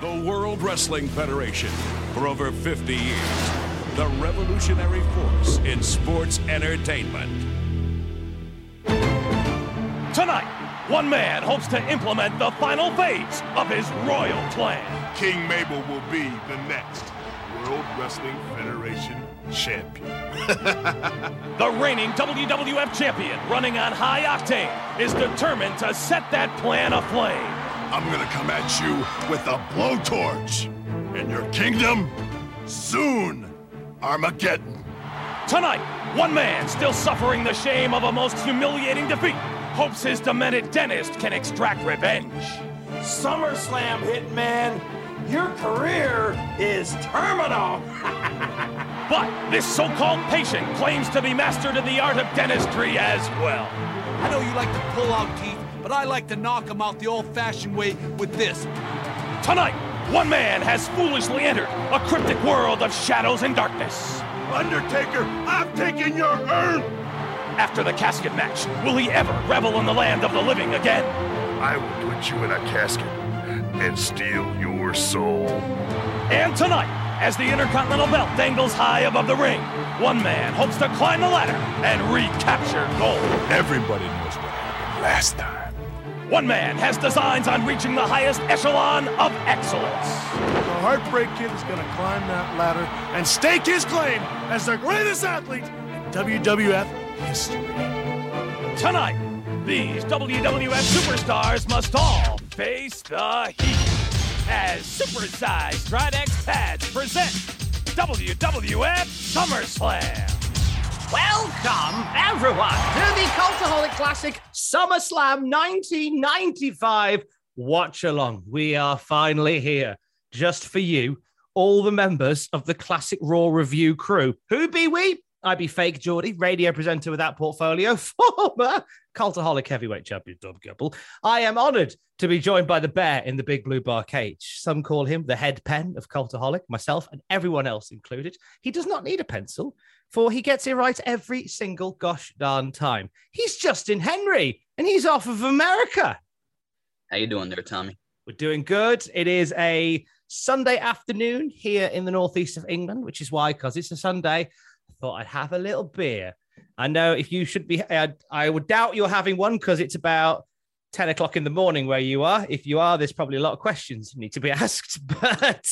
The World Wrestling Federation, for over 50 years, the revolutionary force in sports entertainment. Tonight, one man hopes to implement the final phase of his royal plan. King Mabel will be the next World Wrestling Federation champion. The reigning WWF champion, running on high octane, is determined to set that plan aflame. I'm gonna come at you with a blowtorch. And your kingdom, soon, Armageddon. Tonight, one man still suffering the shame of a most humiliating defeat hopes his demented dentist can extract revenge. SummerSlam, Hitman. Your career is terminal. But this so called patient claims to be mastered in the art of dentistry as well. I know you like to pull out teeth, but I like to knock them out the old-fashioned way with this. Tonight, one man has foolishly entered a cryptic world of shadows and darkness. Undertaker, I've taken your urn. After the casket match, will he ever revel in the land of the living again? I will put you in a casket and steal your soul. And tonight, as the Intercontinental Belt dangles high above the ring, one man hopes to climb the ladder and recapture gold. Everybody knows what happened last time. One man has designs on reaching the highest echelon of excellence. The Heartbreak Kid is gonna climb that ladder and stake his claim as the greatest athlete in WWF history. Tonight, these WWF superstars must all face the heat as supersized Stridex pads present WWF SummerSlam. Welcome, everyone, to the Cultaholic Classic SummerSlam 1995 watch along. We are finally here just for you, all the members of the Classic Raw Review crew. Who be we? I be fake Geordie, radio presenter without portfolio, former Cultaholic heavyweight champion Dub Gubble. I am honored to be joined by the bear in the big blue bar cage. Some call him the head pen of Cultaholic, myself and everyone else included. He does not need a pencil, for he gets it right every single gosh darn time. He's Justin Henry, and he's off of America. How you doing there, Tommy? We're doing good. It is a Sunday afternoon here in the northeast of England, which is why, because it's a Sunday, I thought I'd have a little beer. I know if you should be, I, I would doubt you're having one because it's about 10 o'clock in the morning where you are. If you are, there's probably a lot of questions need to be asked. But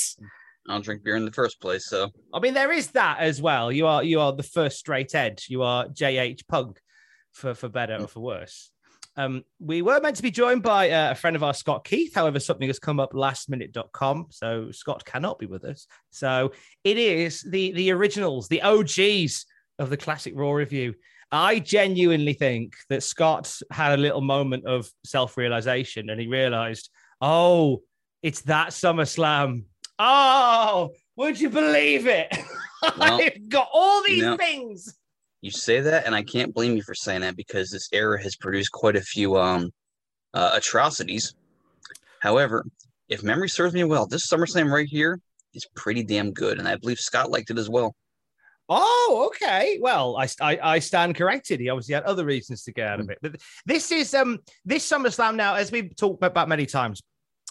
I don't drink beer in the first place, so I mean, there is that as well. You are you are the first straight edge. You are JH Punk for for better or for worse. Um, we were meant to be joined by uh, a friend of ours, Scott Keith. However, something has come up lastminute.com. So Scott cannot be with us. So it is the, the originals, the OGs of the classic Raw review. I genuinely think that Scott had a little moment of self realization and he realized, oh, it's that SummerSlam. Oh, would you believe it? Well, I've got all these you know- things. you say that, and I can't blame you for saying that because this era has produced quite a few um uh, atrocities. However, if memory serves me well, this SummerSlam right here is pretty damn good, and I believe Scott liked it as well. Oh, okay. Well, I, I I stand corrected. He obviously had other reasons to get out of it. But this is um this SummerSlam now, as we've talked about many times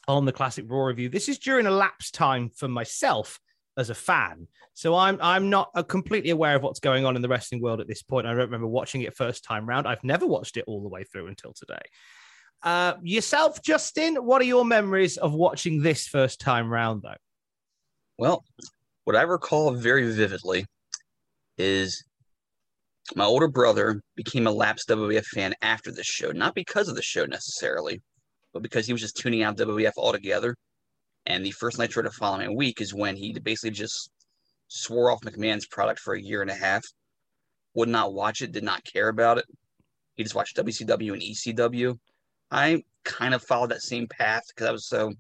on the classic Raw review. This is during a lapse time for myself as a fan. So I'm I'm not uh, completely aware of what's going on in the wrestling world at this point. I don't remember watching it first time round. I've never watched it all the way through until today. Uh, yourself, Justin, what are your memories of watching this first time round, though? Well, what I recall very vividly is my older brother became a lapsed WWF fan after this show, not because of the show necessarily, but because he was just tuning out WWF altogether. And the first Nitro the following week is when he basically just swore off McMahon's product for a year and a half, would not watch it, did not care about it. He just watched WCW and ECW. I kind of followed that same path because I was so.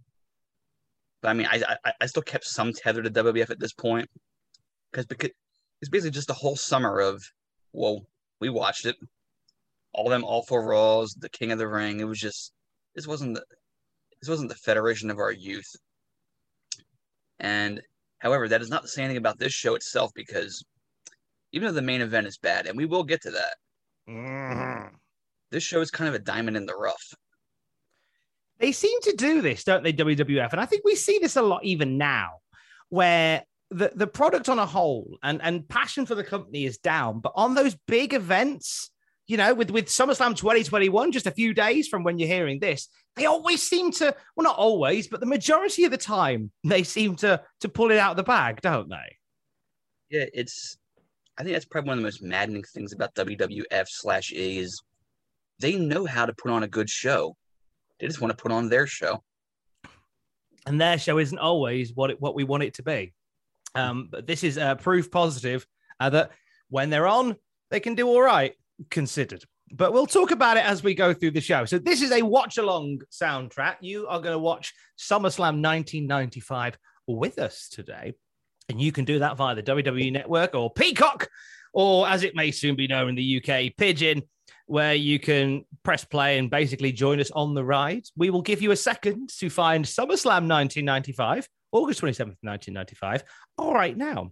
But I mean, I, I, I still kept some tether to WWF at this point because because it's basically just a whole summer of well, we watched it, all them awful Raws, the King of the Ring. It was just this wasn't the this wasn't the federation of our youth. And however, that is not the same thing about this show itself because even though the main event is bad, and we will get to that, mm-hmm. this show is kind of a diamond in the rough. They seem to do this, don't they, WWF? And I think we see this a lot even now, where the, the product on a whole and, and passion for the company is down. But on those big events, you know, with, with SummerSlam 2021, just a few days from when you're hearing this, they always seem to, well, not always, but the majority of the time, they seem to to pull it out of the bag, don't they? Yeah, it's I think that's probably one of the most maddening things about WWF slash is they know how to put on a good show. They just want to put on their show. And their show isn't always what it, what we want it to be. Um, but this is uh, proof positive uh, that when they're on, they can do all right, considered. But we'll talk about it as we go through the show. So this is a watch along soundtrack. You are going to watch SummerSlam 1995 with us today. And you can do that via the WWE Network or Peacock, or as it may soon be known in the UK, Pigeon, where you can press play and basically join us on the ride. We will give you a second to find SummerSlam 1995 August 27th, 1995. All right now.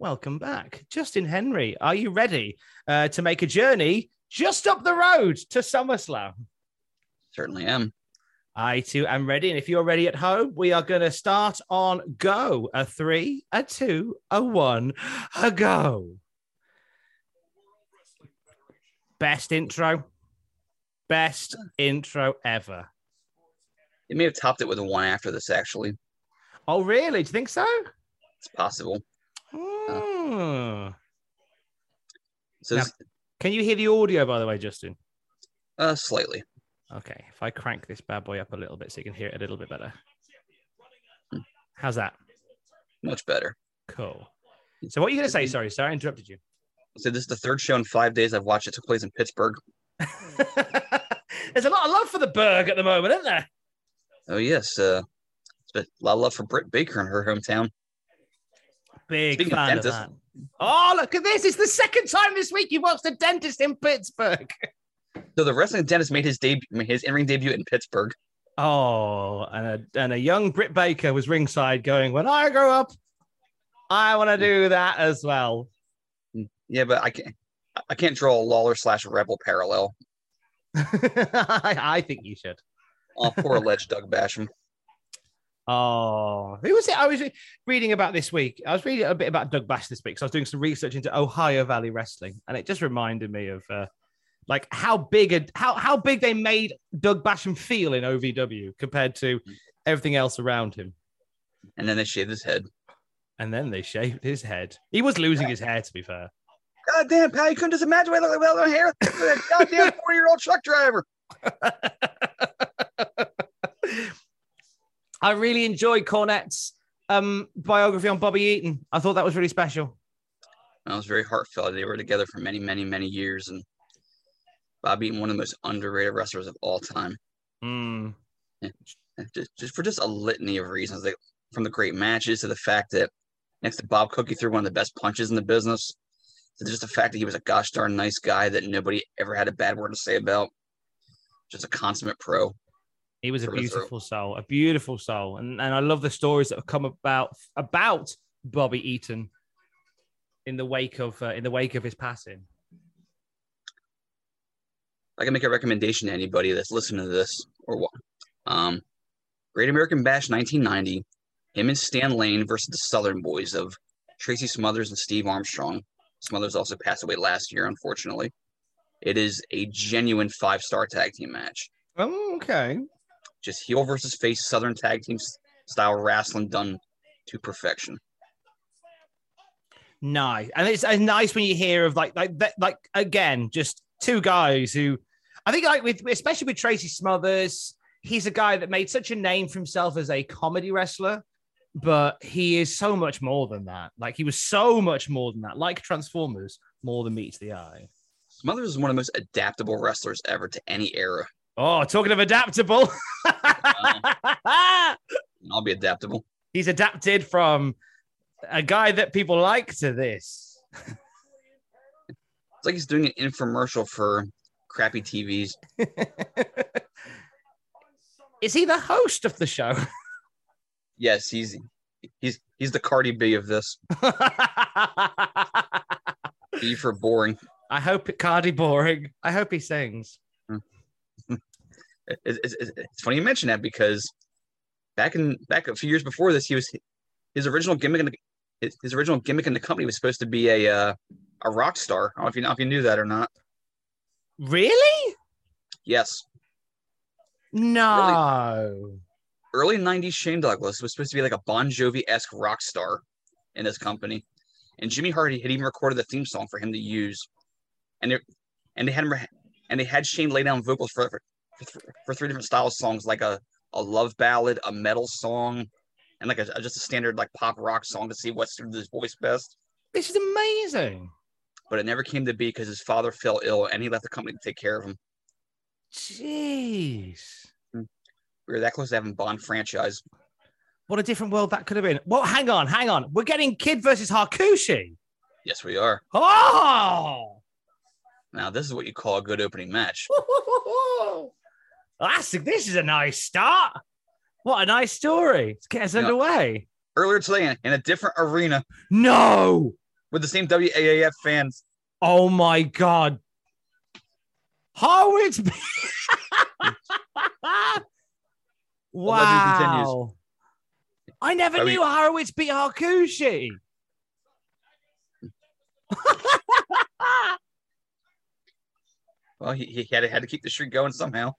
Welcome back, Justin Henry. Are you ready uh, to make a journey just up the road to SummerSlam? Certainly am. I too am ready. And if you're ready at home, we are going to start on go. A three, a two, a one, a go. Best intro. Best intro ever. It may have topped it with a one after this, actually. Oh, really? Do you think so? It's possible. Oh. So, now, can you hear the audio, by the way, Justin? Uh, slightly. Okay. If I crank this bad boy up a little bit so you can hear it a little bit better. How's that? Much better. Cool. So, what are you going to say? Sorry, sorry, I interrupted you. So, this is the third show in five days I've watched. It took place in Pittsburgh. There's a lot of love for the Burgh at the moment, isn't there? Oh, yes. Uh, a lot of love for Britt Baker in her hometown. Big Speaking fan of, of, that. Oh, look at this. It's the second time this week you've watched a dentist in Pittsburgh. So the wrestling dentist made his debut, his in-ring debut in Pittsburgh. Oh, and a, and a young Britt Baker was ringside going, when I grow up, I want to do that as well. Mm, yeah, but I can't. I can't draw a Lawler slash Rebel parallel. I, I think you should. Oh, poor alleged Doug Basham. Oh, who was it? I was reading about this week. I was reading a bit about Doug Bash this week because I was doing some research into Ohio Valley Wrestling, and it just reminded me of uh, like how big a, how how big they made Doug Basham feel in OVW compared to everything else around him. And then they shaved his head. And then they shaved his head. He was losing his hair, to be fair. God damn, pal, you couldn't just imagine what I look like without no hair. Goddamn 40 year old truck driver. I really enjoyed Cornette's um, biography on Bobby Eaton. I thought that was really special. That was very heartfelt. They were together for many, many, many years, and Bobby Eaton, one of the most underrated wrestlers of all time. Mm. Just, just for just a litany of reasons, like from the great matches to the fact that next to Bob Cook, he threw one of the best punches in the business. To just the fact that he was a gosh darn nice guy that nobody ever had a bad word to say about. Just a consummate pro. He was a beautiful soul, a beautiful soul, and and I love the stories that have come about about Bobby Eaton in the wake of uh, in the wake of his passing. I can make a recommendation to anybody that's listening to this or what. Um, Great American Bash 1990, him and Stan Lane versus the Southern Boys of Tracy Smothers and Steve Armstrong. Smothers also passed away last year, unfortunately. It is a genuine five star tag team match. Oh, okay. Just heel versus face Southern tag team style wrestling done to perfection. Nice, and it's, it's nice when you hear of like like that, like again, just two guys who I think like with especially with Tracy Smothers, he's a guy that made such a name for himself as a comedy wrestler, but he is so much more than that. Like he was so much more than that. Like Transformers, more than meets the eye. Smothers is one of the most adaptable wrestlers ever to any era. Oh, talking of adaptable. I'll be adaptable. He's adapted from a guy that people like to this. It's like he's doing an infomercial for crappy TVs. Is he the host of the show? Yes, he's he's he's the Cardi B of this. B for boring. I hope it Cardi boring. I hope he sings. It's, it's, it's funny you mention that because back in back a few years before this, he was his original gimmick in the, his, his original gimmick in the company was supposed to be a uh, a rock star. I don't know if you know if you knew that or not. Really? Yes. No. Early, early '90s Shane Douglas was supposed to be like a Bon Jovi esque rock star in this company, and Jimmy Hart had even recorded the theme song for him to use, and they and they had him and they had Shane lay down vocals for for, for three different styles songs like a a love ballad, a metal song, and like a, just a standard like pop rock song to see what suited his voice best. This is amazing. But it never came to be because his father fell ill and he left the company to take care of him. Jeez. Hmm. We were that close to having Bond franchise. What a different world that could have been. Well, hang on, hang on. We're getting Kid versus Hakushi. Yes, we are. Oh, Now this is what you call a good opening match. Oh, that's this is a nice start. What a nice story. Let's get us Yeah. underway. Earlier today in- a different arena No. with the same WAAF fans. Oh my god. Horowitz. wow. I never mean- knew Horowitz beat Hakushi. Well, he, he had, had to keep the streak going somehow.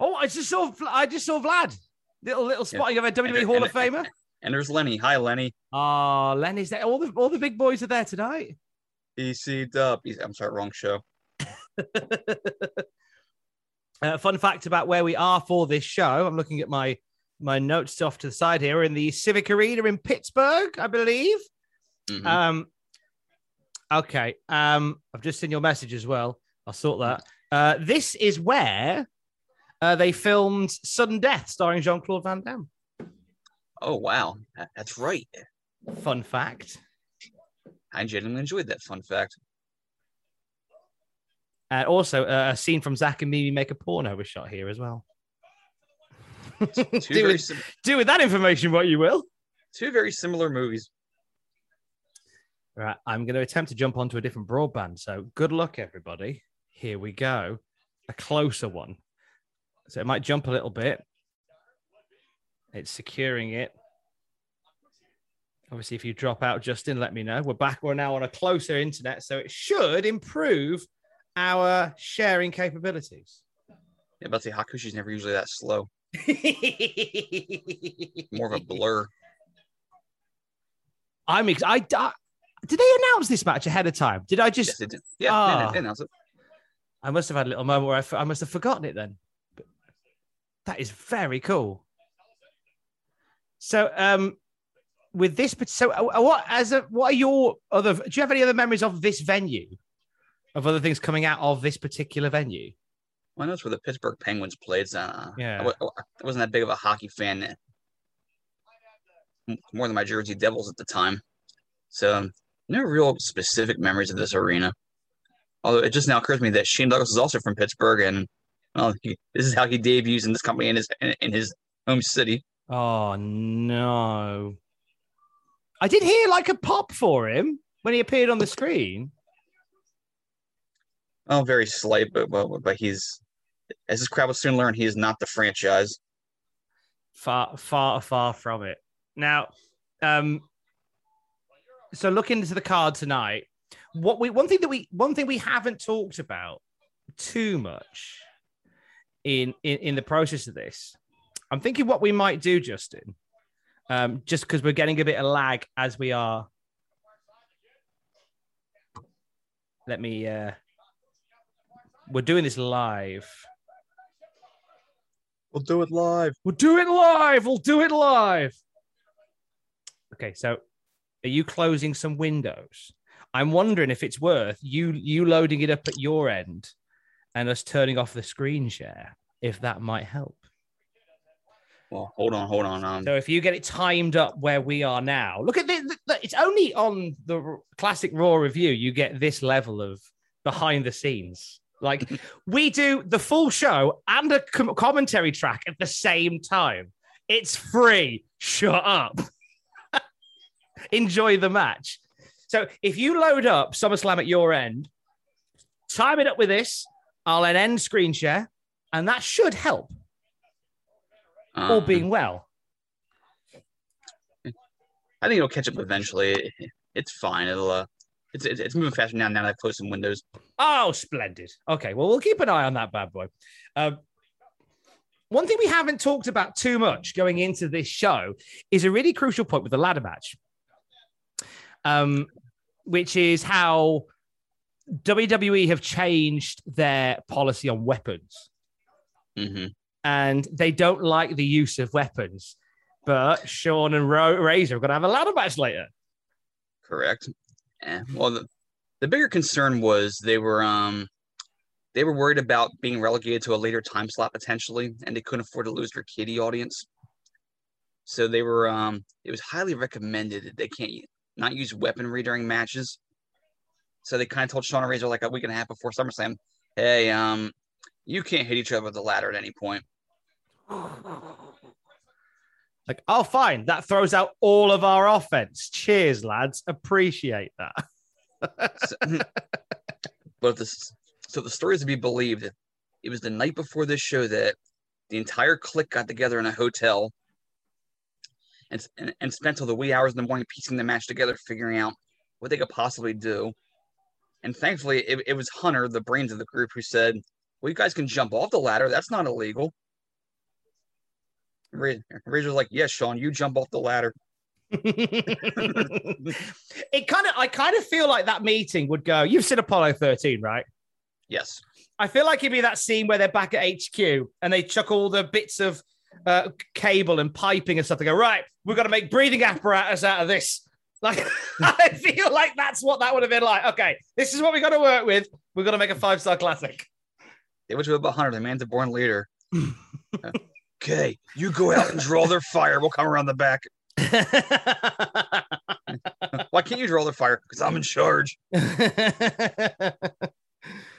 Oh, I just saw I just saw Vlad. Little little Yeah. spotting of a WWE And- Hall and- of Famer. And there's Lenny. Hi, Lenny. Oh, Lenny's there. All the all the big boys are there tonight. EC Dub. I'm sorry, wrong show. Uh, fun fact about where we are for this show. I'm looking at my my notes off to the side here. We're in the Civic Arena in Pittsburgh, I believe. Mhm. Um, okay. Um, I've just seen your message as well. I'll sort that. Uh, this is where uh, they filmed Sudden Death, starring Jean Claude Van Damme. Oh, wow. That's right. Fun fact. I genuinely enjoyed that fun fact. And also, uh, a scene from Zack and Miri make a porno was shot here as well. Do, with, sim- do with that information what you will. two very similar movies. Right, I'm going to attempt to jump onto a different broadband. So good luck, everybody. Here we go. A closer one. So it might jump a little bit. It's securing it. Obviously, if you drop out, Justin, let me know. We're back. We're now on a closer internet, so it should improve our sharing capabilities. Yeah, but the Hakushi's never usually that slow. More of a blur. I'm ex- I, I did they announce this match ahead of time? Did I just? Yes. Yeah, Ah. they, they announced it. I must have had a little moment where I, f- I must have forgotten it then. That is very cool. So, um, with this, but so uh, what as a what are your other? Do you have any other memories of this venue? Of other things coming out of this particular venue? Well, I know it's where the Pittsburgh Penguins played. So, uh, Yeah. I, I wasn't that big of a hockey fan, uh, more than my Jersey Devils at the time. So, um, no real specific memories of this arena. Although it just now occurs to me that Shane Douglas is also from Pittsburgh, and well, he, this is how he debuts in this company in his in, in his home city. Oh no! I did hear like a pop for him when he appeared on the screen. Oh, very slight, but but, but he's as this crowd will soon learn, he is not the franchise. far far far from it now um so looking into the card tonight what we one thing that we one thing we haven't talked about too much in in, in the process of this i'm thinking what we might do justin um just because we're getting a bit of lag as we are let me uh we're doing this live We'll do it live. We'll do it live. We'll do it live. Okay, so are you closing some windows? I'm wondering if it's worth you you loading it up at your end and us turning off the screen share, if that might help. Well, hold on, hold on. Um, So if you get it timed up where we are now, look at this. It's only on the classic Raw review you get this level of behind the scenes. Like we do the full show and a com- commentary track at the same time. It's free. Shut up. Enjoy the match. So if you load up SummerSlam at your end, time it up with this. I'll then end screen share, and that should help. All um, being well. I think it'll catch up eventually. It's fine. It'll uh, it's it's, it's moving faster now. Now that I've closed some windows. Oh, splendid. Okay, well, we'll keep an eye on that bad boy. Um, one thing we haven't talked about too much going into this show is a really crucial point with the ladder match, um, which is how WWE have changed their policy on weapons hmm and they don't like the use of weapons. But Shawn and Ro- Razor are going to have a ladder match later. Correct. Eh, well, the, the bigger concern was they were um they were worried about being relegated to a later time slot potentially, and they couldn't afford to lose their kiddie audience. So they were um it was highly recommended that they can't not use weaponry during matches. So they kind of told Shawn and Razor like a week and a half before SummerSlam, "Hey, um, you can't hit each other with the ladder at any point." Like, oh, fine. That throws out all of our offense. Cheers, lads. Appreciate that. So, but this, so the story is to be believed. It was the night before this show that the entire clique got together in a hotel and, and, and spent till the wee hours in the morning piecing the match together, figuring out what they could possibly do. And thankfully, it, it was Hunter, the brains of the group, who said, Well, you guys can jump off the ladder. That's not illegal. Ra- Razor's like, Yes, Shawn, you jump off the ladder. it kind of, I kind of feel like that meeting would go. You've seen Apollo 13, right? Yes. I feel like it'd be that scene where they're back at HQ and they chuck all the bits of uh, cable and piping and stuff. They go, right, we've got to make breathing apparatus out of this. Like, I feel like that's what that would have been like. Okay, this is what we got to work with. We've got to make a five star classic. They went to about Hunter, the man's a born leader. okay, you go out and draw their fire. We'll come around the back. Why can't you draw their fire? Because I'm in charge. I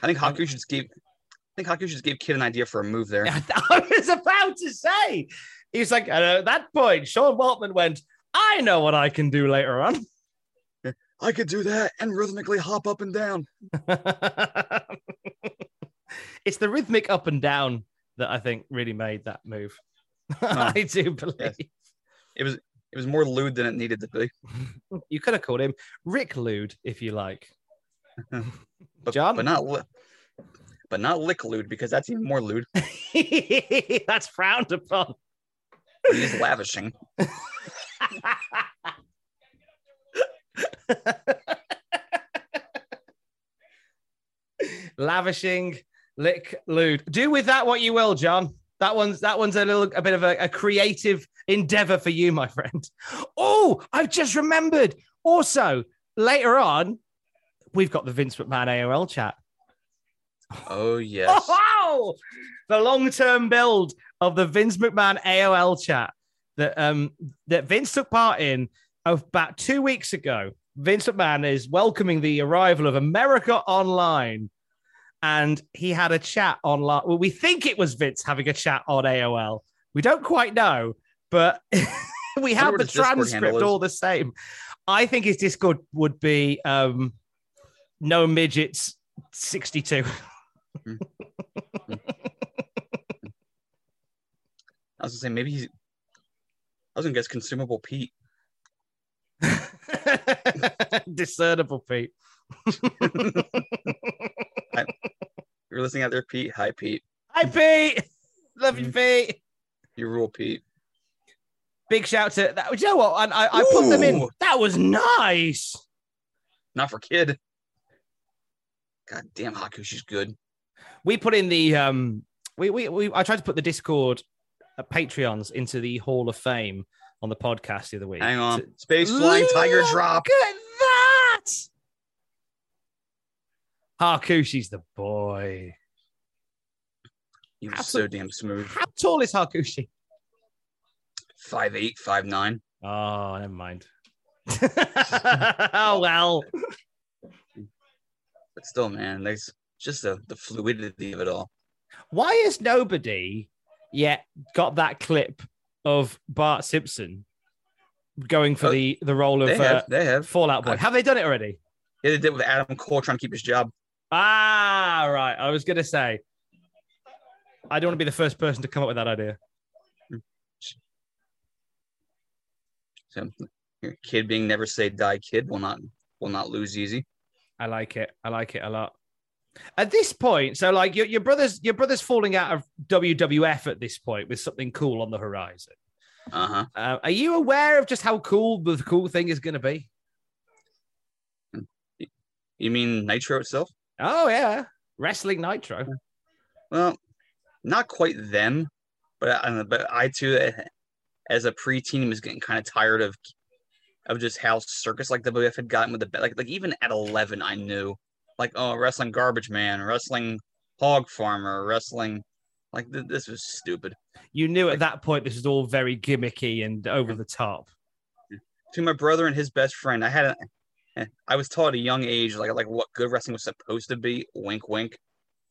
think Hakushi just gave. I think Hakushi just gave Kid an idea for a move there. I was about to say. He's like, and at that point, Sean Waltman went, I know what I can do later on. I could do that and rhythmically hop up and down. it's the rhythmic up and down that I think really made that move. I do believe. Yes. It was it was more lewd than it needed to be. You could have called him Rick Lude if you like. But, John? but not li- but not lick lewd because that's even more lewd. That's frowned upon. He's lavishing. Lavishing, lick, lewd. Do with that what you will, John. That one's that one's a little a bit of a, a creative endeavor for you, my friend. Oh, I've just remembered. Also, later on, we've got the Vince McMahon AOL chat. Oh yes. Wow! The long-term build of the Vince McMahon AOL chat that um that Vince took part in about two weeks ago. Vince McMahon is welcoming the arrival of America Online, and he had a chat online. Well, we think it was Vince having a chat on AOL. We don't quite know, but we have the his Discord handle transcript all the same. I think his Discord would be um no midgets 62. I was gonna say maybe he's. I was gonna guess consumable Pete. Discernible, Pete. You're listening out there, Pete. Hi, Pete. Hi, Pete. Love you, Pete. You rule, Pete. Big shout to that. You know what? And I, I put them in. That was nice. Not for kid. God damn, Haku, she's good. We put in the um. We we, we I tried to put the Discord Uh, Patreons into the Hall of Fame on the podcast the other week. Hang on. Space flying tiger drop. Look at that. Hakushi's the boy. He was so damn smooth. How tall is Hakushi? Five eight, five nine. Oh, never mind. oh well. But still, man, there's just the, the fluidity of it all. Why is nobody yet got that clip of Bart Simpson going for Oh, the the role of They have, uh, they have. Fallout Boy? I've- they done it already? Yeah, they did with Adam Cole trying to keep his job. Ah, right. I was gonna say. I don't want to be the first person to come up with that idea. So, your kid being never say die kid will not will not lose easy. I like it. I like it a lot. At this point, so like your, your brother's your brother's falling out of WWF at this point with something cool on the horizon. Uh-huh. Uh, are you aware of just how cool the cool thing is going to be? You mean Nitro itself? Oh yeah, Wrestling Nitro. Well, not quite them, but I, but I too, as a preteen, was getting kind of tired of of just how circus like WWF had gotten with the like like even at eleven, I knew like oh wrestling garbage man, wrestling hog farmer, wrestling like th- this was stupid. You knew at that point this was all very gimmicky and over the top. To my brother and his best friend, I had a I was taught at a young age like like what good wrestling was supposed to be. Wink, wink.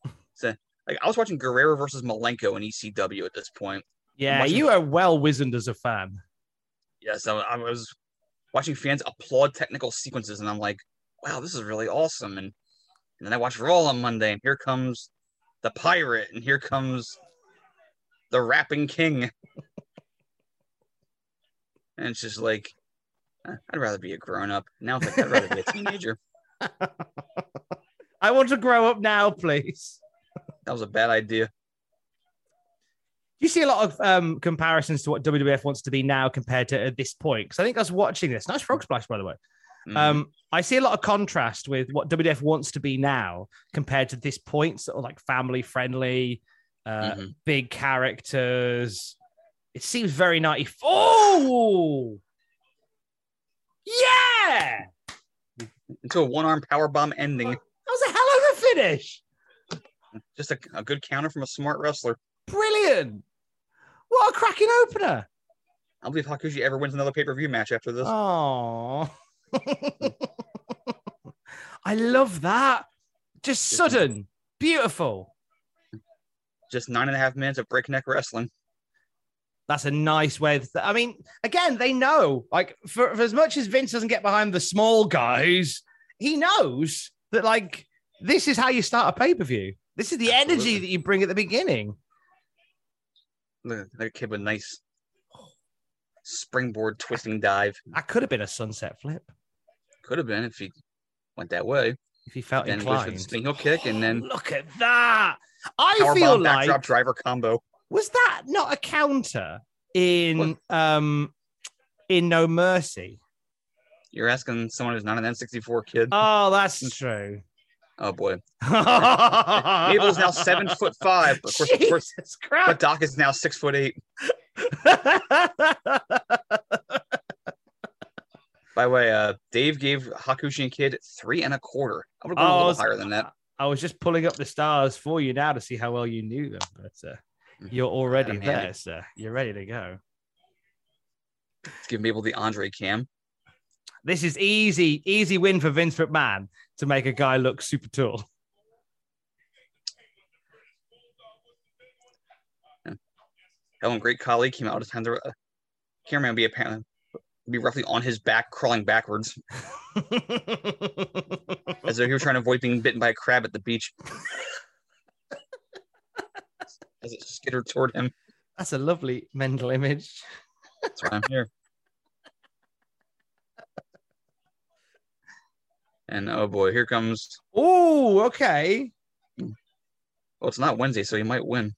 So like I was watching Guerrero versus Malenko in ECW at this point. Yeah, watching- you are well wizened as a fan. Yes, I, I was watching fans applaud technical sequences, and I'm like, wow, this is really awesome. And, and then I watched Raw on Monday, and here comes the pirate, and here comes the rapping king. and it's just like, eh, I'd rather be a grown up. Now it's like, I'd rather be a teenager. I want to grow up now, please. That was a bad idea. You see a lot of um, comparisons to what WWF wants to be now compared to at this point. Because I think I was watching this. Nice frog splash, by the way. Mhm. Um, I see a lot of contrast with what WWF wants to be now compared to this point, sort of like family friendly, uh, Mhm. big characters. It seems very 94. Oh, yeah, Into a one arm power bomb ending. that was a hell of a finish. Just a, a good counter from a smart wrestler. Brilliant. What a cracking opener. I don't believe Hakushi ever wins another pay per view match after this. Oh, I love that. Just sudden, beautiful. Just nine and a half minutes of breakneck wrestling. That's a nice way. Of I mean, again, they know. Like, for, for as much as Vince doesn't get behind the small guys, he knows that like this is how you start a pay per view. This is the Absolutely. energy that you bring at the beginning. Look at that kid with nice springboard twisting dive. That could have been a sunset flip Could have been if he went that way. if he felt Then the inclined. heel kick and then Look at that. I feel like backdrop driver combo. was that not a counter in um in No Mercy? You're asking someone who's not an N64 kid. Oh, that's true. Oh boy. Mabel's now seven foot five. Of course, of course, Jesus but Doc is now six foot eight. By the way, uh, Dave gave Hakushin Kid three and a quarter. I would have gone Oh, a little was- higher than that. I was just pulling up the stars for you now to see how well you knew them, but uh, you're already Adam Handy. there, sir. You're ready to go. Let's give Mabel the Andre cam. This is easy, easy win for Vince McMahon to make a guy look super tall. Helen Great Khali came out of time. The uh, cameraman would be apparently be roughly on his back, crawling backwards, as though he was trying to avoid being bitten by a crab at the beach. As it skittered toward him. That's a lovely mental image. That's why I'm here. And oh boy, here comes. Oh, okay. Well, it's not Wednesday, so he might win.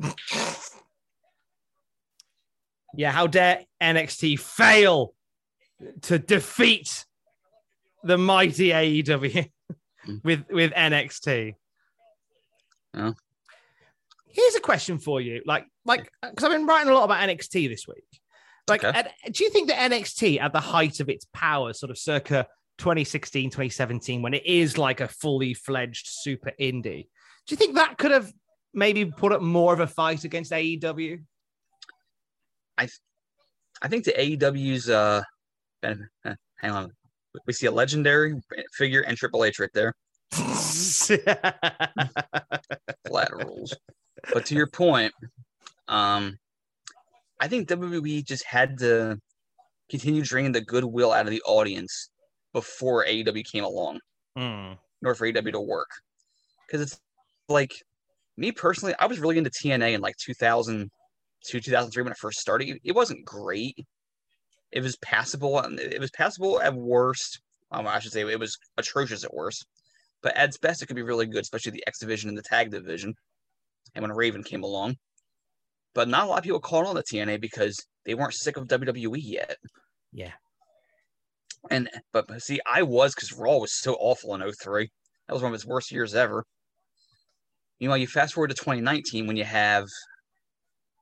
Yeah, how dare NXT fail to defeat the mighty AEW mm. with with NXT? Here's a question for you, like like because I've been writing a lot about NXT this week. Like, Okay. at- do you think that NXT at the height of its power, sort of circa 2016, 2017, when it is like a fully fledged super indie, do you think that could have maybe put up more of a fight against AEW? I I think the AEW's. uh eh, Hang on, we see a legendary figure and Triple H right there. Flat rules. But to your point, um, I think WWE just had to continue draining the goodwill out of the audience before AEW came along. Hmm. in order for AEW to work. Because it's like me personally, I was really into TNA in like 2002, 2003 when it first started. It- wasn't great. It was passable. and It was passable at worst. Um, I should say it was atrocious at worst. But at its best, it could be really good, especially the X division and the tag division. And when Raven came along, but not a lot of people called on the TNA because they weren't sick of WWE yet. Yeah. And but but see, I was because Raw was so awful in 03. That was one of its worst years ever. You know, you fast forward to 2019 when you have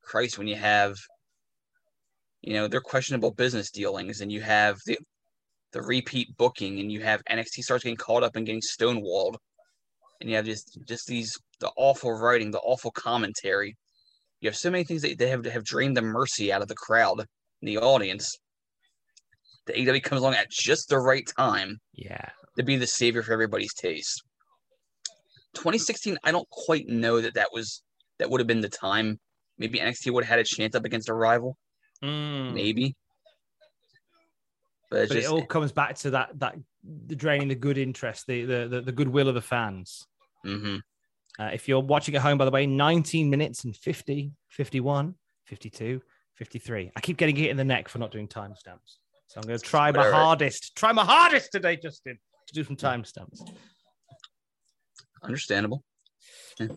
Christ, when you have you know, their questionable business dealings and you have the the repeat booking and you have NXT starts getting caught up and getting stonewalled. And you have just just these the awful writing, the awful commentary. You have so many things that they have have drained the mercy out of the crowd and the audience. The AEW comes along at just the right time Yeah. to be the savior for everybody's taste. 2016, I don't quite know that that was that would have been the time. Maybe NXT would have had a chance up against a rival, Mm. maybe. But it's But just it all comes back to that that the draining the good interest, the the the, the goodwill of the fans. mhm. Uh, if you're watching at home, by the way, 19 minutes and 50, 51, 52, 53. I keep getting hit in the neck for not doing timestamps. So I'm going to try my hardest, try my hardest today, Justin, to do some timestamps. understandable. Eh,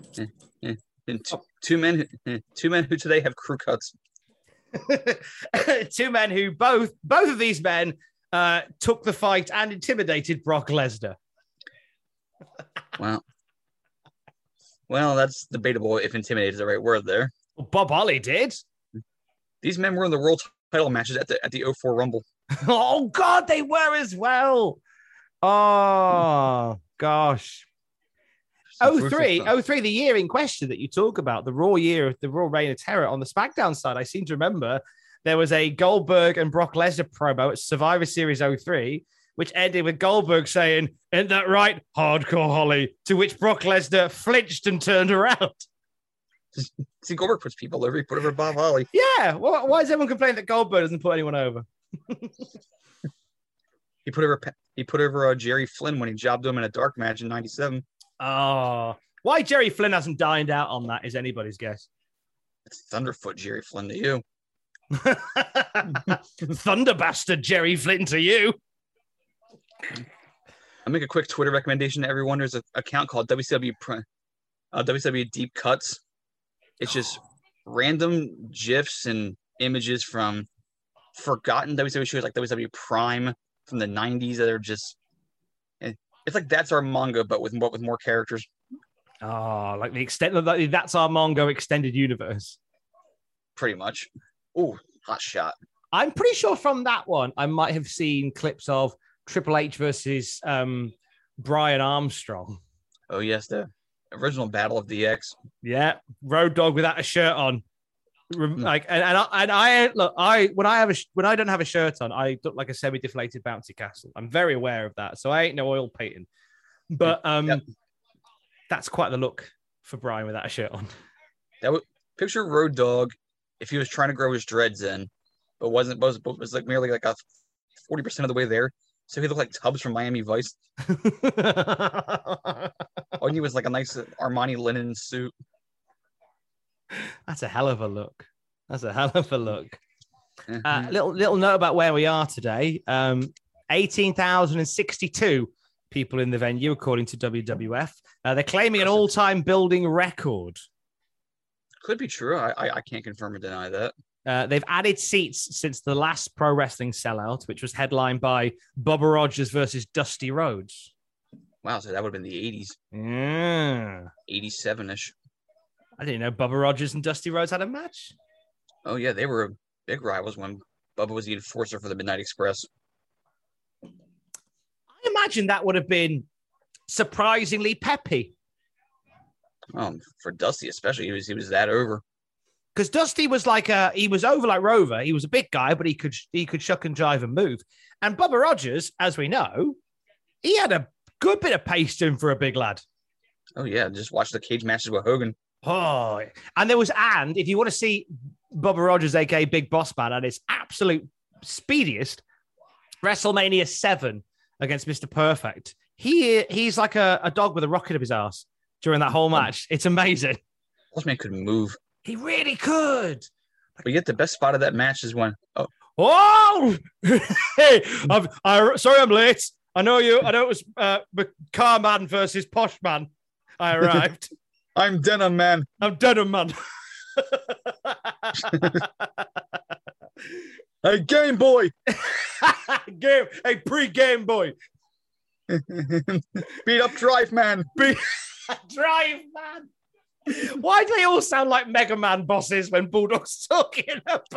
eh. And two, two men, who- eh, two men who today have crew cuts. Two men who both, both of these men uh, took the fight and intimidated Brock Lesnar. Wow. Well, that's debatable if intimidated is the right word there. Bob Holly did. These men were in the world title matches at the at the 04 Rumble. Oh God, they were as well. Oh gosh. Some 03, stuff. 03, the year in question that you talk about, the raw year of the Raw Reign of Terror on the SmackDown side, I seem to remember there was a Goldberg and Brock Lesnar promo at Survivor Series 03, which ended with Goldberg saying, Isn't that right, hardcore Holly? To which Brock Lesnar flinched and turned around. See, Goldberg puts people over. He put over Bob Holly. Yeah. Why, why is everyone complaining that Goldberg doesn't put anyone over? He put over he put over uh, Jerry Flynn when he jobbed him in a dark match in '97. Oh, why Jerry Flynn hasn't dined out on that is anybody's guess. It's Thunderfoot Jerry Flynn to you. Thunder bastard Jerry Flynn to you. I'll make a quick Twitter recommendation to everyone. There's an account called WCW uh, WCW Deep Cuts. It's just random gifs and images from forgotten WCW shows like WCW Prime from the 90s that are just it's like that's our manga but with but with more characters. Oh, like the extent like that's our manga extended universe. Pretty much. Oh, hot shot. I'm pretty sure from that one I might have seen clips of Triple H versus um, Brian Armstrong. Oh yes, the original Battle of DX. Yeah, Road Dog without a shirt on. Rem- Like and, and I and I look I when I have a when I don't have a shirt on I look like a semi deflated bouncy castle. I'm very aware of that, so I ain't no oil painting. But um, that's quite the look for Brian without a shirt on. That would picture Road Dog if he was trying to grow his dreads in, but wasn't was was like merely like a forty percent of the way there. So he looked like Tubbs from Miami Vice. All he was like a nice Armani linen suit. That's a hell of a look. That's a hell of a look. Uh, Mhm. little little note about where we are today. Um, eighteen thousand and sixty-two people in the venue, according to WWF. Uh, they're claiming an all-time building record. Could be true. I, I I can't confirm or deny that. Uh, they've added seats since the last pro wrestling sellout, which was headlined by Bubba Rogers versus Dusty Rhodes. Wow, so that would have been the eighties, Yeah. eighty-seven ish. I didn't know Bubba Rogers and Dusty Rhodes had a match. Oh yeah, they were big rivals when Bubba was the enforcer for the Midnight Express. I imagine that would have been surprisingly peppy. Um, for Dusty especially, he was he was that over. because Dusty was like a he was over like Rover. He was a big guy, but he could he could shuck and jive and move. And Bubba Rogers, as we know, he had a good bit of pace to him for a big lad. Oh yeah, just watch the cage matches with Hogan. Oh, and there was and if you want to see Bubba Rogers, aka Big Boss Man, at his absolute speediest, WrestleMania seven against Mister Perfect. He he's like a, a dog with a rocket up his ass during that whole match. It's amazing. This man could move. He really could. But yet the best spot of that match is when oh Oh, hey, I'm I, sorry I'm late. I know you. I know it was uh, Car Man versus Posh Man. I arrived. I'm Denim Man. I'm Denim Man. Hey Game Boy. Game, hey, pre-game boy, Beat up Drive Man. Be- drive man. Why do they all sound like Mega Man bosses when Bulldog's talking about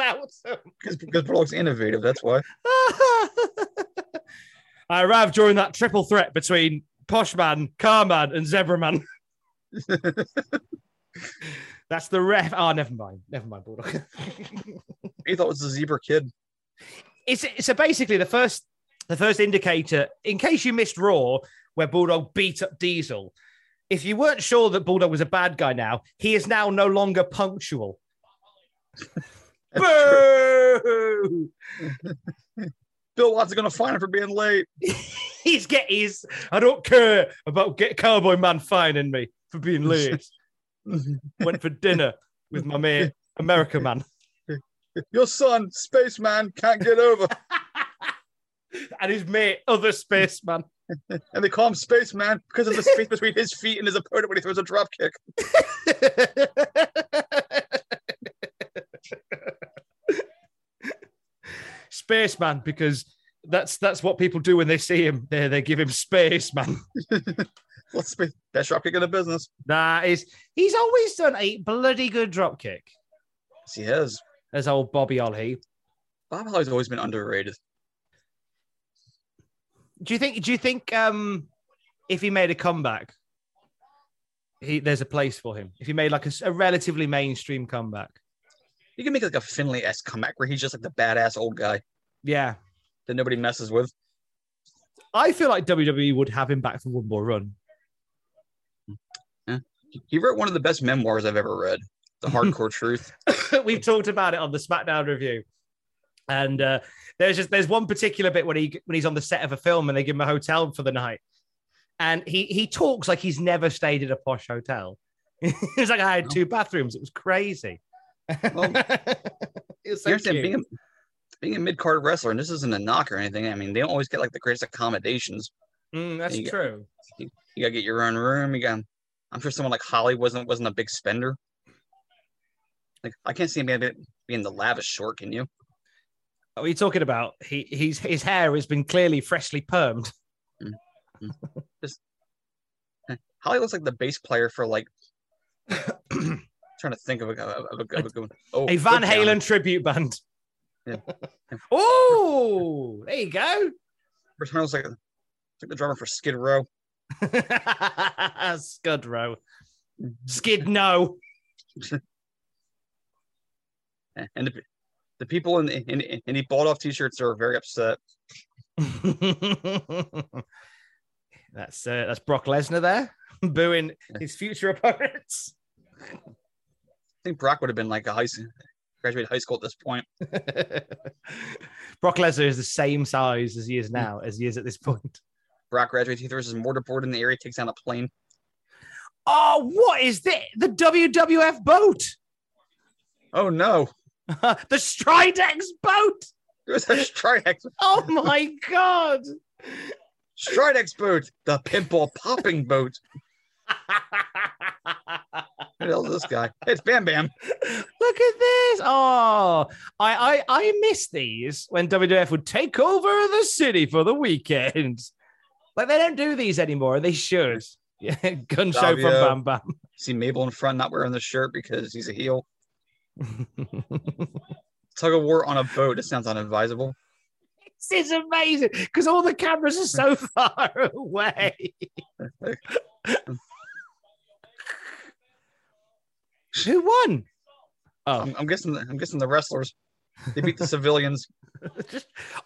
them? Because because Bullock's innovative, that's why. I arrived during that triple threat between Poshman, Carman, and Zebraman. That's the ref. Oh, never mind. Never mind, Bulldog. He thought it was a zebra kid. it's so basically the first the first indicator in case you missed raw where bulldog beat up diesel if you weren't sure that bulldog was a bad guy now he is now no longer punctual Boo! Bill Watts is gonna fine him for being late. he's get his i don't care about get cowboy man fining me for being late went for dinner with my mate america man Your son, Spaceman, can't get over. and his mate other spaceman and they call him Spaceman because of the space between his feet and his opponent when he throws a drop kick. spaceman because that's that's what people do when they see him. They they give him spaceman. What's the best drop kick in the business? Nah, is he's always done a bloody good drop kick. Yes, he has. As old Bob Holly. Bob Holly's always been underrated. Do you think? Do you think um, if he made a comeback, he there's a place for him? If he made like a relatively mainstream comeback, You can make like a Finley esque comeback where he's just like the badass old guy yeah, that nobody messes with. I feel like WWE would have him back for one more run. He wrote one of the best memoirs I've ever read. The hardcore truth. We've talked about it on the SmackDown review, and uh, there's just there's one particular bit when he when he's on the set of a film and they give him a hotel for the night, and he he talks like he's never stayed at a posh hotel. It's like I had two bathrooms. It was crazy. Well, was so Here's the thing, cute. being a, being a mid card wrestler, and this isn't a knock or anything. I mean, they don't always get like the greatest accommodations. Mm, that's You got- true. You, you gotta get your own room. You got. I'm sure someone like Holly wasn't wasn't a big spender. Like I can't see him being, being the lavish short. Can you? What are you talking about? He he's his hair has been clearly freshly permed. Mm-hmm. Just eh, Holly looks like the bass player for like. trying to think of a, of a, of a, of a good one. Oh, a Van Halen talent. tribute band. Yeah. oh, there you go. First one was like, like the drummer for Skid Row. Scud row. Skid no. And the, the people in the in, in the bought off t-shirts are very upset. that's uh, that's Brock Lesnar there booing his future opponents. I think Brock would have been like a high school, graduated high school at this point. Brock Lesnar is the same size as he is now, as he is at this point. Brock graduates, he throws his mortarboard in the area, takes down a plane. Oh, what is this? The WWF boat. Oh no, the Stridex boat. there's a Stridex, Oh my god. Stridex boat, the pinball popping boat. Who the hell is this guy? It's Bam Bam. Look at this. Oh, I, I I miss these when WWF would take over the city for the weekend. Like they don't do these anymore. They should. Yeah, gun show from Bam Bam. See Mabel in front, not wearing the shirt because he's a heel. Tug of war on a boat. It sounds unadvisable. This is amazing because all the cameras are so far away. Who won? Oh, I'm, I'm guessing. I'm guessing the wrestlers. They beat the civilians.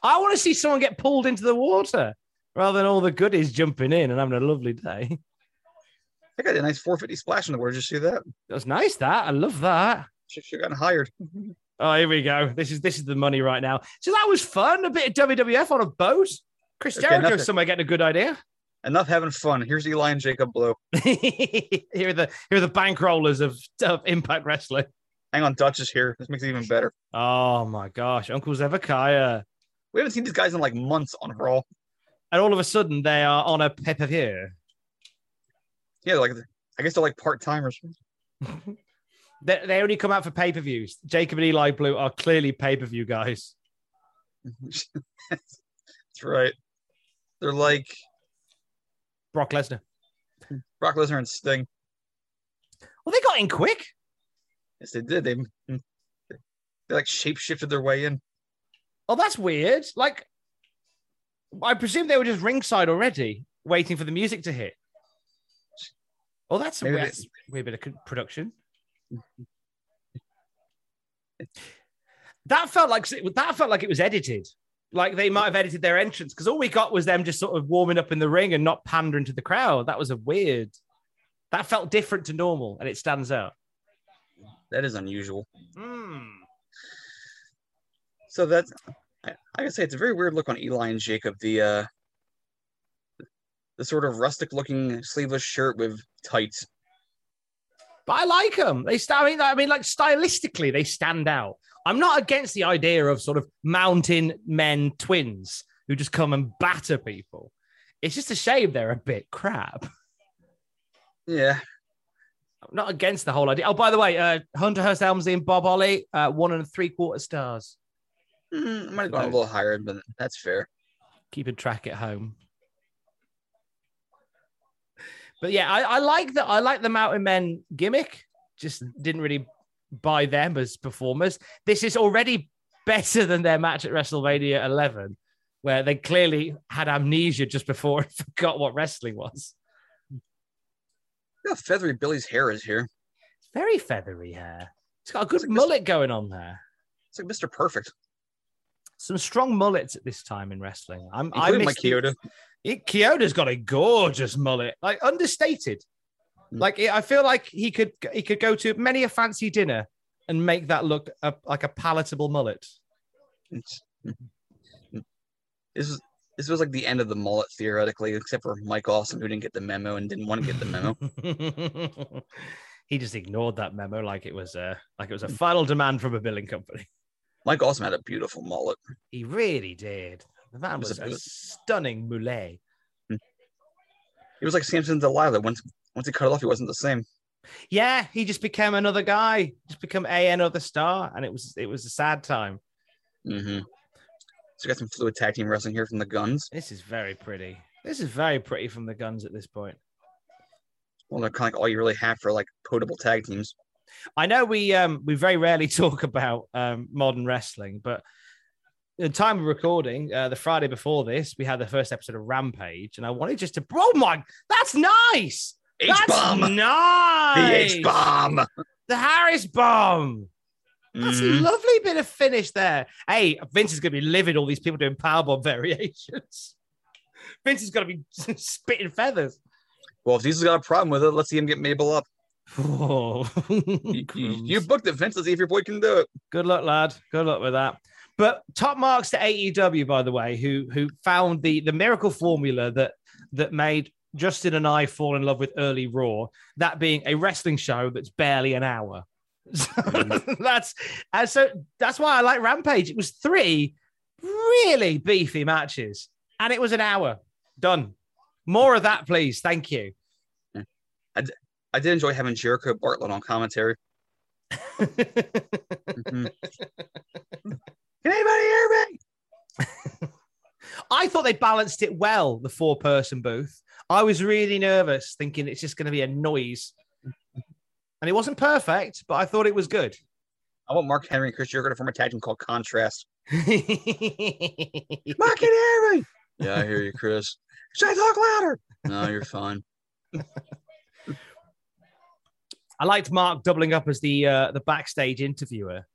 I want to see someone get pulled into the water rather than all the goodies jumping in and having a lovely day. They got a nice 450 splash in the water. Did you see that? That was nice. That I love that. She got hired. Oh, here we go. This is this is the money right now. So that was fun. A bit of WWF on a boat. Chris Okay, Jericho somewhere getting a good idea. Enough having fun. Here's Eli and Jacob Blu. here are the here are the bankrollers of, of Impact Wrestling. Hang on, Dutch is here. This makes it even better. Oh my gosh, Uncle Zebekiah. We haven't seen these guys in like months on Raw. And all of a sudden they are on a pay per view. Yeah, like I guess they're like part timers. They, they only come out for pay per views. Jacob and Eli Blu are clearly pay per view guys. That's right. They're like Brock Lesnar. Brock Lesnar and Sting. Well, they got in quick. Yes, they did. They they like shape shifted their way in. Oh, that's weird. Like, I presume they were just ringside already, waiting for the music to hit. Oh, that's a weird, that's a weird bit of production. That felt like that felt like it was edited. Like they might have edited their entrance because all we got was them just sort of warming up in the ring and not pandering to the crowd. That was a weird. That felt different to normal, and it stands out. That is unusual. Hmm. So that's I, I gotta say it's a very weird look on Eli and Jacob. The uh the sort of rustic looking sleeveless shirt with tights. But I like them. They stand. I mean, I mean, like stylistically, they stand out. I'm not against the idea of sort of mountain men twins who just come and batter people. It's just a shame they're a bit crap. Yeah. I'm not against the whole idea. Oh, by the way, uh, Hunter Hearst Helmsley and Bob Holly, uh, one and three quarter stars. Mm, I might have gone a little higher, but that's fair. Keeping track at home. But yeah, I, I like the I like the Mountain Men gimmick. Just didn't really buy them as performers. This is already better than their match at WrestleMania 11, where they clearly had amnesia just before and forgot what wrestling was. Look how feathery Billy's hair is here. Very feathery hair. It's got a good mullet going on there. It's like Mr. Perfect. Some strong mullets at this time in wrestling. I'm I miss. It, Kyoto's got a gorgeous mullet, like understated. Mm. Like I feel like he could he could go to many a fancy dinner and make that look a, like a palatable mullet. It's, this was this was like the end of the mullet theoretically, except for Mike Awesome who didn't get the memo and didn't want to get the memo. he just ignored that memo like it was a like it was a final demand from a billing company. Mike Awesome had a beautiful mullet. He really did. The man was was, a- a stunning mullet. He was like Samson Delilah. Once once he cut it off, he wasn't the same. Yeah, he just became another guy, just become a another star, and it was it was a sad time. Mm-hmm. So we got some fluid tag team wrestling here from the Guns. This is very pretty. This is very pretty from the guns at this point. Well, they're kind of like all you really have for like potable tag teams. I know we um we very rarely talk about um modern wrestling, but the time of recording, uh, the Friday before this, we had the first episode of Rampage, and I wanted just to oh my, that's nice. That's H-bomb. nice. The H bomb. the Harris bomb. That's Mhm. a lovely bit of finish there. Hey, Vince is going to be livid. All these people doing powerbomb variations. Vince is going to be spitting feathers. Well, if Diesel's got a problem with it, let's see him get Mabel up. Oh, You, you- booked it, Vince. Let's see if your boy can do it. Good luck, lad. Good luck with that. But top marks to AEW, by the way, who who found the the miracle formula that that made Justin and I fall in love with early Raw. That being a wrestling show that's barely an hour. So mm. that's and so that's why I like Rampage. It was three really beefy matches, and it was an hour. Done. More of that, please. Thank you. I did enjoy having Jericho Bartlett on commentary. Mhm. Can anybody hear me? I thought they balanced it well, the four person booth. I was really nervous, thinking it's just going to be a noise. And it wasn't perfect, but I thought it was good. I want Mark Henry and Chris Jericho to form a tag team called Contrast. Mark Mark can hear me. Yeah, I hear you, Chris. Should I talk louder? No, you're fine. I liked Mark doubling up as the uh, the backstage interviewer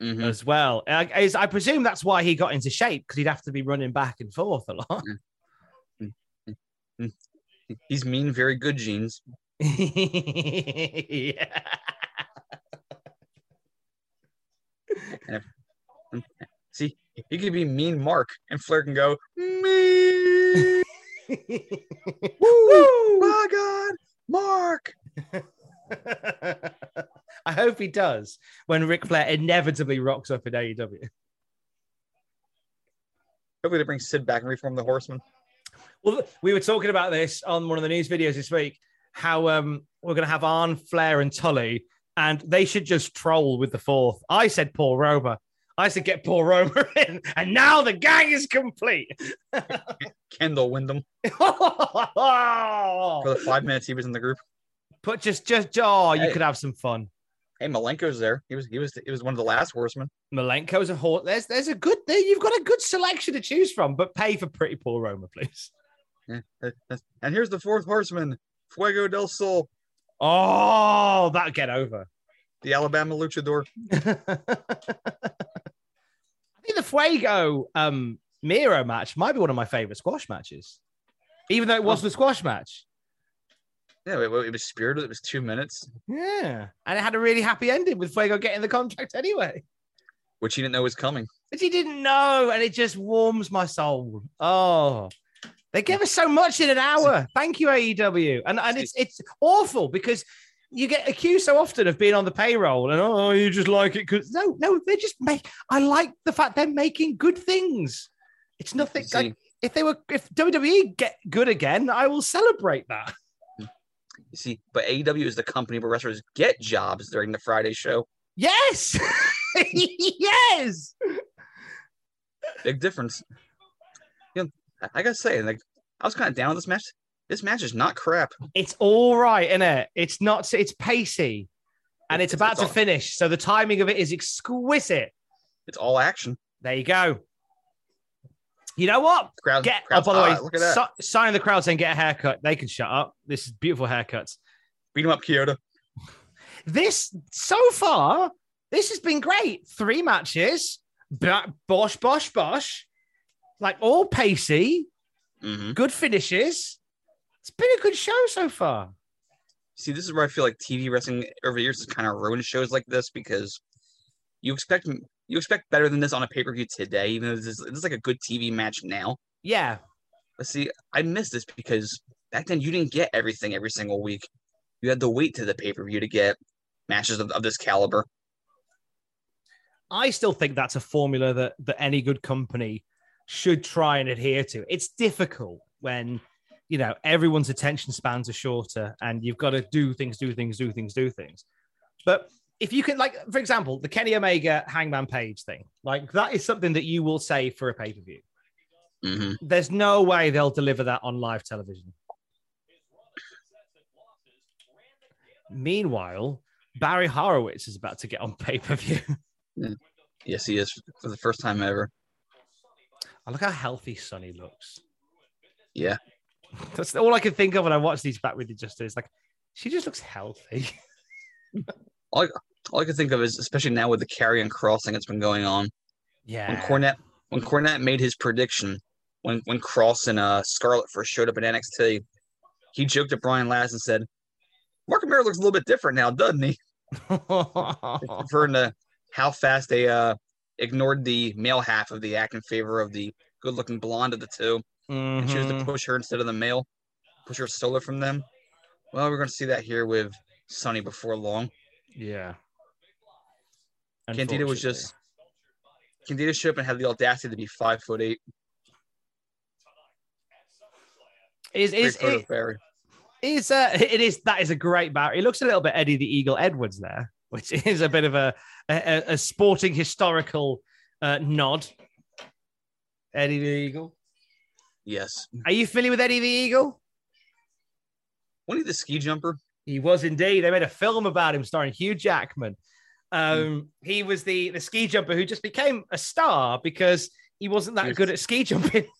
Mhm. as well. I, I presume that's why he got into shape because he'd have to be running back and forth a lot. He's mean, very good genes. yeah. See, he could be mean Mark, and Flair can go, me. Woo! My God, Mark. I hope he does when Ric Flair inevitably rocks up in E AEW. Hopefully, they bring Sid back and reform the Horseman. Well, we were talking about this on one of the news videos this week. How um, we're going to have Arn, Flair, and Tully, and they should just troll with the fourth. I said Paul Roma. I said get Paul Roma in, and now the gang is complete. Kendall Windham for the five minutes he was in the group. Just, just, oh, you Hey. could have some fun. Hey, Malenko's there. He was, he was, he was one of the last Horsemen. Malenko's a horse. There's, there's a good there. You've got a good selection to choose from, but pay for pretty poor Roma, please. And here's the fourth Horseman, Fuego del Sol, Oh, that get over. the Alabama Luchador. I think the Fuego um, Miro match might be one of my favorite squash matches, even though it wasn't a squash match. Yeah, it, it was spirited. It was two minutes, Yeah, and it had a really happy ending with Fuego getting the contract anyway, which he didn't know was coming. which he didn't know, and it just warms my soul. Oh, they give us so much in an hour. Thank you, AEW, and and it's it's awful because. You get accused so often of being on the payroll, and oh, you just like it because no, no, they just make. I like the fact they're making good things. It's nothing. Like, if they were, if WWE get good again, I will celebrate that. You see, but AEW is the company where wrestlers get jobs during the Friday show. Yes, yes. Big difference. You know, I, I gotta say, like, I was kind of down with this match. This match is not crap. It's all right, isn't it? It's not. It's pacey, and it's It's- about it's to all- finish. So the timing of it is exquisite. It's all action. There you go. You know what? Crowd, Get oh, by the way, hot. Look at that. si- sign in the crowd saying get a haircut. They can shut up. This is beautiful haircuts. Beat them up, Kyoto. This so far, this has been great. Three matches, bosh, bosh, bosh, like all pacey, hmm good finishes. It's been a good show so far. See, this is where I feel like TV wrestling over the years has kind of ruined shows like this because you expect you expect better than this on a pay per view today, even though this is, this is like a good TV match now. Yeah. But see, I miss this because back then you didn't get everything every single week. You had to wait to the pay per view to get matches of, of this caliber. I still think that's a formula that that any good company should try and adhere to. It's difficult when you know everyone's attention spans are shorter and you've got to do things, do things, do things, do things. But if you can, like, for example, the Kenny Omega Hangman Page thing, like that is something that you will say for a pay per view. Mm-hmm. There's no way they'll deliver that on live television. Meanwhile, Barry Horowitz is about to get on pay per view. Yes, he is for the first time ever. I look how healthy Sunny looks. Yeah. That's all I can think of when I watch these back with you. Just is like, she just looks healthy. all, I, all I can think of is, especially now with the carry and crossing that's been going on. Yeah. When Cornette when Cornette made his prediction when when Kross and uh, Scarlett first showed up in NXT, he joked at Brian Last and said, "Marc Mero looks a little bit different now, doesn't he?" Referring to how fast they uh, ignored the male half of the act in favor of the good-looking blonde of the 2 mm-hmm. and chose to push her instead of the male, push her solo from them. Well, we're going to see that here with Sunny before long. Yeah. Candido was just Candido showed up and had the audacity to be five foot eight. Is is it, is uh, it is that is a great Barry. He looks a little bit Eddie the Eagle Edwards there, which is a bit of a a, a sporting historical uh, nod. Eddie the Eagle. Yes. Are you familiar with Eddie the Eagle? Wasn't he the ski jumper? He was indeed. They made a film about him starring Hugh Jackman. Um, mm. He was the the ski jumper who just became a star because he wasn't that he was, good at ski jumping.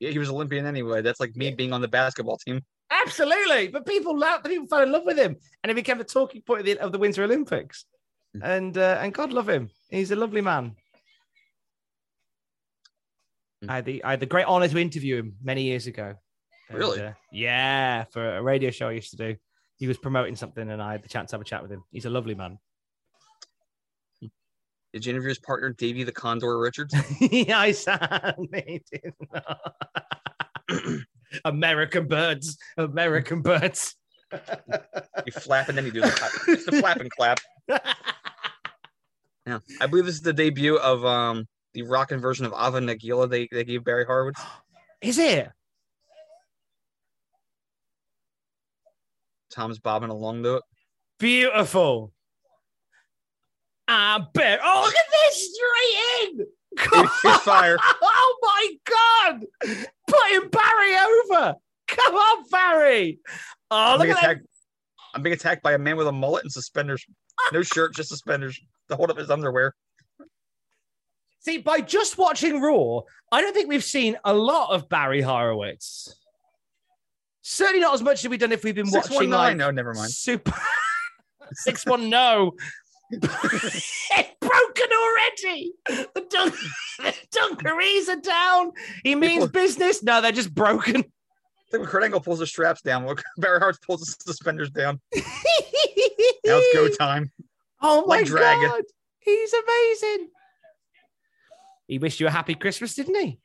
Yeah, he was Olympian anyway. That's like me being on the basketball team. Absolutely, but people loved, people fell in love with him, and he became the talking point of the, of the Winter Olympics. Mm. And uh, and God love him. He's a lovely man. Mm. I had the I had the great honor to interview him many years ago. Really? uh, yeah, for a radio show I used to do. He was promoting something, and I had the chance to have a chat with him. He's a lovely man. Did you interview his partner, Davey the Condor Richards? yeah, I did American birds, American birds. you flap and then you do the, the flap and clap. Yeah, I believe this is the debut of um the rockin' version of Hava Nagila they, they gave Barry Horowitz. Is it? Tom's bobbing along to it. Beautiful. I bet. Oh, look at this straight in. He's fire. oh my god! Putting Barry over. Come on, Barry. Oh, I'm look being, at attacked, I'm being attacked by a man with a mullet and suspenders. No shirt, just suspenders to hold up his underwear. See, by just watching Raw, I don't think we've seen a lot of Barry Horowitz. Certainly not as much as we've done if we've been Six watching. One like, no, never mind. Super six one no. it's broken already. The, dun- the dungarees are down. He means business. No, they're just broken. I think when Kurt Angle pulls the straps down, look, Barry Hart pulls the suspenders down. now it's go time. Oh my Like Dragon. god, he's amazing. He wished you a happy Christmas, didn't he?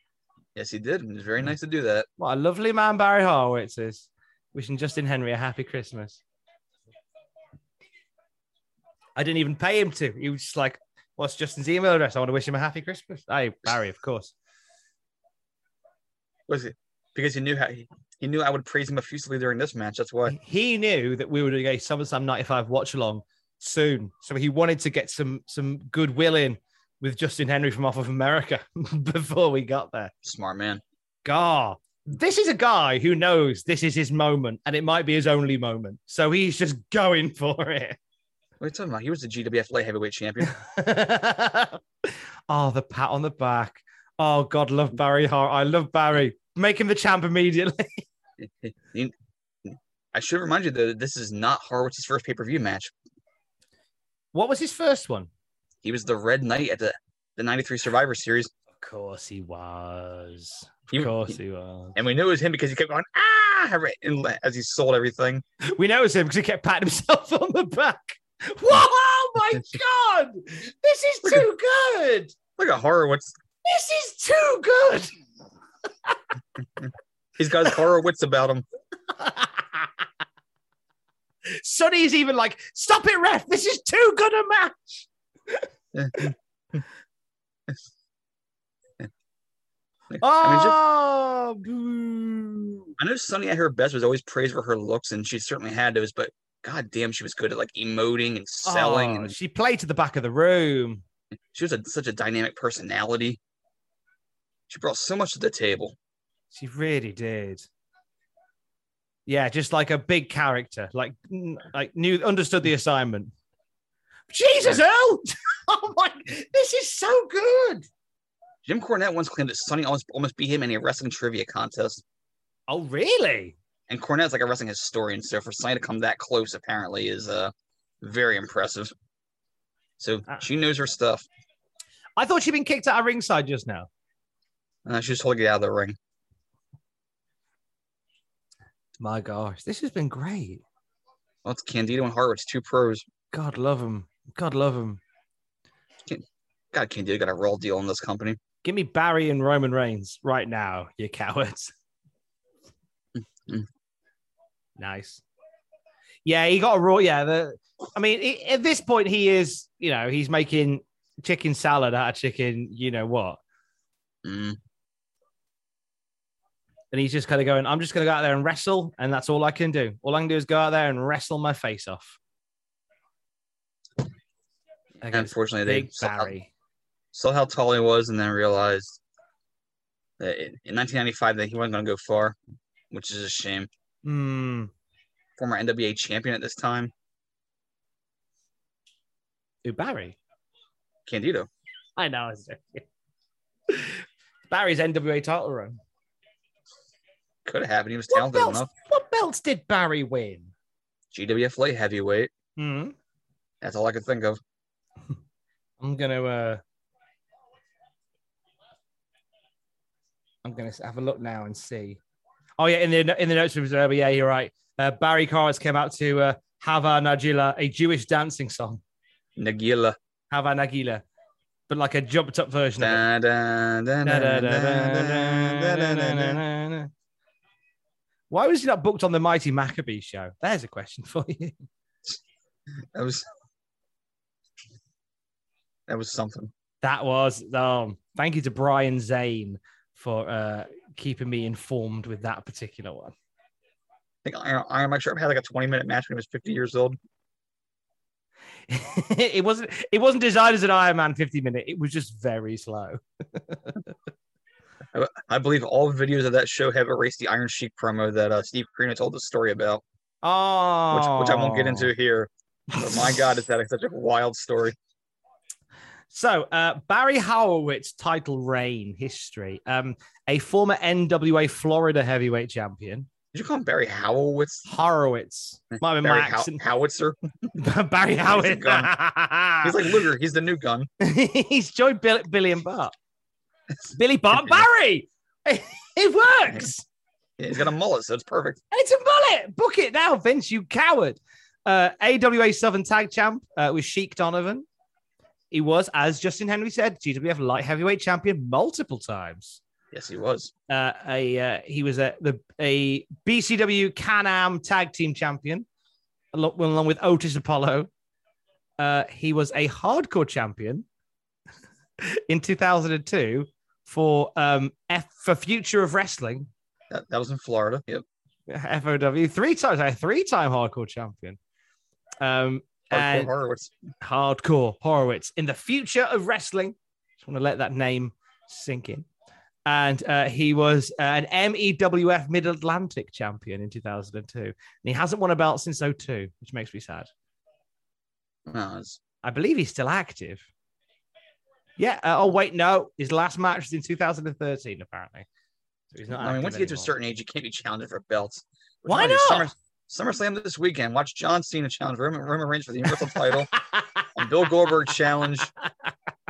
Yes, he did. It was very mm. nice to do that. What a lovely man Barry Horowitz is. Wishing Justin Henry a happy Christmas. I didn't even pay him to. He was just like, "What's Justin's email address? I want to wish him a happy Christmas." Hey, Barry, of course. Was it because he knew how he, he knew I would praise him effusively during this match? That's why. He knew that we were doing a SummerSlam '95 watch along soon, so he wanted to get some some goodwill in with Justin Henry from off of America before we got there. Smart man. God, this is a guy who knows this is his moment, and it might be his only moment. So he's just going for it. What are you talking about? He was the GWF light heavyweight champion. oh, the pat on the back. Oh, God, love Barry Hart. I love Barry. Make him the champ immediately. I should remind you that this is not Horowitz's first pay per view match. what was his first one? He was the Red Knight at the the '93 Survivor Series. Of course he was. Of He- course he was. And we knew it was him because he kept going, ah, as he sold everything. We know it's him because he kept patting himself on the back. Whoa, oh my god! This is too good. Look at Horowitz. This is too good. He's got his Horowitz about him. Sunny's even like, stop it, ref. This is too good a match. I mean, just- Oh, boo. I know Sunny at her best was always praised for her looks, and she certainly had those, but god damn, she was good at like emoting and selling, Oh, and she played to the back of the room. she was a, such a dynamic personality. She brought so much to the table. She really did. Yeah, just like a big character, like like knew understood the assignment. Jesus, Earl! Oh my, this is so good. Jim Cornette once claimed that Sunny almost almost beat him in a wrestling trivia contest. Oh, really? And Cornette's like a wrestling historian, so for Sunny to come that close apparently is uh very impressive. So Ah. she knows her stuff. I thought she'd been kicked out of ringside just now. Uh, she was told to get out of the ring. My gosh, this has been great. Well, it's Candido and Horowitz, two pros. God love them. God love them. God, Candido got a raw deal in this company. Give me Barry and Roman Reigns right now, you cowards. Nice. Yeah, he got a raw. Yeah, the. I mean, i- at this point, he is. You know, he's making chicken salad out of chicken. You know what? Mm. And he's just kind of going. I'm just going to go out there and wrestle, and that's all I can do. All I can do is go out there and wrestle my face off. Unfortunately, they Big saw how, Barry. saw how tall he was and then realized that in, in 1995 that he wasn't going to go far, which is a shame. Hmm. Former NWA champion at this time, Who Barry? Candido. I know. I. Barry's NWA title run. Could have happened. He was What talented belts, enough. what belts did Barry win? GWF light heavyweight. Hmm. That's all I could think of. I'm gonna. uh I'm gonna have a look now and see. Oh yeah, in the in the notes from uh, yeah, you're right. Uh, Barry Carrs came out to uh, Hava Nagila, a Jewish dancing song. Nagila. Hava Nagila. But like a jumped up version of it. Why was he not booked on the Mighty Maccabee show? There's a question for you. That was that was something. That was um thank you to Brian Zane for uh keeping me informed with that particular one. I think Iron, Iron Mike Sharpe had like a 20 minute match when he was 50 years old. it wasn't it wasn't designed as an Iron Man 50 minute, it was just very slow. I, I believe all videos of that show have erased the Iron Sheik promo that uh, Steve Corino told the story about, Oh which, which I won't get into here. But my God, is that such a wild story? So, uh, Barry Horowitz title reign history. Um, a former NWA Florida heavyweight champion. Did you call him Barry Howowitz? Horowitz. Might my Barry How- accent. Howitzer? Barry He's Howitz. gun. He's like Luger. He's the new gun. He's joined Bill, Billy and Bart. Billy Bart Barry. It works. He's got a mullet, so it's perfect. It's a bullet. Book it now, Vince, you coward. Uh, AWA Southern Tag Champ uh, was Sheik Donovan. He was, as Justin Henry said, GWF light heavyweight champion multiple times. Yes, he was. Uh, a uh, he was a the a BCW Can-Am tag team champion, along, along with Otis Apollo. Uh, he was a hardcore champion in 2002 for um F for Future of Wrestling. That, that was in Florida. Yep. FOW three times, a three-time hardcore champion. Um, Hardcore and Horowitz. hardcore Horowitz in the future of wrestling. Just want to let that name sink in. And uh, he was uh, an MEWF Mid Atlantic champion in 2002. And he hasn't won a belt since 02, which makes me sad. No, I believe he's still active. Yeah. Uh, oh, wait, no. His last match was in 2013, apparently. So he's not I mean, once you get to a certain age, you can't be challenged for belts. Why not? Summer, SummerSlam this weekend. Watch John Cena challenge Roman, Roman Reigns for the Universal title, and Bill Goldberg challenge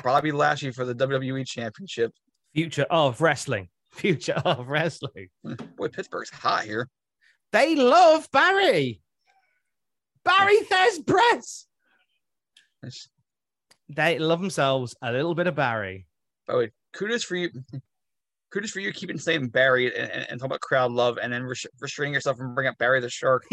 Bobby Lashley for the WWE Championship. Future of wrestling. Future of wrestling. Boy, Pittsburgh's hot here. They love Barry. Barry Thesz Press. They love themselves a little bit of Barry. By the way, kudos for you. Kudos for you keeping saying Barry and, and, and talking about crowd love and then res- restraining yourself from bringing up Barry the Shark.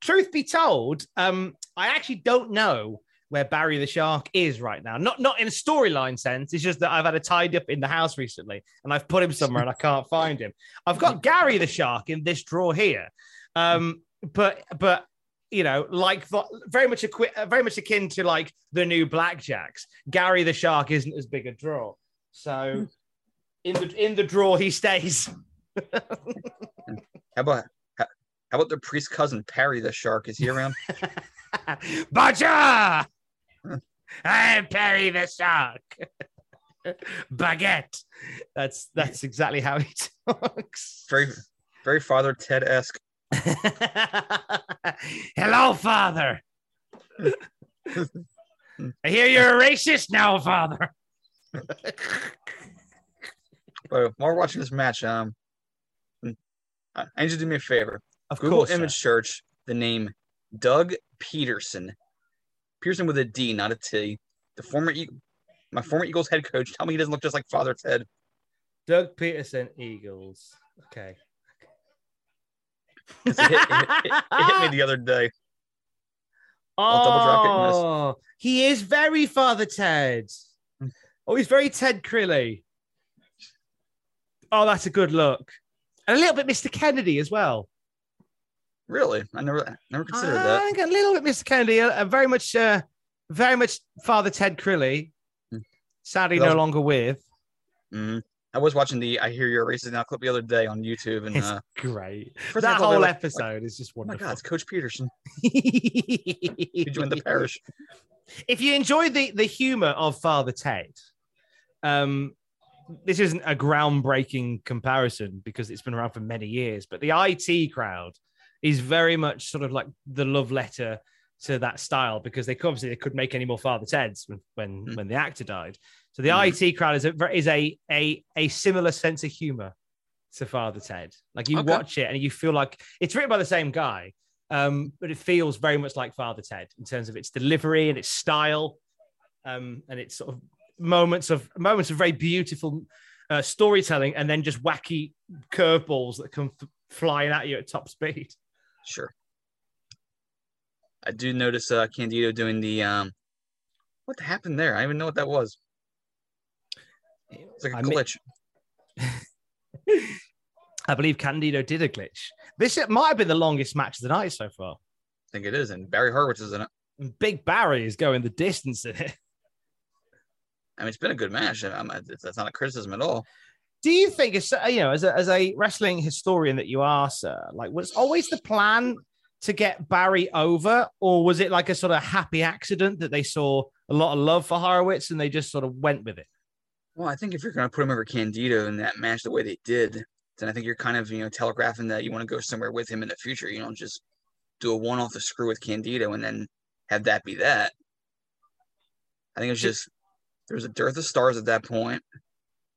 Truth be told, um, I actually don't know where Barry the Shark is right now. Not not in a storyline sense. It's just that I've had a tidy up in the house recently, and I've put him somewhere and I can't find him. I've got Gary the Shark in this drawer here, um, but but you know, like the, very much equi- very much akin to like the new Blackjacks. Gary the Shark isn't as big a draw, so in the in the draw he stays. How about how, how about the priest cousin Perry the Shark? Is he around? Baja! I'm Perry the Shark. Baguette. That's that's exactly how he talks. very very Father Ted esque. Hello, Father. I hear you're a racist now, Father. But while we're watching this match, um, I I need you to do me a favor. Of Google course, image sir. search the name Doug Pederson. Pederson with a D, not a T. The former Eagle, my former Eagles head coach. Tell me he doesn't look just like Father Ted. Doug Pederson, Eagles. Okay. It hit, it hit- it- it hit me the other day. I'll double drop it and miss. Oh, he is very Father Ted. Oh, he's very Ted Crilly. Oh, that's a good look. And a little bit Mr. Kennedy as well. Really, I never never considered I that. think a little bit Mr. Kennedy, uh, very much, uh, very much Father Ted Crilly. Sadly, no longer with. Mhm. I was watching the "I Hear You're Racist Now" clip the other day on YouTube, and It's uh, great. For that whole like- episode is just oh my wonderful. God, it's Coach Pederson. He joined the parish. if you enjoy the the humor of Father Ted, um, this isn't a groundbreaking comparison because it's been around for many years, but the IT crowd is very much sort of like the love letter to that style because they could- obviously they could make any more Father Teds when when, Mm. when the actor died. So the Mm. IT crowd is a is a a a similar sense of humor to Father Ted. Like you Okay. watch it and you feel like it's written by the same guy, um, but it feels very much like Father Ted in terms of its delivery and its style, um, and its sort of moments of moments of very beautiful uh, storytelling, and then just wacky curveballs that come f- flying at you at top speed. Sure. I do notice uh, Candido doing the um. What happened there? I don't even know what that was. It's like a I mi- glitch. I believe Candido did a glitch. This might have been the longest match of the night so far. I think it is, and Barry Horowitz is in it. Big Barry is going the distance in it. I mean, it's been a good match. I'm, that's not a criticism at all. Do you think, as uh, you know, as a, as a wrestling historian that you are, sir, like was always the plan to get Barry over, or was it like a sort of happy accident that they saw a lot of love for Horowitz and they just sort of went with it? Well, I think if you're going to put him over Candido in that match the way they did, then I think you're kind of you know telegraphing that you want to go somewhere with him in the future. You don't just do a one off the screw with Candido and then have that be that. I think it was just there was a dearth of stars at that point.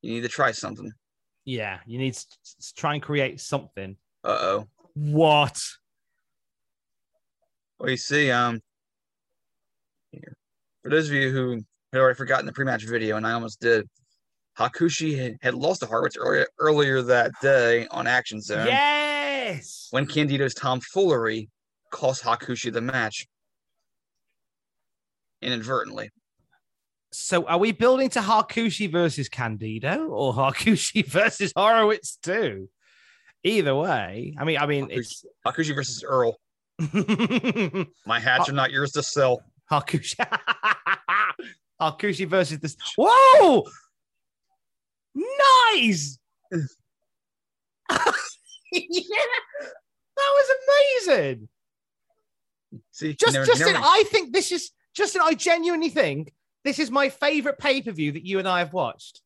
You need to try something. Yeah, you need to try and create something. Uh oh. What? Well, you see, um, for those of you who had already forgotten the pre-match video, and I almost did, Hakushi had, lost to Horowitz earlier, earlier that day on Action Zone Yes. when Candido's tomfoolery cost Hakushi the match inadvertently. So are we building to Hakushi versus Candido or Hakushi versus Horowitz too? Either way, I mean, I mean, it's Hakushi versus Earl. My hats are not yours to sell. Hakushi. Hakushi versus this. Whoa! Nice. yeah, that was amazing. See, Just, never- Justin, never- I think this is Justin. I genuinely think this is my favorite pay per view that you and I have watched.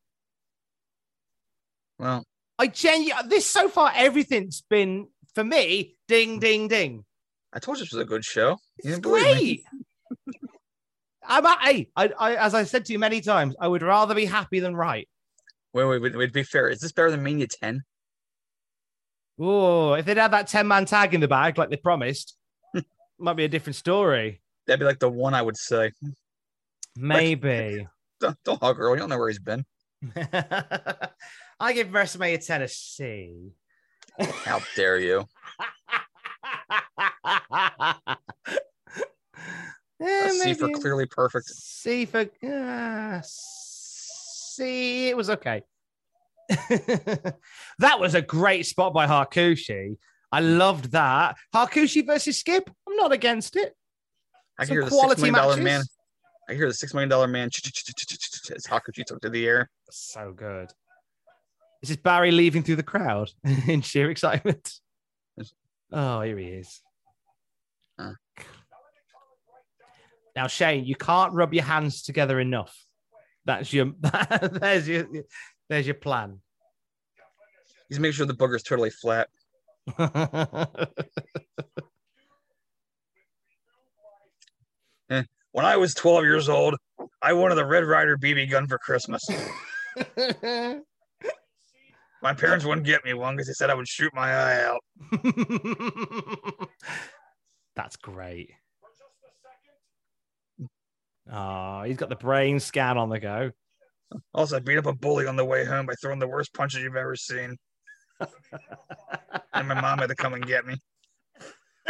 well, I genuinely this so far everything's been for me ding ding ding. I told you this was a good show. It's didn't believe me. great. I'm at, hey, I, I, as I said to you many times, I would rather be happy than right. Wait, wait, wait, wait. Be fair, is this better than Mania 10? Oh, if they'd had that 10 man tag in the bag like they promised, might be a different story. That'd be like the one I would say. Maybe. Don't, don't hug Earl. You don't know where he's been. I give WrestleMania 10 a C. How dare you? A C for clearly perfect. C for uh, C. It was okay. that was a great spot by Hakushi. I loved that. Hakushi versus Skip. I'm not against it. I Some hear the six quality million dollar matches. man. I hear the six million dollar man as Hakushi took to the air. So good. This is Barry leaving through the crowd in sheer excitement. Oh, here he is. Huh. Now, Shane, you can't rub your hands together enough. That's your there's your there's your plan. He's making sure the booger's totally flat. Eh, When I was 12 years old, I wanted a Red Ryder BB gun for Christmas. My parents wouldn't get me one because they said I would shoot my eye out. That's great. Oh, he's got the brain scan on the go. Also, I beat up a bully on the way home by throwing the worst punches you've ever seen. and my mom had to come and get me.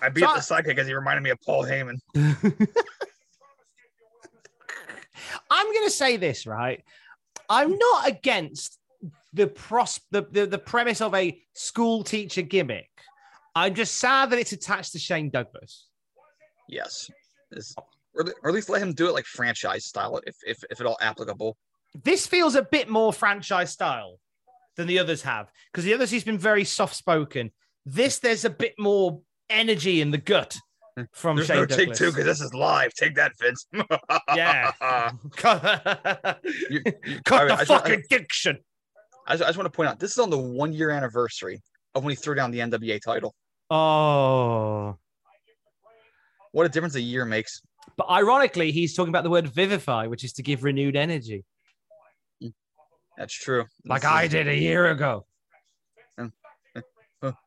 I beat up the psychic because he reminded me of Paul Heyman. I'm going to say this, right? I'm not against the pros the, the the premise of a school teacher gimmick. I'm just sad that it's attached to Shane Douglas. Yes. This- or, at least let him do it like franchise style, if, if, if at all applicable. This feels a bit more franchise style than the others have because the others he's been very soft spoken. This there's a bit more energy in the gut from There's Shane no Douglas. take two because this is live. Take that, Vince. Yeah. Cut You- you- Cut I- the I just- diction. I just, I just want to point out this is on the one year anniversary of when he threw down the NWA title. Oh. What a difference a year makes. But ironically, he's talking about the word vivify, which is to give renewed energy, That's true. like This I is- did a year ago.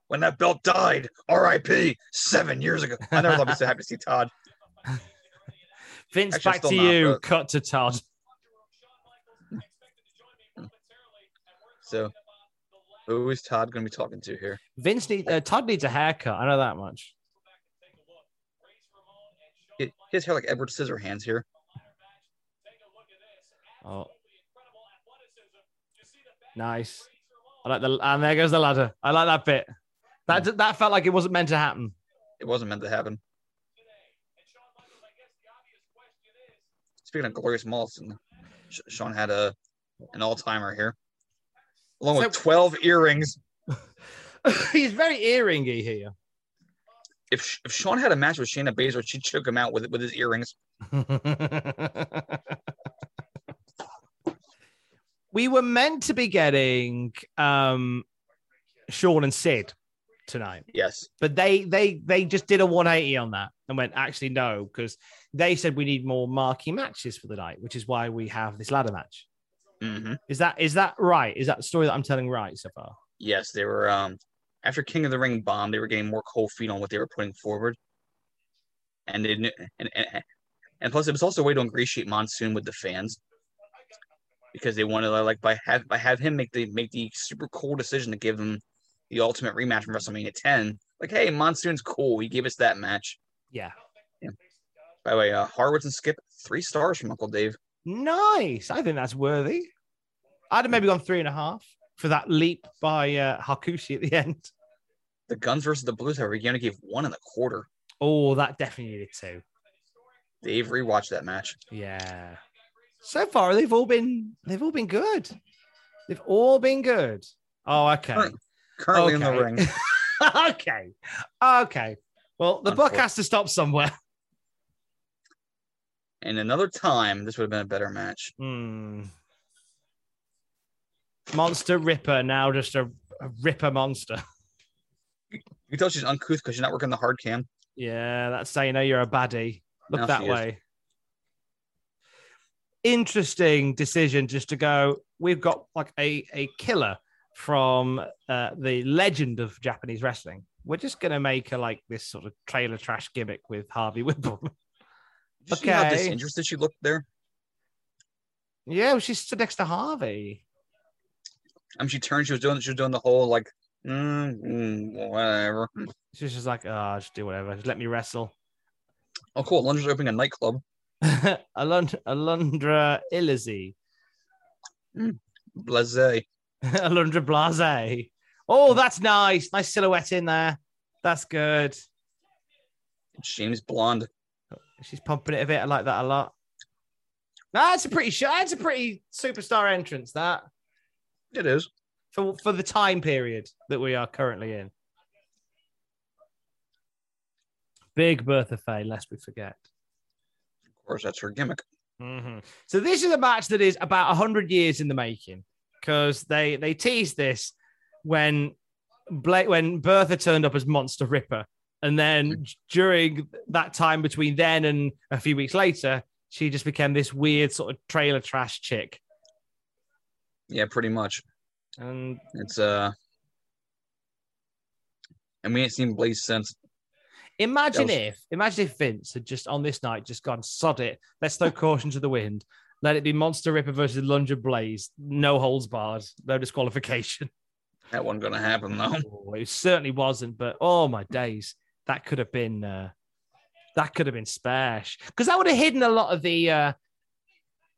when that belt died. R.I.P. Seven years ago. I never thought I'd be so happy to see Todd. Vince, Actually, back to still not, you. but- Cut to Todd. So, who is Todd going to be talking to here? Vince need uh, Todd needs a haircut. I know that much. He, has hair like Edward Scissorhands here. Oh, nice. I like the and there goes the ladder. I like that bit. That that felt like it wasn't meant to happen. It wasn't meant to happen. Speaking of glorious Molson, Shawn had a an all timer here, along with twelve earrings. He's very earringy here. If, if Shawn had a match with Shayna Baszler, she'd choke him out with with his earrings. we were meant to be getting um Shawn and Sid tonight. Yes, But they they they just did a 180 on that and went, actually, no, because they said we need more marquee matches for the night, which is why we have this ladder match. Hmm Is that is that right? Is that the story that I'm telling right so far? yes, they were. Um, after King of the Ring bomb, they were getting more cold feet on what they were putting forward, and they knew, and, and and plus it was also a way to ingratiate Monsoon with the fans because they wanted to like by have by have him make the make the super cool decision to give them the ultimate rematch from WrestleMania 10. Like, hey, Monsoon's cool. He gave us that match. Yeah. By the way, uh, Horowitz and Skip three stars from Uncle Dave. Nice. I think that's worthy. I'd have maybe gone three and a half for that leap by uh, Hakushi at the end. The Gunns versus the Blus, however, he only gave one and a quarter. Oh, that definitely needed two. Dave rewatched that match. Yeah. So far, they've all been they've all been good. They've all been good. Oh, okay. Current- Currently in the ring. okay. Okay. Well, the book has to stop somewhere. And another time, this would have been a better match. Hmm. Monster Ripper now just a, a Ripper monster. You can tell she's uncouth because she's not working the hard cam. Yeah, that's how you know you're a baddie. Look Now that she is. way. Interesting decision just to go. We've got like a, a killer from uh, the legend of Japanese wrestling. We're just gonna make a like this sort of trailer trash gimmick with Harvey Whipple. Did see how Okay. disinterested she looked there? yeah, well, she stood next to Harvey. Mean, she turned. She was doing. She was doing the whole like, mm, mm, whatever. She was just like, oh, just do whatever. Just let me wrestle. Oh, cool. Lundra's opening a nightclub. Alund- Alundra Illizy. Blayze. Alundra Blayze. Oh, that's nice. Nice silhouette in there. That's good. James Blonde. She's pumping it a bit. I like that a lot. That's a pretty shot. That's a pretty superstar entrance. That It is. for for the time period that we are currently in. Big Bertha Faye, lest we forget. Of course, that's her gimmick. Mhm. So this is a match that is about hundred years in the making because they they teased this when Blake when Bertha turned up as Monster Ripper, and then during that time between then and a few weeks later, she just became this weird sort of trailer trash chick. Yeah, pretty much. And It's uh, and we ain't seen Blayze since. imagine was- if imagine if Vince had just on this night just gone sod it, let's throw caution to the wind. Let it be Monster Ripper versus Alundra Blayze. No holds barred, no disqualification. That wasn't gonna happen though. Oh, it certainly wasn't, but oh my days, that could have been uh, that could have been spash because that would have hidden a lot of the uh,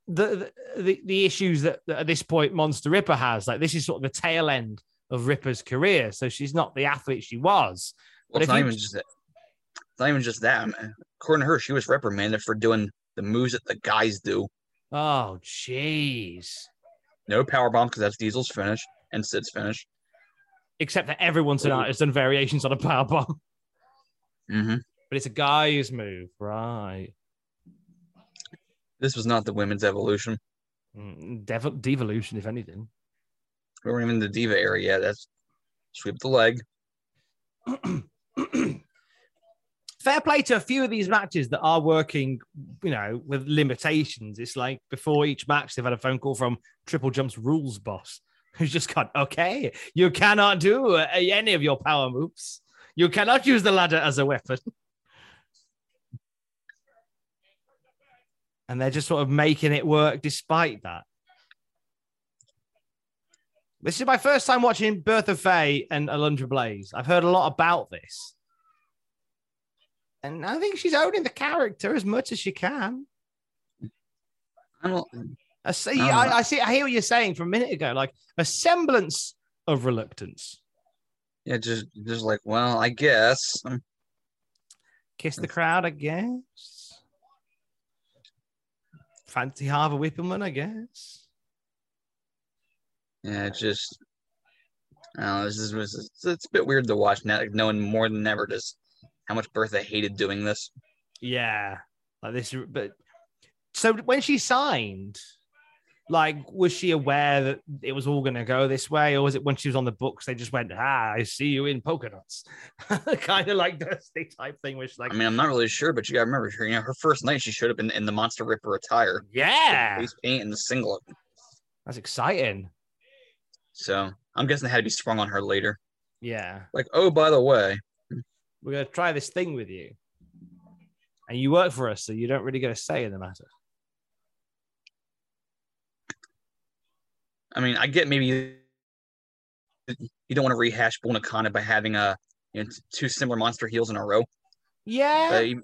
the, the the issues that, that at this point Monster Ripper has. Like this is sort of the tail end of Ripper's career, so she's not the athlete she was. Well, But it's not you- even just that. It's not even just that. Man. According to her, she was reprimanded for doing the moves that the guys do. Oh, jeez. No power bomb because that's Diesel's finish and Sid's finish. Except that everyone tonight has done variations on a power bomb, Mm-hmm. but it's a guy's move, right? This was not the women's evolution. Mm, Dev- devolution, if anything. We weren't even in the diva area yet. That's sweep the leg. fair play to a few of these matches that are working, you know, with limitations. It's like before each match, they've had a phone call from Triple Jump's rules boss, who's just gone, okay, you cannot do uh, any of your power moves. You cannot use the ladder as a weapon. And they're just sort of making it work despite that. This is my first time watching Bertha Faye and Alundra Blayze. I've heard a lot about this. And I think she's owning the character as much as she can. I see. I. I see. I hear what you're saying from a minute ago. Like a semblance of reluctance. Yeah, just just like, well, I guess. Um, Kiss the crowd, I guess. Fancy Harvey Wippleman, I guess. Yeah, it's just. I don't know. This is it's, it's a bit weird to watch now, knowing more than ever just how much Bertha hated doing this. Yeah, like this. But so when she signed, like, was she aware that it was all going to go this way, or was it when she was on the books they just went, "Ah, I see you in polka dots," kind of like Dusty type thing, which like, I mean, I'm not really sure, but you gotta remember, her, you know, her first night she showed up in, in the Monster Ripper attire, yeah, face paint, and the singlet. that's exciting. So I'm guessing it had to be sprung on her later. Yeah, Like, oh, by the way, we're going to try this thing with you, and you work for us, so you don't really get a say in the matter. I mean, I get maybe you, you don't want to rehash Bull Nakano by having a you know, two similar monster heels in a row, Yeah, but you,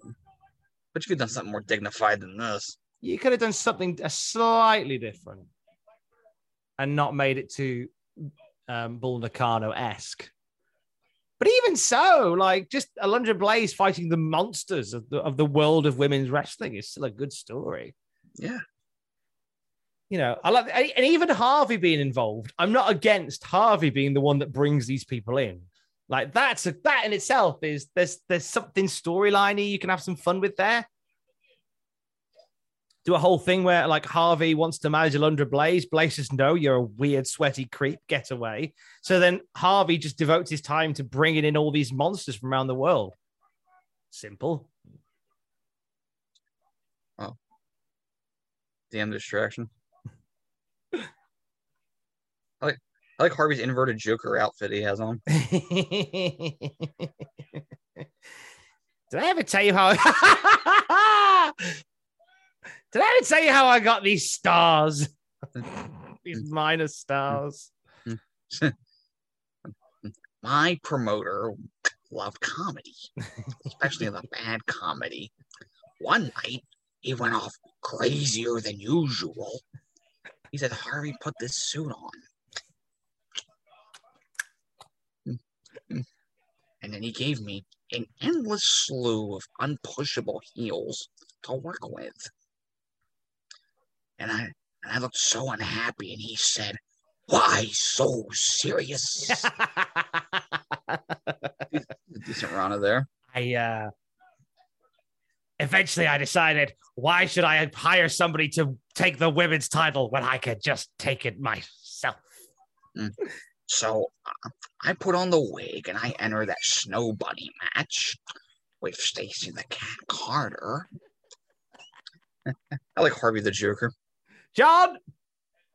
but you could have done something more dignified than this. you could have done something slightly different and not made it too um, Bull Nakano esque. But even so, like just Alundra Blayze fighting the monsters of the, of the world of women's wrestling is still a good story. Yeah. You know, I like, and even Harvey being involved. I'm not against Harvey being the one that brings these people in. Like that's a, that in itself is there's there's something storyliney you can have some fun with there do a whole thing where like Harvey wants to manage Alundra Blayze. Blayze says, no, you're a weird, sweaty creep. Get away. So then Harvey just devotes his time to bringing in all these monsters from around the world. Simple. Oh. damn distraction. I like I like Harvey's inverted Joker outfit he has on. Did I ever tell you how? Did I ever tell you how I got these stars? these minus stars. My promoter loved comedy, especially the bad comedy. One night, he went off crazier than usual. He said, Harvey, put this suit on. And then he gave me an endless slew of unpushable heels to work with. And I and I looked so unhappy, and he said, Why so serious? Decent Rana there. I uh eventually I decided why should I hire somebody to take the women's title when I could just take it myself? Mm. So uh, I put on the wig and I enter that snow bunny match with Stacy the Kat Carter. I like Harvey the Joker. John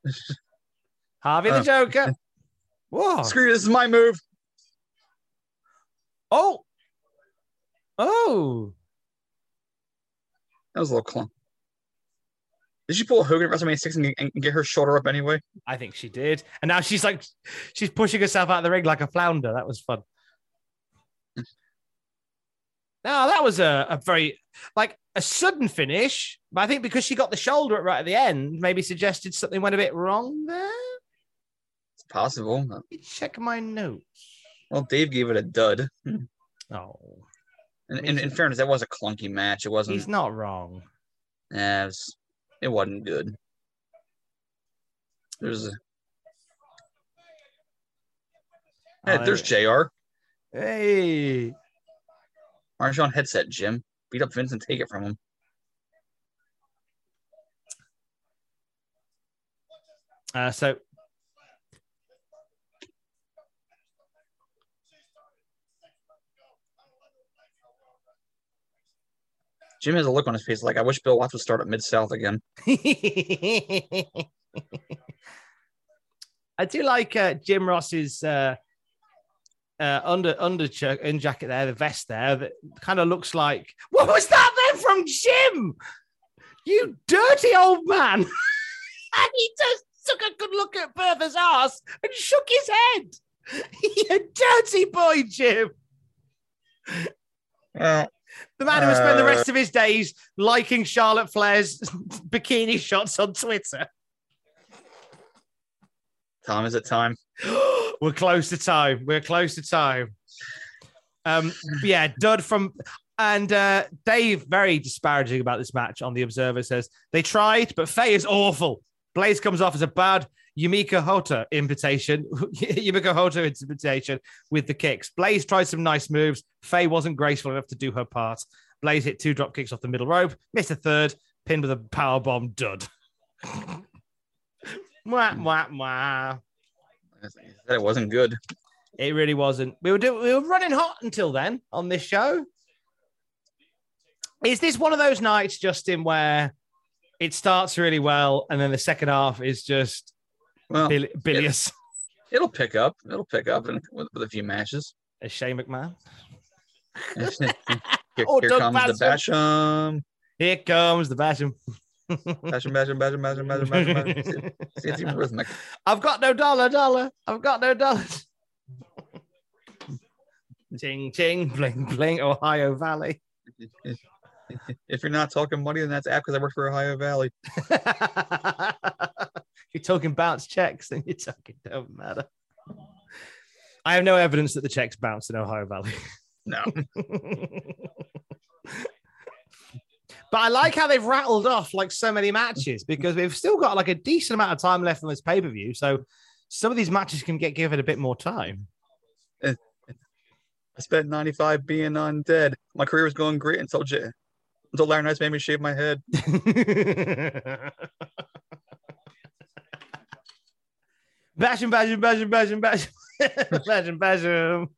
Harvey the Uh, Joker. Whoa. Screw you, this is my move. Oh. Oh. That was a little clump. Did she pull a Hogan at WrestleMania 6 and, and get her shoulder up anyway? I think she did. And now she's like, she's pushing herself out of the ring like a flounder. That was fun. Now that was a, a very like a sudden finish, but I think because she got the shoulder right at the end, maybe suggested something went a bit wrong there. It's possible. Let me check my notes. Well, Dave gave it a dud. Oh, And in, in fairness, that was a clunky match. It wasn't. he's not wrong. Yeah, it, was, it wasn't good. There's a. Hey, there's Jr. Hey, Aren't you on headset, Jim? Beat up Vince and take it from him. uh, so Jim has a look on his face like I wish Bill Watts would start at Mid South again. I do like uh, Jim Ross's uh, uh, under under ch- in jacket there, the vest there that kind of looks like what was that then from Jim? You dirty old man! and he just took a good look at Bertha's ass and shook his head. you dirty boy, Jim. Well, The man who will spend the Uh, rest of his days liking Charlotte Flair's bikini shots on Twitter. Time is it time? We're close to time. We're close to time. Um, yeah, dud from and uh, Dave very disparaging about this match on the Observer says they tried, but Faye is awful. Blayze comes off as a bad Yumiko Hotta invitation, Yumiko Hotta invitation with the kicks. Blayze tried some nice moves. Faye wasn't graceful enough to do her part. Blayze hit two drop kicks off the middle rope, missed a third, pinned with a power bomb dud. Mwah, mwah, mwah. It wasn't good. It really wasn't. We were do- we were running hot until then on this show. Is this one of those nights, Justin, where it starts really well and then the second half is just Well, bil- bilious It'll pick up. It'll pick up in, with, with a few matches. as Shane McMahon? here Oh, here comes the Basham. Here comes the Basham. Basham, Basham, Basham, Basham, Basham, Basham, Basham. See, it's even rhythmic. I've got no dollar, dollar. I've got no dollars. ting, ting, bling, bling, Ohio Valley. If you're not talking money, then that's apt because I work for Ohio Valley. you're talking bounce checks, then you're talking don't matter. I have no evidence that the checks bounced in Ohio Valley. No. But I like how they've rattled off like so many matches because we've still got like a decent amount of time left on this pay per view. So some of these matches can get given a bit more time. I spent 95 being undead. My career was going great until J- until Larry Nice made me shave my head. Bash him, bash him, bash him, bash him, bash him, bash him, bash him.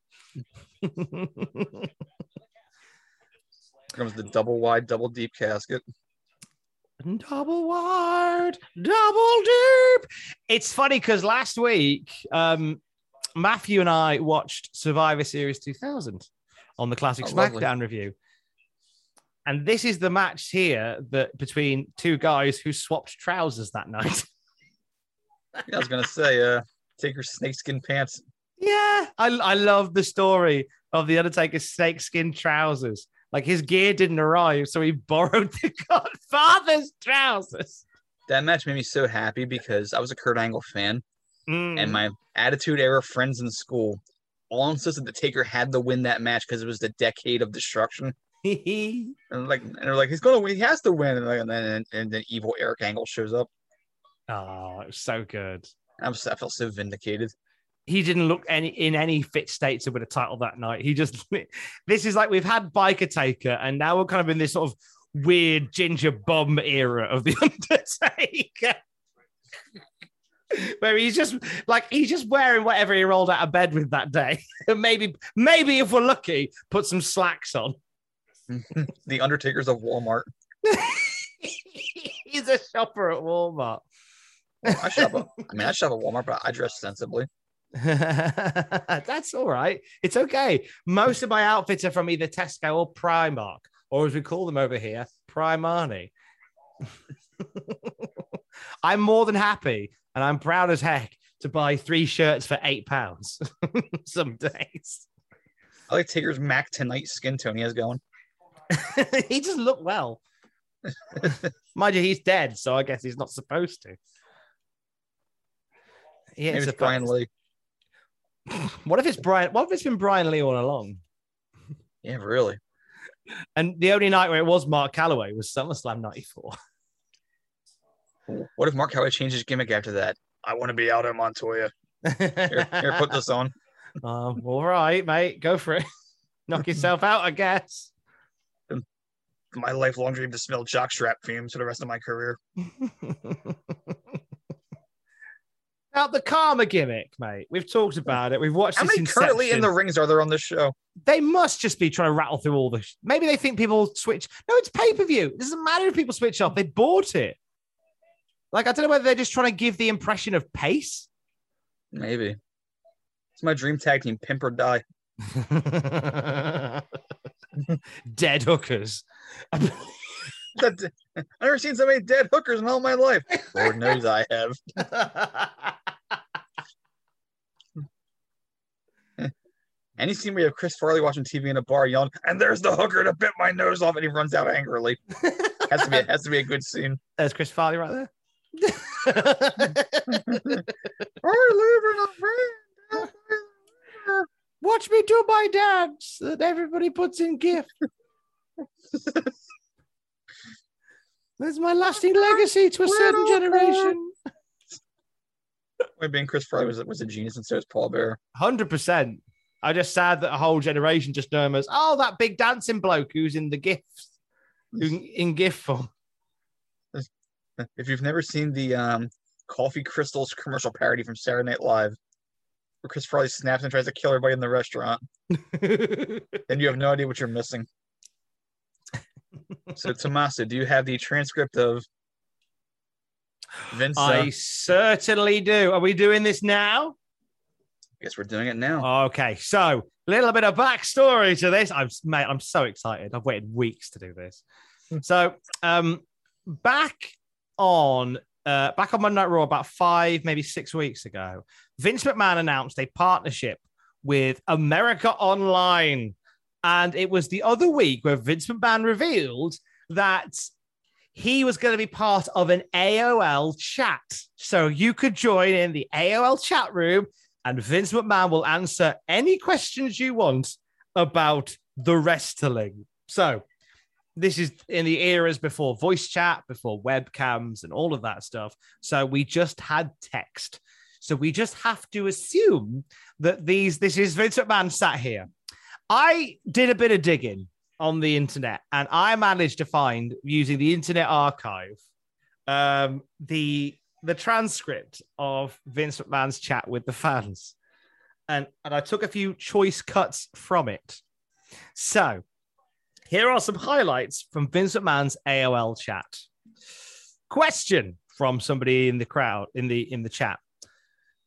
comes the double wide, double deep casket. Double wide, double deep. It's funny because last week, um, Matthew and I watched Survivor Series 2000 on the Classic Oh, lovely. SmackDown review. And this is the match here that between two guys who swapped trousers that night. Yeah, I was gonna say, uh, take your snakeskin pants. Yeah, I, I love the story of the Undertaker's snakeskin trousers. Like his gear didn't arrive, so he borrowed the Godfather's trousers. That match made me so happy because I was a Kurt Angle fan, Mm. and my Attitude Era friends in school all insisted that Taker had to win that match because it was the decade of destruction. and like, and they're like, he's gonna win. He has to win. And, like, and then and then evil Eric Angle shows up. Oh, it was so good. I was I felt so vindicated. He didn't look any in any fit state to win a title that night. He just this is like we've had Biker Taker, and now we're kind of in this sort of weird ginger bum era of the Undertaker. Where he's just like he's just wearing whatever he rolled out of bed with that day. maybe, maybe if we're lucky, put some slacks on. the Undertaker's of Walmart. he's a shopper at Walmart. I shop. At, I mean, I shop at Walmart, but I dress sensibly. That's all right. It's okay. Most of my outfits are from either Tesco or Primark, or as we call them over here, Primani. I'm more than happy and I'm proud as heck to buy three shirts for eight pounds some days. I like Taker's Mac tonight skin tone he has going. he doesn't look well. Mind you, he's dead, so I guess he's not supposed to. Yeah, it's it's Brian Lee. What if it's Brian? What if it's been Brian Lee all along? Yeah, really. And the only night where it was Mark Calaway was SummerSlam '94. What if Mark Howard changed his gimmick after that? I want to be out of Montoya. Here, here, put this on. Um, all right, mate, go for it. Knock yourself out, I guess. My lifelong dream to smell jockstrap fumes for the rest of my career. Now the Kama gimmick, mate. We've talked about it. We've watched How many currently in the rings are there on this show? They must just be trying to rattle through all the. Sh- Maybe they think people switch. No, it's pay per view. It doesn't matter if people switch off. They bought it. Like I don't know whether they're just trying to give the impression of pace. Maybe. It's my dream tag team, Pimp or Die. Dead hookers. That- I've never seen so many dead hookers in all my life. Lord knows I have. Any scene where you have Chris Farley watching TV in a bar yelling, and there's the hooker to bit my nose off, and he runs out angrily. has to be has to be a good scene. There's Chris Farley right there. Watch me do my dance that everybody puts in GIF. There's my lasting legacy to a certain generation. When being Chris Farley was was a genius, and so is Paul Bear. Hundred percent. I'm just sad that a whole generation just know him as oh that big dancing bloke who's in the gifts, who in GIF form. If you've never seen the um, Coffee Crystals commercial parody from Saturday Night Live, where Chris Farley snaps and tries to kill everybody in the restaurant, then you have no idea what you're missing. So, Tommaso, do you have the transcript of Vince? I certainly do. Are we doing this now? I guess we're doing it now. Okay, so a little bit of backstory to this. I'm mate, I'm so excited. I've waited weeks to do this. So, um, back on uh, back on Monday Night Raw about five, maybe six weeks ago, Vince McMahon announced a partnership with America Online, and it was the other week where Vince McMahon revealed that he was going to be part of an AOL chat. So you could join in the AOL chat room and Vince McMahon will answer any questions you want about the wrestling. So this is in the eras before voice chat, before webcams and all of that stuff. So we just had text. So we just have to assume that these this is Vince McMahon sat here. I did a bit of digging on the internet and I managed to find using the Internet Archive um, the the transcript of Vince McMahon's chat with the fans, and and I took a few choice cuts from it. So Here are some highlights from Vince McMahon's AOL chat. Question from somebody in the crowd in the in the chat.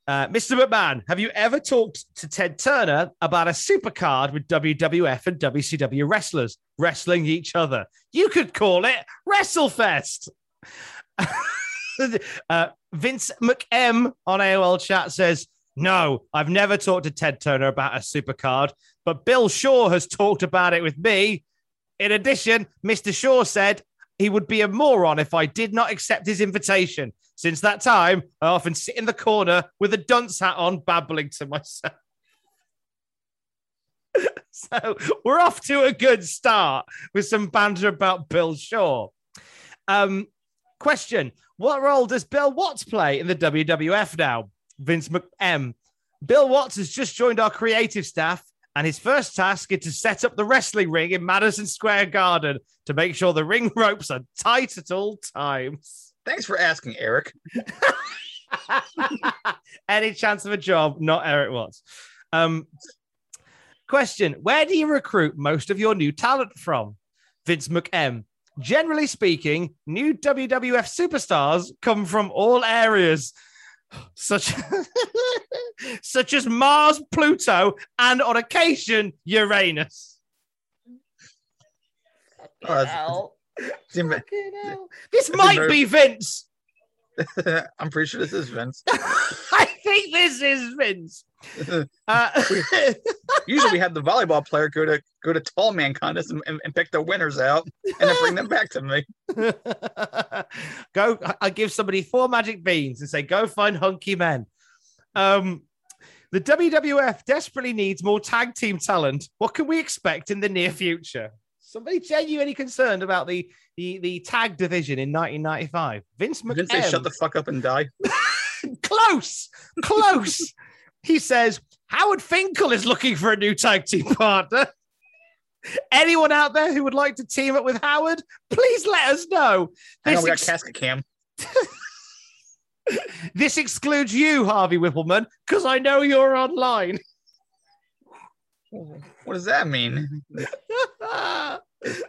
Uh, Mr. McMahon, have you ever talked to Ted Turner about a supercard with WWF and WCW wrestlers wrestling each other? You could call it WrestleFest. uh, Vince McM on AOL chat says, No, I've never talked to Ted Turner about a supercard, but Bill Shaw has talked about it with me. In addition, Mr. Shaw said he would be a moron if I did not accept his invitation. Since that time, I often sit in the corner with a dunce hat on, babbling to myself. so we're off to a good start with some banter about Bill Shaw. Um, question What role does Bill Watts play in the WWF now? Vince McM. Bill Watts has just joined our creative staff, and his first task is to set up the wrestling ring in Madison Square Garden to make sure the ring ropes are tight at all times. Thanks for asking, Eric. Any chance of a job? Not Erik Watts. Um, question Where do you recruit most of your new talent from? Vince McM. Generally speaking, new WWF superstars come from all areas, such, such as Mars, Pluto, and on occasion, Uranus. Oh, this might be Vince. I'm pretty sure this is Vince. I think this is Vince. Uh, Usually, we have the volleyball player go to go to tall man contest and, and, and pick the winners out, and then bring them back to me. go, I give somebody four magic beans and say, "Go find hunky men." Um, the WWF desperately needs more tag team talent. What can we expect in the near future? Somebody genuinely concerned about the the the tag division in 1995. Vince McMahon. Didn't say shut the fuck up and die. close, close. he says Howard Finkel is looking for a new tag team partner. Anyone out there who would like to team up with Howard, please let us know. Hang on, we got casket cam. this excludes you, Harvey Wippleman, because I know you're online. What does that mean?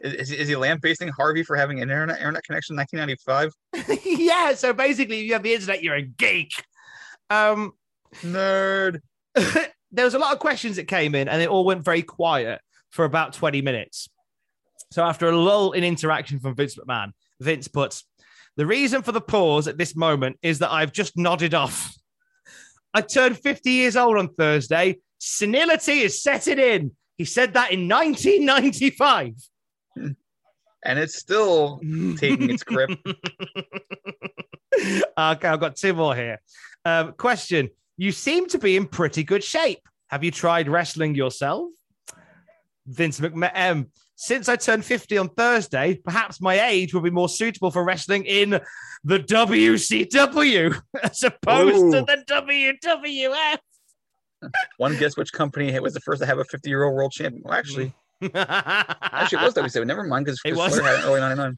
is, is, he lambasting Harvey for having an internet internet connection in 1995? yeah. So basically, if you have the internet, you're a geek. Um, Nerd. there was a lot of questions that came in, and it all went very quiet for about 20 minutes. So after a lull in interaction from Vince McMahon, Vince puts, "The reason for the pause at this moment is that I've just nodded off. I turned 50 years old on Thursday." Senility is setting in. He said that in 1995. And it's still taking its grip. okay, I've got two more here. Um, question You seem to be in pretty good shape. Have you tried wrestling yourself? Vince McMahon. Since I turned 50 on Thursday, perhaps my age will be more suitable for wrestling in the WCW as opposed Ooh. to the WWF. One guess which company was the first to have a 50 year old world champion? Well, actually, actually, it was WCW. Never mind, because it was had it early 99.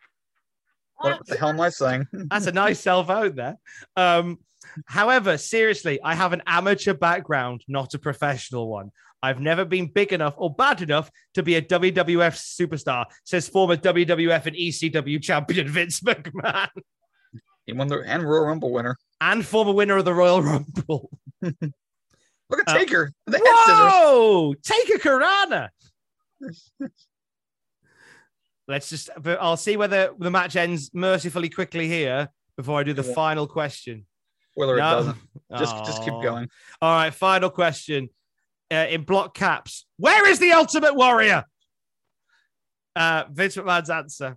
What, what, the hell am I saying? That's a nice self out there. Um, however, seriously, I have an amateur background, not a professional one. I've never been big enough or bad enough to be a WWF superstar, says former WWF and ECW champion Vince McMahon. He won the and Royal Rumble winner. And former winner of the Royal Rumble. Look at uh, Taker. Whoa, Taker Karana. Let's just. I'll see whether the match ends mercifully quickly here before I do the yeah. final question. Whether no. it doesn't, just Aww. just keep going. All right, final question. Uh, in block caps, where is the Ultimate Warrior? Uh, Vince McMahon's answer: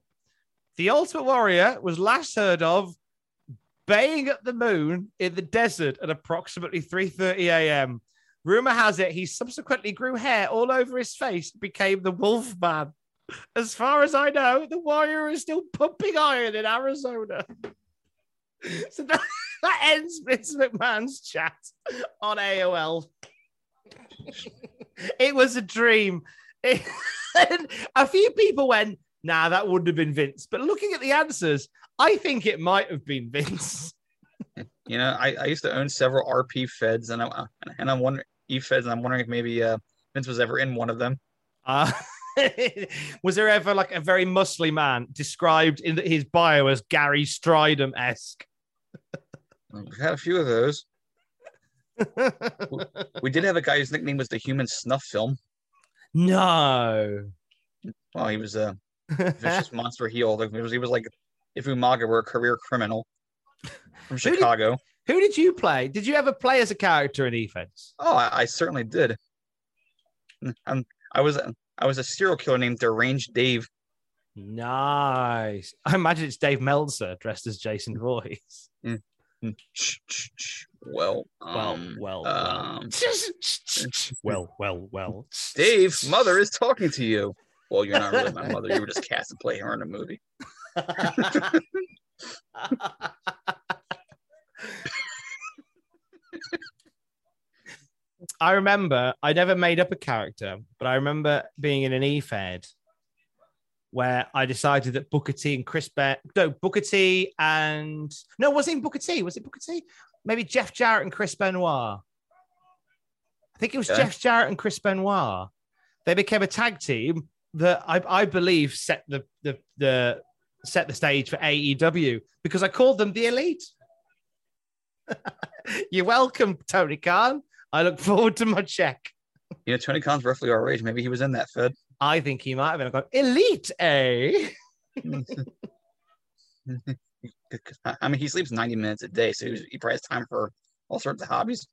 The Ultimate Warrior was last heard of baying at the moon in the desert at approximately 3:30 a.m. Rumor has it he subsequently grew hair all over his face became the Wolf Man. As far as I know, the Warrior is still pumping iron in Arizona. So that, that ends Vince McMahon's chat on AOL. it was a dream. It, a few people went, nah, that wouldn't have been Vince. But looking at the answers, I think it might have been Vince. You know, I, I used to own several RP feds, and I'm and I'm wondering e feds, and I'm wondering if maybe uh, Vince was ever in one of them. Uh, was there ever like a very muscly man described in his bio as Gary Stridham esque? We've had a few of those. we did have a guy whose nickname was the Human Snuff Film. No. Well, he was a vicious monster heel. He was, he was like if Umaga were a career criminal from Chicago. Who did, you play? Did you ever play as a character in Defense? Oh, I, I certainly did. I'm, I was I was a serial killer named Deranged Dave. Nice. I imagine it's Dave Meltzer dressed as Jason Voorhees. Mm. Shh. Well, um, well, well, um, well, well, well. Dave, mother is talking to you. Well, you're not really my mother. You were just cast to play her in a movie. I remember I never made up a character, but I remember being in an E-Fed where I decided that Booker T and Chris Bear, no, Booker T and no, was it Booker T? Was it Booker T? Maybe Jeff Jarrett and Chris Benoit. I think it was Yeah. Jeff Jarrett and Chris Benoit. They became a tag team that I, I believe set the, the the set the stage for AEW because I called them the Elite. You're welcome, Tony Khan. I look forward to my check. You know, Tony Khan's roughly our age. Maybe he was in that Fed. I think he might have been. I go, Elite, eh? I mean, he sleeps 90 minutes a day, so he, probably has time for all sorts of hobbies.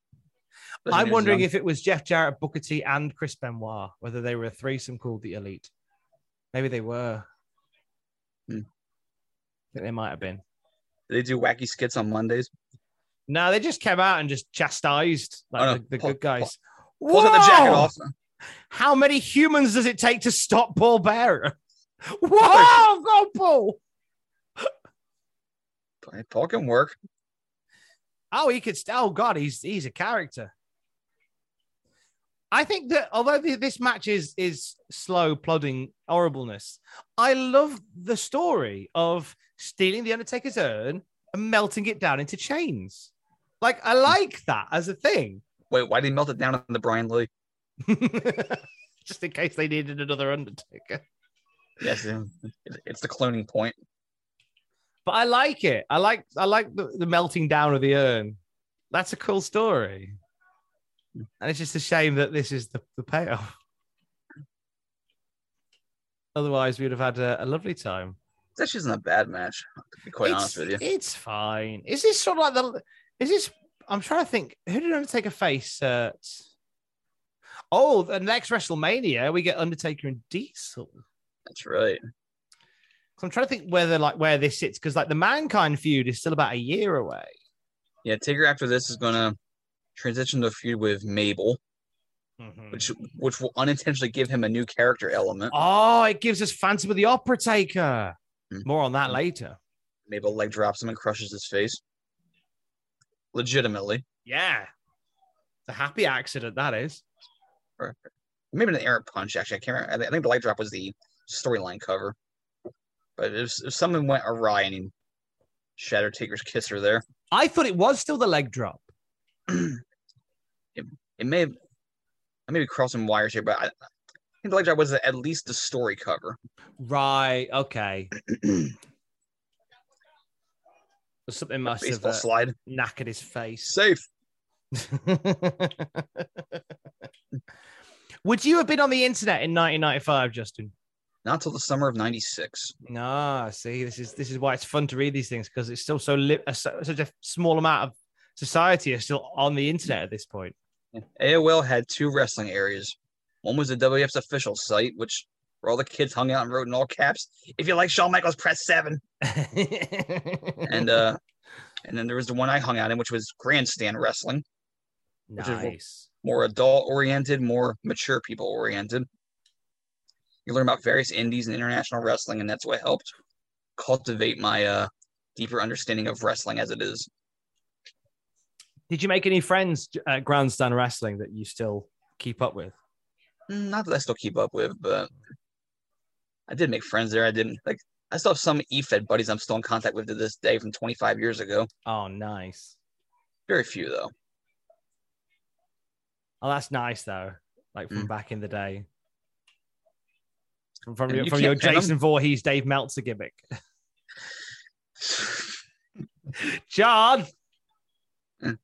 I'm wondering if it was Jeff Jarrett, Booker T, and Chris Benoit, whether they were a threesome called the Elite. Maybe they were. Hmm. I think they might have been. They do wacky skits on Mondays. No, they just came out and just chastised like Oh, the, the Paul- good guys. Pulls out the jacket off. How many humans does it take to stop Paul Bearer? Whoa, go Paul! Paul can work. Oh, he could. Oh God, he's he's a character. I think that although the, this match is is slow, plodding horribleness, I love the story of stealing the Undertaker's urn and melting it down into chains. Like I like that as a thing, Wait, why did he melt it down on the Brian Lee? just in case they needed another Undertaker. Yes, it's the cloning point. But I like it. I like I like the, the melting down of the urn. That's a cool story. And it's just a shame that this is the, the payoff. Otherwise, we'd have had a, a lovely time. That actually isn't a bad match, to be quite it's, honest with you. It's fine. Is this sort of like the is this I'm trying to think who did Undertaker face at Oh, the next WrestleMania, we get Undertaker and Diesel. That's right. So I'm trying to think whether like where this sits because like the Mankind feud is still about a year away. Yeah, Taker after this is gonna transition to a feud with Mabel, Mm-hmm. which which will unintentionally give him a new character element. Oh, it gives us Phantom of the Opera Taker. Hmm. More on that later. Mabel leg drops him and crushes his face. Legitimately. Yeah. The happy accident that is. Or maybe an air punch, actually. I can't remember. I think the leg drop was the storyline cover. But if, if something went awry and he shattered Taker's kisser there, I thought it was still the leg drop. it may have I may be crossing wires here, but I, I think the leg drop was at least the story cover. Right. Okay. Something must have Baseball uh, slide. knackered his face. Safe. Would you have been on the internet in 1995, Justin? Not till the summer of '96. No, see, this is this is why it's fun to read these things because it's still so li- a, so- such a small amount of society is still on the internet at this point. AOL had two wrestling areas. One was the WF's official site, which where all the kids hung out and wrote in all caps, "If you like Shawn Michaels, press 7. and uh, and then there was the one I hung out in, which was Grandstand Wrestling, which is nice. more adult oriented, more mature people oriented. You learn about various indies and international wrestling, and that's what helped cultivate my uh, deeper understanding of wrestling as it is. Did you make any friends at Grandstand Wrestling that you still keep up with? Not that I still keep up with, but I did make friends there. I didn't like. I still have some EFED buddies I'm still in contact with to this day from 25 years ago. Oh, nice. Very few though. Oh, that's nice though. Like from Mm. back in the day. from And your, you from your. Jason Voorhees, Dave Meltzer gimmick. John,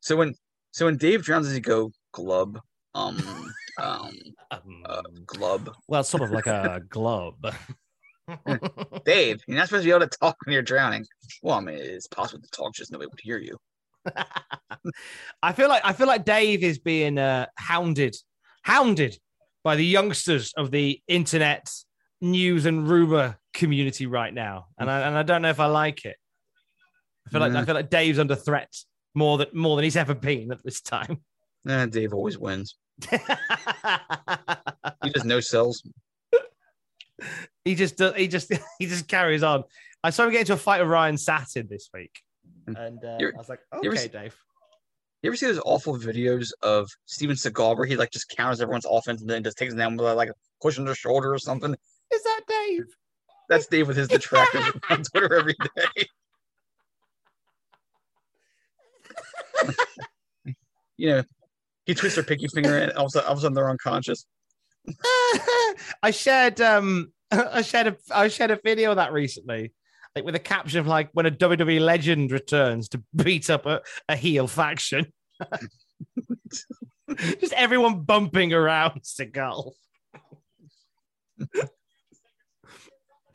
So when so when Dave drowns, does he go glub? Um, um, uh, glub. well, sort of like a glove. Dave, you're not supposed to be able to talk when you're drowning. Well, I mean, it's possible to talk, just nobody would hear you. I feel like I feel like Dave is being uh, hounded, hounded by the youngsters of the internet news and rumor community right now, and I and I don't know if I like it. I feel like I feel like Dave's under threat more than more than he's ever been at this time. Eh, Dave always wins. He just no sells. he just does, he just he just carries on. I saw him get into a fight with Ryan Satin this week, and uh, I was like, you ever okay, Dave. You ever see those awful videos of Steven Seagal where he like just counters everyone's offense and then just takes them down with like a push on their shoulder or something? Is that Dave? That's Dave with his detractors on Twitter every day. you know, he twists their pinky finger and all of a sudden, all of a sudden they're unconscious. I shared um I shared a I shared a video of that recently, like with a caption of like when a WWE legend returns to beat up a, a heel faction. Just everyone bumping around Seagal.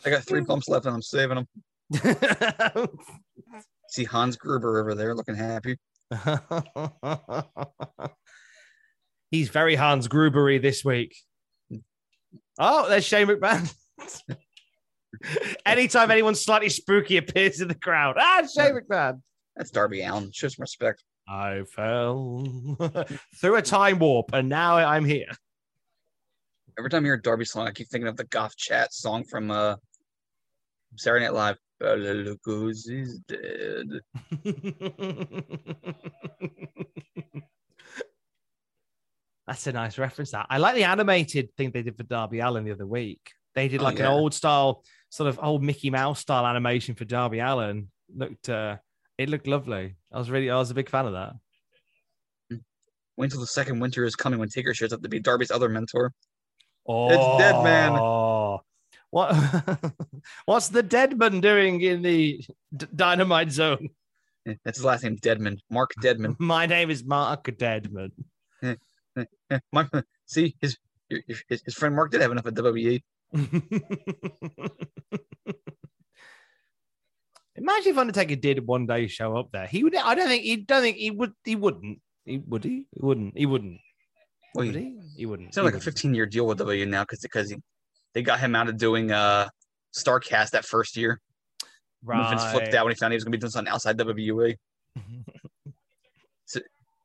I got three bumps left and I'm saving them. See Hans Gruber over there looking happy. He's very Hans Grubery this week. Oh, there's Shane McMahon. Anytime anyone slightly spooky appears in the crowd, ah, Shane McMahon. That's Darby Allin. Show some respect. I fell through a time warp, and now I'm here. Every time I hear Darby song, I keep thinking of the Goth Chat song from uh Saturday Night Live. Bela Lugosi's dead. That's a nice reference. That I like the animated thing they did for Darby Allin the other week. They did Oh, like yeah. an old style, sort of old Mickey Mouse style animation for Darby Allin. Looked, uh, it looked lovely. I was really, I was a big fan of that. Wait until the second winter is coming when Taker shows up to be Darby's other mentor. Oh, It's Dead Man. What? What's the Deadman doing in the D- Dynamite Zone? That's his last name, Deadman. Mark Deadman. My name is Mark Deadman. Mark, see, his, his his friend Mark did have enough of WWE. Imagine if Undertaker did one day show up there. He would. I don't think. He don't think he would. He wouldn't. He would. He, he wouldn't. He wouldn't. Well, Would he- he? Wouldn't. It's like a 15 year deal with WWE now because because he, they got him out of doing uh Starcast that first year. wouldn't. Vince flipped Right. out when he found he was going to be doing something outside WWE.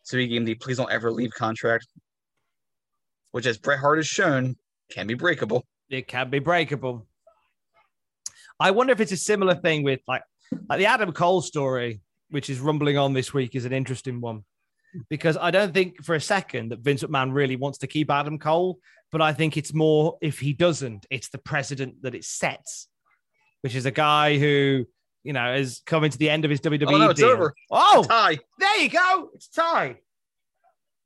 so he gave the please don't ever leave contract, which, as Bret Hart has shown, can be breakable. It can be breakable. I wonder if it's a similar thing with like like the Adam Cole story, which is rumbling on this week, is an interesting one because I don't think for a second that Vince McMahon really wants to keep Adam Cole, but I think it's more if he doesn't, it's the precedent that it sets, which is a guy who you know is coming to the end of his WWE Oh, no, it's deal. over. Oh, Tie. there you go. It's tied.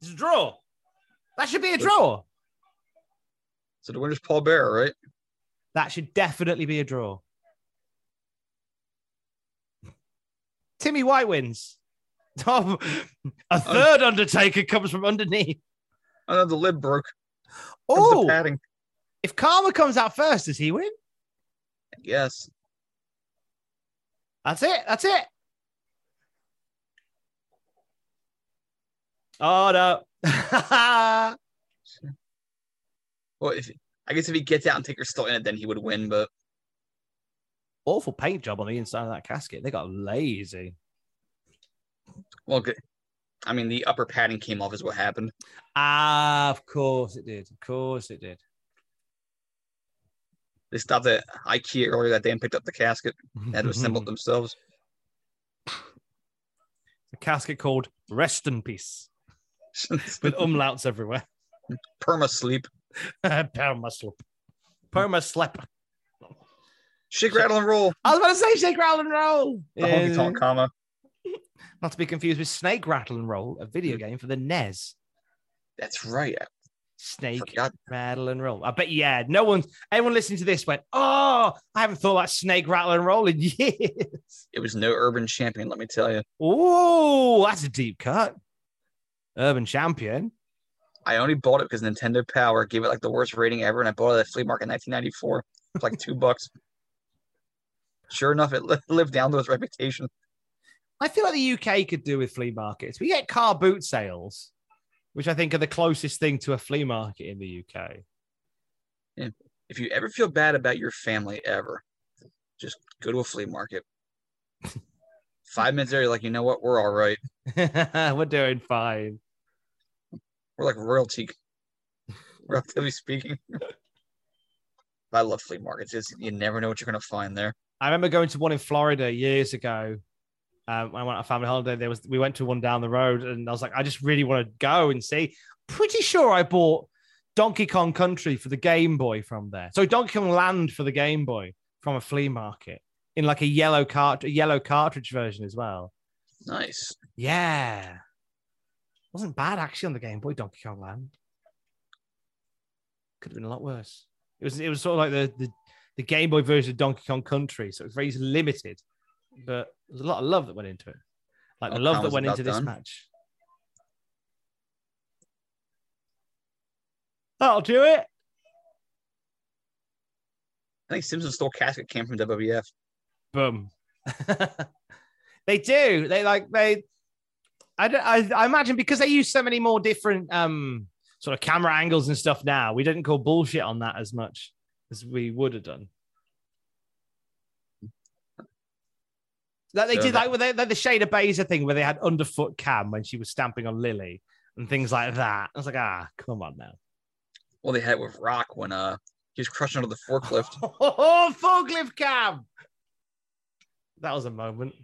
It's a draw. That should be a draw. So the winner's Paul Bearer, right? That should definitely be a draw. Timmy White wins. Oh, a third Undertaker comes from underneath. Oh, no, the lid broke. Oh, if Kama comes out first, does he win? Yes. That's it. That's it. Oh no. Well, if I guess if he gets out and Taker's still in it, then he would win. But Awful paint job on the inside of that casket. They got lazy. well, good. I mean, the upper padding came off, is what happened. Ah, of course it did. Of course it did. They stopped at IKEA earlier that day and picked up the casket. They had to assemble it themselves. A casket called Rest in Peace with umlauts everywhere. Perma sleep. Perma slip. Perma slip. Shake, rattle, and roll. I was about to say shake, rattle, and roll. The honky tonk Kama. Not to be confused with Snake Rattle and Roll, a video hmm. game for the NES. That's right. Snake, rattle, and roll. I bet, yeah, no one, everyone listening to this went, oh, I haven't thought about snake, rattle, and roll in years. It was no urban champion, let me tell you. Oh, that's a deep cut. Urban champion. I only bought it because Nintendo Power gave it like the worst rating ever, and I bought it at flea market in 1994 for like two bucks. Sure enough, it lived down to its reputation. I feel like the UK could do with flea markets. We get car boot sales, which I think are the closest thing to a flea market in the UK. Yeah. If you ever feel bad about your family ever, just go to a flea market. Five minutes there, you're like, you know what? We're all right. We're doing fine. We're like royalty, relatively speaking. I love flea markets. It's, you never know what you're going to find there. I remember going to one in Florida years ago. Um, when I went on a family holiday. There was we went to one down the road, and I was like, I just really want to go and see. Pretty sure I bought Donkey Kong Country for the Game Boy from there. So Donkey Kong Land for the Game Boy from a flea market in like a yellow cart, a yellow cartridge version as well. Nice. Yeah, wasn't bad actually on the Game Boy Donkey Kong Land. Could have been a lot worse. It was it was sort of like the the, the Game Boy version of Donkey Kong Country, so it was very limited, but there's a lot of love that went into it. Like the Oh, love that went about into this match. That'll do it. I think Simpson stole casket came from WWF. Boom. they do. They like they. I, don't, I I imagine because they use so many more different um sort of camera angles and stuff now. We didn't call bullshit on that as much as we would have done. Like they So did that- like like the Shayna Baszler thing where they had underfoot cam when she was stamping on Lily and things like that. I was like, ah, come on now. Well, they had it with Rock when uh he was crushing under the forklift. Oh, forklift cam. That was a moment.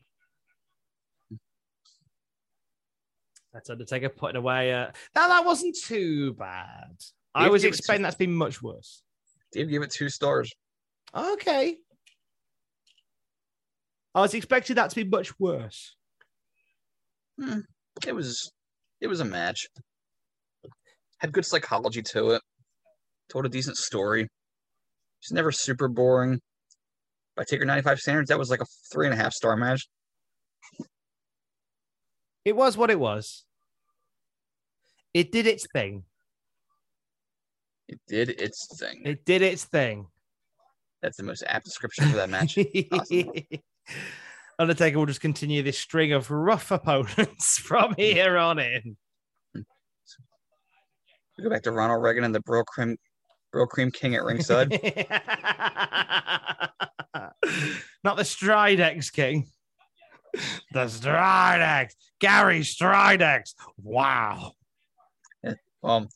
That's Undertaker putting away. Uh, now that wasn't too bad. I was expecting two- that's been much worse. Dave gave it two stars. Okay. I was expecting that to be much worse. Hmm. It was it was a match. Had good psychology to it. Told a decent story. It's never super boring. By Taker 95 standards, that was like a three and a half star match. It was what it was. It did its thing. It did its thing. It did its thing. That's the most apt description for that match. Undertaker will just continue this string of rough opponents from here on in. We go back to Ronald Reagan and the Bro Cream Bro Cream King at ringside. Not the Stridex King. The Stridex. Gary Stridex. Wow. um,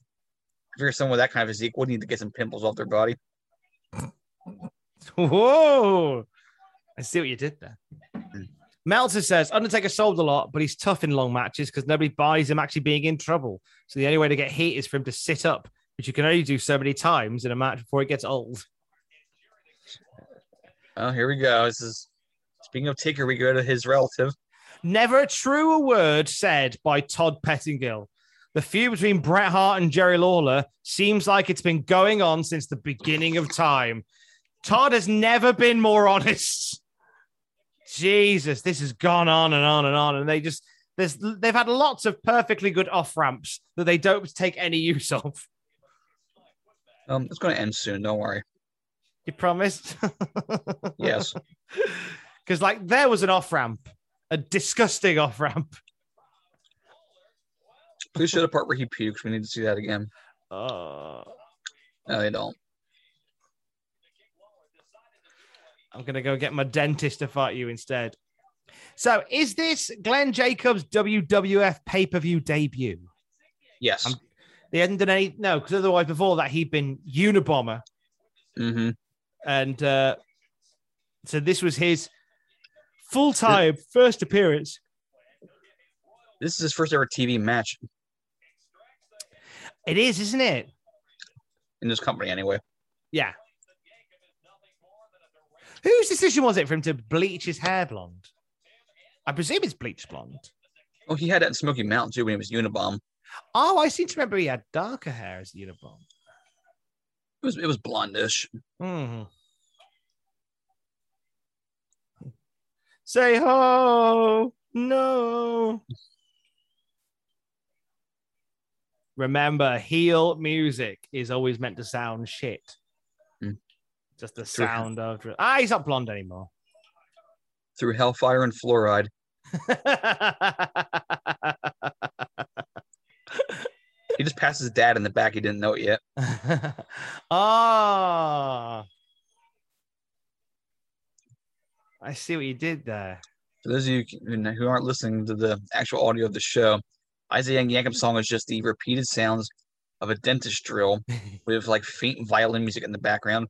if you're someone with that kind of physique, would need to get some pimples off their body. Whoa. I see what you did there. Hmm. Meltzer says Undertaker sold a lot, but he's tough in long matches because nobody buys him actually being in trouble. So the only way to get heat is for him to sit up, which you can only do so many times in a match before it gets old. Oh, here we go. This is speaking of Taker, we go to his relative. Never a truer word said by Todd Pettengill. The feud between Bret Hart and Jerry Lawler seems like it's been going on since the beginning of time. Todd has never been more honest. Jesus, this has gone on and on and on, and they just there's they've had lots of perfectly good off ramps that they don't take any use of. Um, it's going to end soon. Don't worry. You promised? Yes. Because like there was an off ramp, a disgusting off ramp. Please show the part where he pukes. We need to see that again. Uh, No, they don't. I'm gonna go get my dentist to fight you instead. So, is this Glenn Jacobs' WWF pay per view debut? Yes. I'm- They hadn't done any, no, because otherwise before that he'd been Unabomber, mm-hmm. and uh, so this was his full time first appearance. This is his first ever TV match It is, isn't it? in this company, anyway. Yeah. Whose decision was it for him to bleach his hair blonde? I presume it's bleached blonde. Oh, he had that in Smoky Mountain too when he was Unabomb. Oh, I seem to remember he had darker hair as Unabomber. It was it was blondish. Mm. Say ho, no. Remember, heel music is always meant to sound shit. Just the sound of ah, he's not blonde anymore. Through hellfire and fluoride. He just passed his dad in the back. He didn't know it yet. Ah, I see what you did there. For those of you who aren't listening to the actual audio of the show, Isaac Yankem song is just the repeated sounds of a dentist drill with like faint violin music in the background.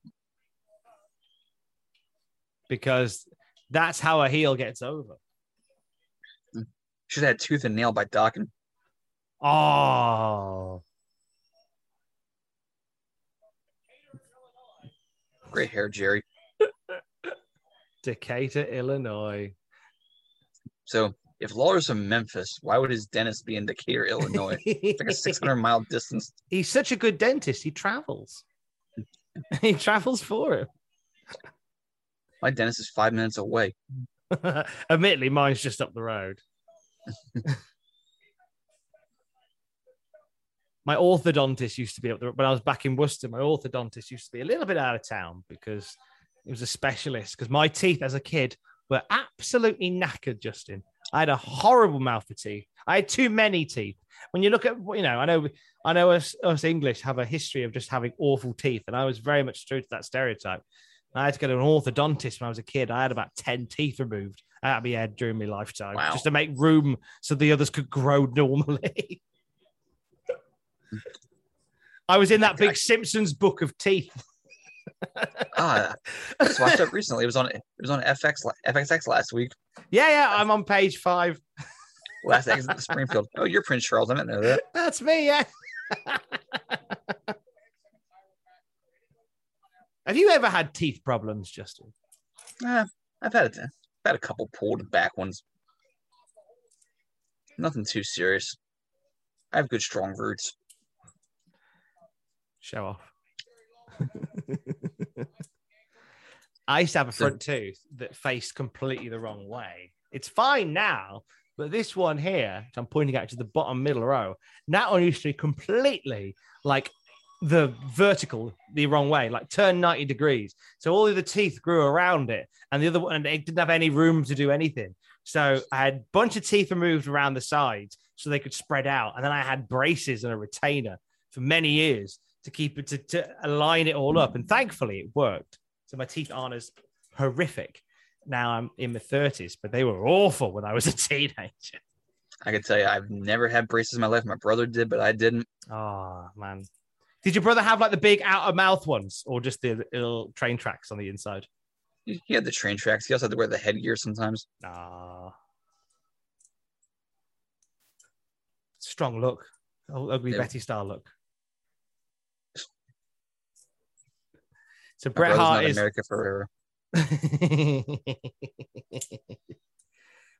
Because that's how a heel gets over. Should have had tooth and nail by Dokken. Oh, Great hair, Jerry. Decatur, Illinois. So if Lawler's from Memphis, why would his dentist be in Decatur, Illinois? It's like a 600 mile distance. He's such a good dentist. He travels. he travels for him. My dentist is five minutes away. Admittedly, mine's just up the road. my orthodontist used to be up there when I was back in Worcester. My orthodontist used to be a little bit out of town because he was a specialist. Because my teeth as a kid were absolutely knackered, Justin. I had a horrible mouth for teeth. I had too many teeth. When you look at, you know, I know, I know us, us English have a history of just having awful teeth, and I was very much true to that stereotype. I had to go to an orthodontist when I was a kid. I had about 10 teeth removed out of my head during my lifetime Wow. just to make room so the others could grow normally. I was in that big Simpsons book of teeth. Ah, I just watched that recently. It was on it was on FX FXX last week. Yeah, yeah, I'm on page five. Last exit Springfield. Oh, you're Prince Charles. I didn't know that. That's me, yeah. Have you ever had teeth problems, Justin? Eh, I've had a, I've had a couple pulled back ones. Nothing too serious. I have good strong roots. Show off. I used to have a front tooth that faced completely the wrong way. It's fine now, but this one here, which I'm pointing out to the bottom middle row, that one used to be completely like the vertical the wrong way, like turn 90 degrees. So all of the teeth grew around it, and the other one, and it didn't have any room to do anything. So I had a bunch of teeth removed around the sides so they could spread out. And then I had braces and a retainer for many years to keep it to, to align it all up. And thankfully it worked. So my teeth aren't as horrific. Now I'm in my 30s, but they were awful when I was a teenager. I can tell you, I've never had braces in my life. My brother did, but I didn't. Oh man. Did your brother have like the big out of mouth ones or just the little train tracks on the inside? He had the train tracks. He also had to wear the headgear sometimes. Ah. Strong look. Ugly Yeah. Betty style look. So Bret Hart not is. America forever.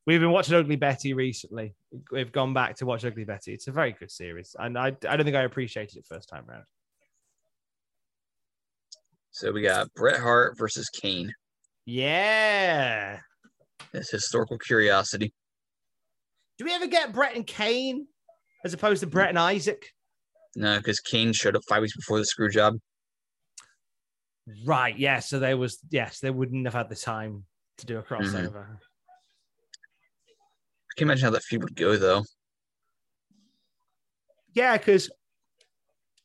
We've been watching Ugly Betty recently. We've gone back to watch Ugly Betty. It's a very good series, and I, I don't think I appreciated it first time round. So we got Bret Hart versus Kane. Yeah. It's historical curiosity. Do we ever get Bret and Kane as opposed to Bret and Isaac? No, because Kane showed up five weeks before the screw job. Right. Yeah. So there was yes, they wouldn't have had the time to do a crossover. Mm-hmm. I can imagine how that feud would go, though. Yeah, because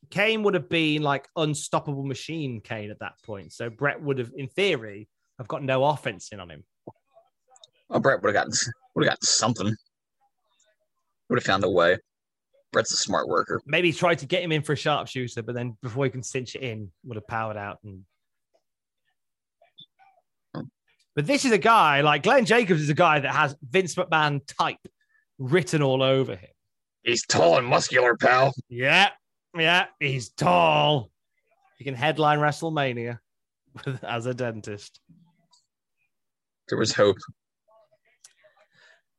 Kane would have been like unstoppable machine Kane at that point. So Bret would have, in theory, have got no offense in on him. Oh, Bret would have gotten would have gotten something. Would have found a way. Bret's a smart worker. Maybe tried to get him in for a sharpshooter, but then before he can cinch it in, would have powered out. And but this is a guy like Glenn Jacobs is a guy that has Vince McMahon type written all over him. He's tall and muscular, pal. Yeah, yeah, he's tall. He can headline WrestleMania as a dentist. There was hope.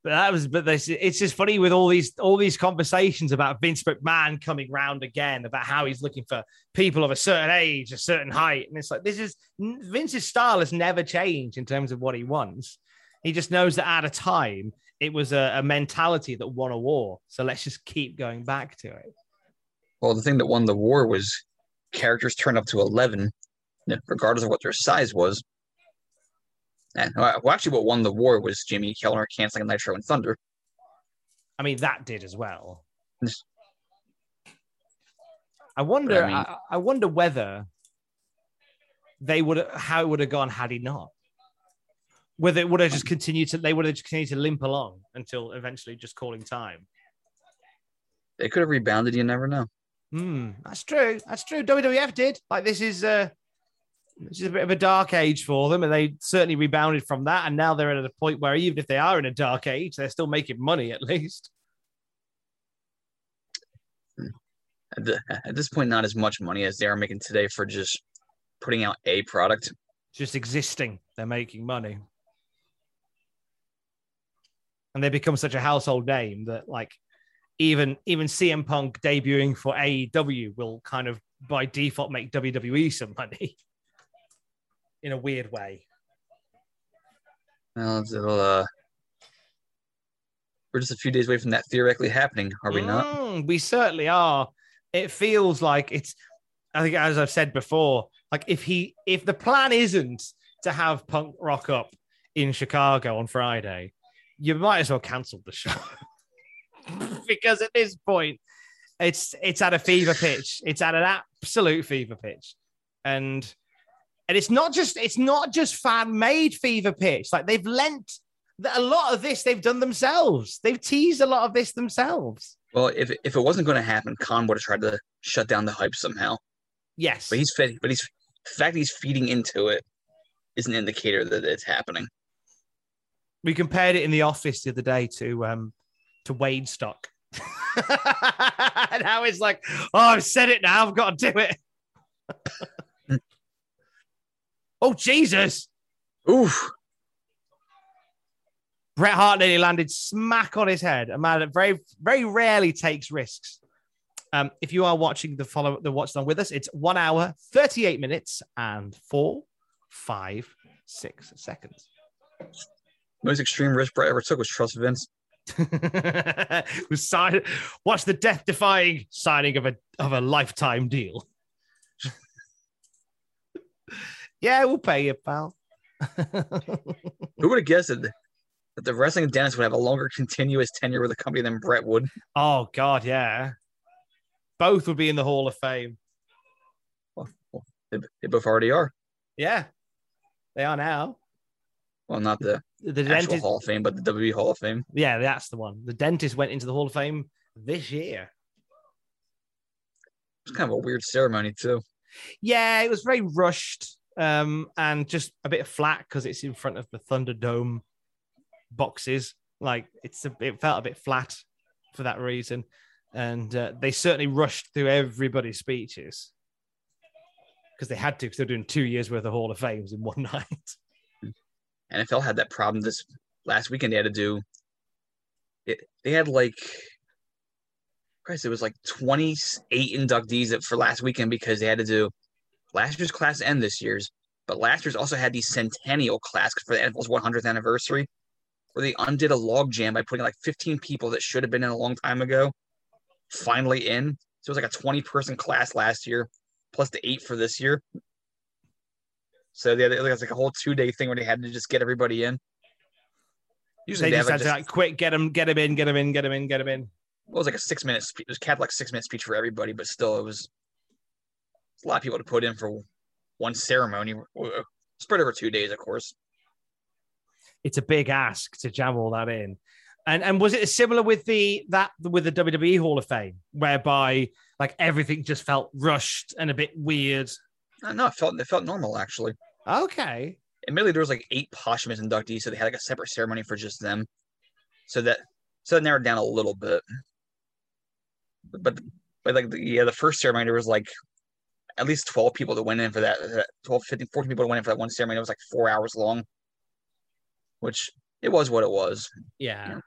But that was, but this, it's just funny with all these all these conversations about Vince McMahon coming round again about how he's looking for people of a certain age, a certain height, and it's like this is Vince's style has never changed in terms of what he wants. He just knows that at a time it was a, a mentality that won a war, so let's just keep going back to it. Well, the thing that won the war was characters turned up to eleven, regardless of what their size was. And well, actually, what won the war was Jamie Kellner canceling Nitro and Thunder. I mean, that did as well. I wonder. I, mean, I, I, wonder whether they would how it would have gone had he not. Whether it would have just continued to they would have just continued to limp along until eventually just calling time. They could have rebounded. You never know. Hmm, that's true. That's true. WWF did. Like this is uh which is a bit of a dark age for them, and they certainly rebounded from that. And now they're at a point where even if they are in a dark age, they're still making money at least. At, the, at this point, not as much money as they are making today for just putting out a product. Just existing, they're making money. And they become such a household name that, like, even even CM Punk debuting for AEW will kind of by default make WWE some money in a weird way. Well, it'll, uh, we're just a few days away from that theoretically happening, are we mm, not? We certainly are. It feels like it's. I think, as I've said before, like if he, if the plan isn't to have Punk rock up in Chicago on Friday, you might as well cancel the show because at this point, it's it's at a fever pitch. It's at an absolute fever pitch, and and it's not just it's not just fan made fever pitch. Like they've lent a lot of this they've done themselves. They've teased a lot of this themselves. Well, if if it wasn't going to happen, Khan would have tried to shut down the hype somehow. Yes, but he's fed, but he's the fact he's feeding into it is an indicator that it's happening. We compared it in the office the other day to um to Wade stock. and how it's like, oh, I've said it now, I've got to do it. Oh, Jesus. Oof. Bret Hart nearly landed smack on his head. A man that very, very rarely takes risks. Um, if you are watching the follow the watch on with us, it's one hour, 38 minutes, and four, five, six seconds. Most extreme risk Bret ever took was trust Vince. was sign watch the death defying signing of a of a lifetime deal. Yeah, we'll pay you, pal. Who would have guessed that, that the wrestling dentist would have a longer continuous tenure with the company than Bret would? Oh God, yeah. Both would be in the Hall of Fame. Well, well they, they, both already are. Yeah, they are now. Well, not the the actual dentist... Hall of Fame, but the WWE Hall of Fame. Yeah, that's the one. The dentist went into the Hall of Fame this year. It's kind of a weird ceremony too. Yeah, it was very rushed um, and just a bit flat because it's in front of the Thunderdome boxes. Like it's a, it felt a bit flat for that reason, and uh, they certainly rushed through everybody's speeches because they had to because they're doing two years worth of Hall of Fames in one night. NFL had that problem this last weekend. They had to do it. They had like Christ, it was like 28 inductees for last weekend because they had to do last year's class and this year's, but last year's also had the centennial class for the NFL's 100th anniversary, where they undid a logjam by putting like 15 people that should have been in a long time ago finally in. So it was like a 20 person class last year, plus the eight for this year. So yeah, it was like a whole two day thing where they had to just get everybody in. Usually they, they just had to like, quick get them, get them in, get them in, get them in, get them in. Well, it was like a six minute speech. It was capped like six minute speech for everybody, but still, it was a lot of people to put in for one ceremony, uh, spread over two days, of course. It's a big ask to jam all that in. And and was it similar with the that with the WWE Hall of Fame, whereby like everything just felt rushed and a bit weird? Uh, no, it felt it felt normal actually. Okay. Admittedly, there was like eight posthumous inductees, so they had like a separate ceremony for just them. So that so that narrowed down a little bit. But but like the, yeah, the first ceremony there was like at least 12 people that went in for that, that 12, 15, 14 people that went in for that one ceremony. It was like four hours long, which it was what it was. Yeah.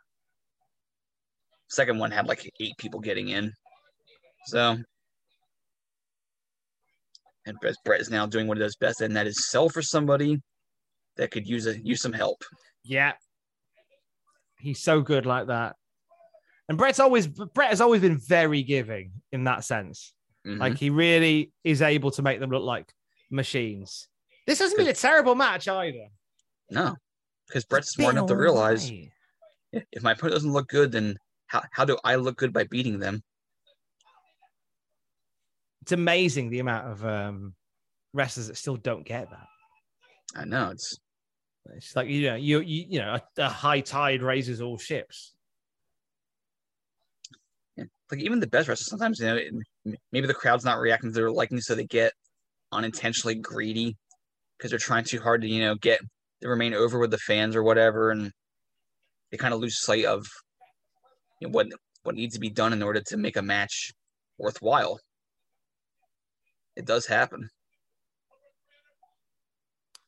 Second one had like eight people getting in. So and Bret, Bret is now doing what he does best, and that is sell for somebody that could use a use some help. Yeah. He's so good like that. And Bret's always Bret has always been very giving in that sense. Mhm. Like he really is able to make them look like machines. This hasn't been a terrible match either. No, because Bret's It's smart enough to realize alright. if if my opponent doesn't look good, then how, how do I look good by beating them? It's amazing the amount of um, wrestlers that still don't get that. I know it's It's like you know, you you, you know, a, a high tide raises all ships. like even the best wrestlers sometimes you know it- m- maybe the crowd's not reacting to their liking, so they get unintentionally greedy because they're trying too hard to you know get to remain over with the fans or whatever, and they kind of lose sight of you know, what what needs to be done in order to make a match worthwhile. It does happen.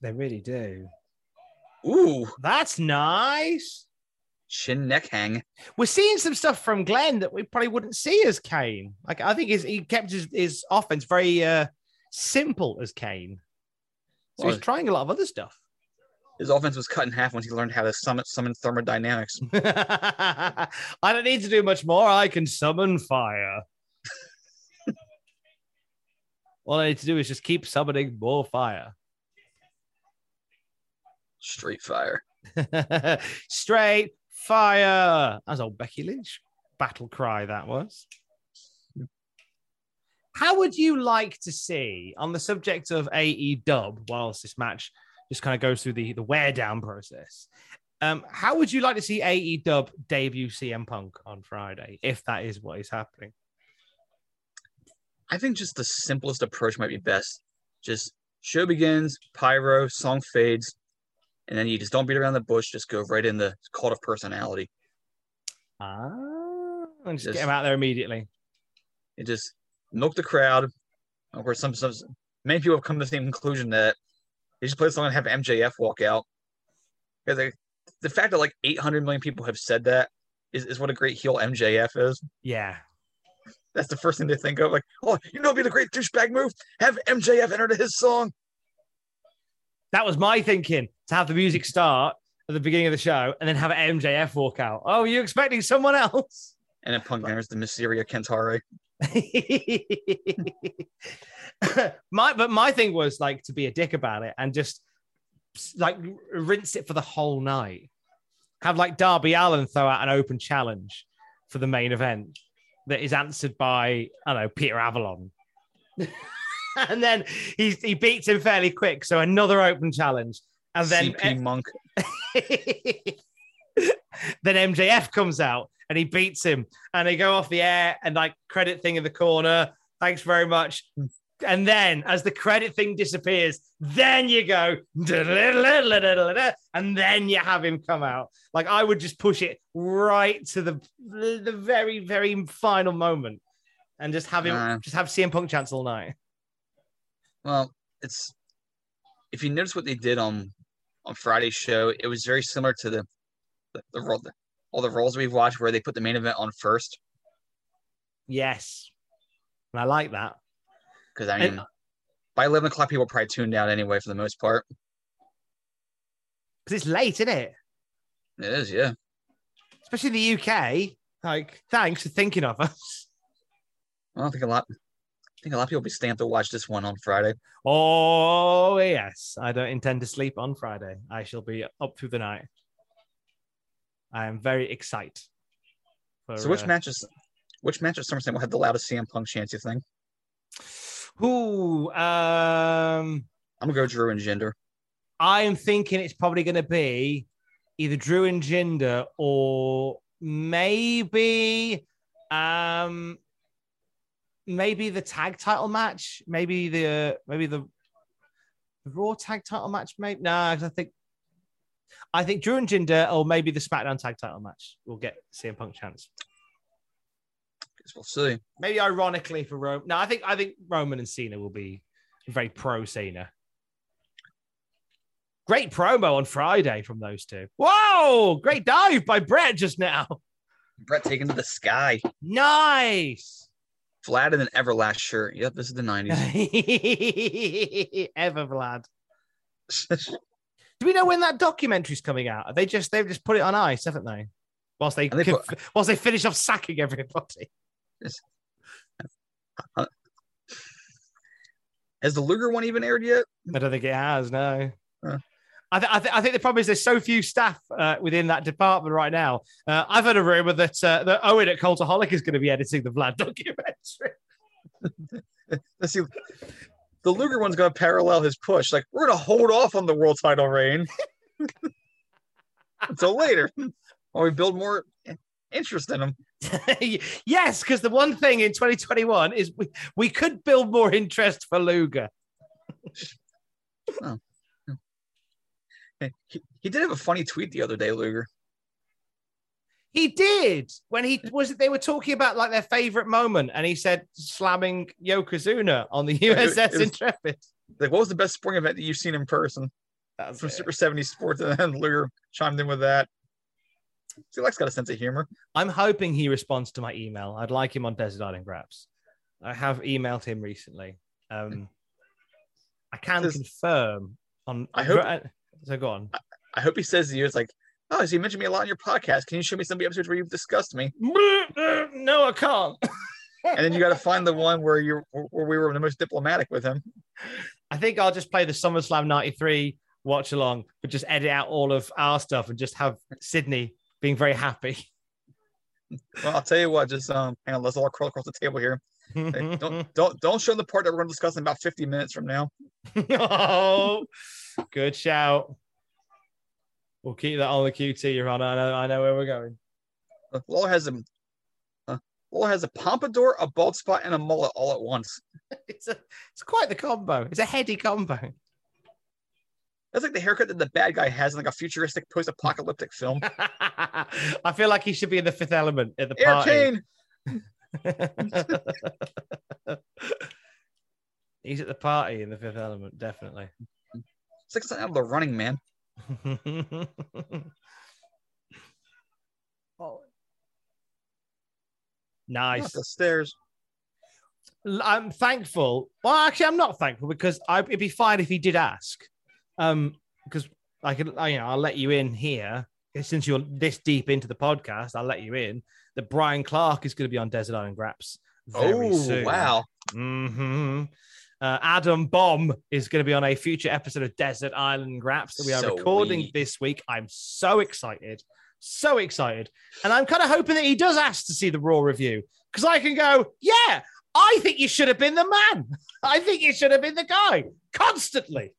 They really do. Ooh, That's nice. Shin neck hang. We're seeing some stuff from Glenn that we probably wouldn't see as Kane. Like I think he kept his, his offense very uh, simple as Kane. So he's trying a lot of other stuff. His offense was cut in half once he learned how to summon summon thermodynamics. I don't need to do much more. I can summon fire. All I need to do is just keep summoning more fire. Straight fire. Straight fire. That's old Becky Lynch battle cry, that was. How would you like to see, on the subject of AE dub, whilst this match just kind of goes through the, the wear down process, um, how would you like to see AE dub debut CM Punk on Friday, if that is what is happening? I think just the simplest approach might be best. Just show begins, pyro, song fades, and then you just don't beat around the bush. Just go right in the cult of personality. Ah, and just, Just- get him out there immediately. It just milk the crowd. Of course, some, some many people have come to the same conclusion that they just play the song and have MJF walk out. Because they, the fact that like 800 million people have said that is, is what a great heel MJF is. Yeah. That's the first thing they think of. Like, oh, you know, it'd be the great douchebag move. Have MJF enter to his song. That was my thinking to have the music start at the beginning of the show and then have an MJF walk out. Oh, you expecting someone else? And then Punk enters the Mysteria Kentare. my but my thing was like to be a dick about it and just like rinse it for the whole night. Have like Darby Allin throw out an open challenge for the main event that is answered by I don't know Peter Avalon. and then he he beats him fairly quick, so another open challenge. And then CP Monk. then MJF comes out and he beats him, and they go off the air and like credit thing in the corner. Thanks very much. And then, as the credit thing disappears, then you go, and then you have him come out. Like I would just push it right to the the very very final moment, and just have him Nah. just have CM Punk chance all night. Well, it's if you notice what they did on on Friday's show, it was very similar to the the, the, all the roles we've watched where they put the main event on first. Yes, and I like that. Because I And- mean, by eleven o'clock, people probably tuned out anyway for the most part. because it's late, isn't it? It is, yeah. Especially in the UK. Like, thanks for thinking of us. I think a lot. I think a lot of people will be staying up to watch this one on Friday. Oh yes, I don't intend to sleep on Friday. I shall be up through the night. I am very excited. for, So, which uh, matches? Which match at SummerSlam will have the loudest CM Punk chance? You think? Who? Um, I'm gonna go Drew and Jinder. I am thinking it's probably going to be either Drew and Jinder or maybe, um, maybe the tag title match. Maybe the uh, maybe the, the Raw tag title match. Maybe no, I think I think Drew and Jinder or maybe the SmackDown tag title match will get CM Punk chance. Guess we'll see. Maybe ironically for Roman. No, I think I think Roman and Cena will be very pro Cena. Great promo on Friday from those two. Whoa! Great dive by Bret just now. Bret taken to the sky. Nice. Vlad in an Everlast shirt. Yep, this is the 90s. Ever Vlad. Do we know when that documentary's coming out? They just they've just put it on ice, haven't they? Whilst they, they put- whilst they finish off sacking everybody. Has the Luger one even aired yet? I don't think it has. No. I, th- I, th- I think the problem is there's so few staff uh, within that department right now. Uh, I've heard a rumor that uh, that Owen at Cultaholic is going to be editing the Vlad documentary. Let's see. The Luger one's going to parallel his push. Like, we're going to hold off on the world title reign until later while we build more interest in him. yes, because the one thing in 2021 is we, we could build more interest for Luger. Oh. He, he did have a funny tweet the other day, Luger. He did when he was. They were talking about like their favorite moment, and he said slamming Yokozuna on the USS was- Intrepid. Like, what was the best sporting event that you've seen in person? That's From it. Super 70 Sports, and then Luger chimed in with that. See, Lex got a sense of humor. I'm hoping he responds to my email. I'd like him on Desert Island Graps. I have emailed him recently. Um, I can confirm on. I hope- So go on. I hope he says to you, it's like, oh, so you mentioned me a lot in your podcast. Can you show me some of the episodes where you've discussed me? No, I can't. And then you got to find the one where you where we were the most diplomatic with him. I think I'll just play the SummerSlam 93 watch along, but just edit out all of our stuff and just have Sydney being very happy. Well, I'll tell you what, just um, hang on, let's all crawl across the table here. Hey, don't don't don't show the part that we're going to discuss in about 50 minutes from now. oh, good shout. We'll keep that on the QT, Your Honor. I know, I know where we're going. Uh, Lawler has a uh, Lawler has a pompadour, a bald spot, and a mullet all at once. It's a, it's quite the combo. It's a heady combo. That's like the haircut that the bad guy has in like a futuristic post-apocalyptic film. I feel like he should be in the Fifth Element at the Air party. Kane. He's at the party in the Fifth Element, definitely. It's like something out of the Running Man. oh. nice. Up the stairs. I'm thankful. Well, actually, I'm not thankful because I, it'd be fine if he did ask. Um, because I can, I, you know, I'll let you in here since you're this deep into the podcast. I'll let you in that Brian Clark is going to be on Desert Island Graps very Oh, soon. wow. hmm Uh, Adam Bomb is going to be on a future episode of Desert Island Graps that we are Sweet. recording this week. I'm so excited, so excited, and I'm kind of hoping that he does ask to see the Raw review because I can go, yeah, I think you should have been the man. I think you should have been the guy constantly.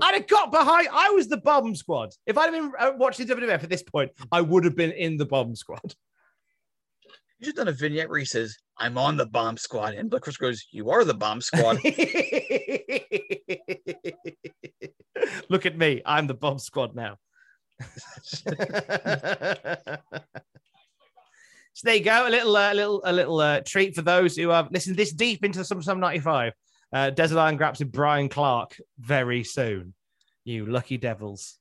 I'd have got behind. I was the bomb squad. If I'd have been uh, watching WWF at this point, I would have been in the bomb squad. You just done a vignette where he says, "I'm on the bomb squad," and Chris goes, "You are the bomb squad." Look at me. I'm the bomb squad now. so there you go. A little, uh, little, a little uh, treat for those who have listened this deep into some some 95. Uh, Desert Graps with Brian Clark very soon. You lucky devils.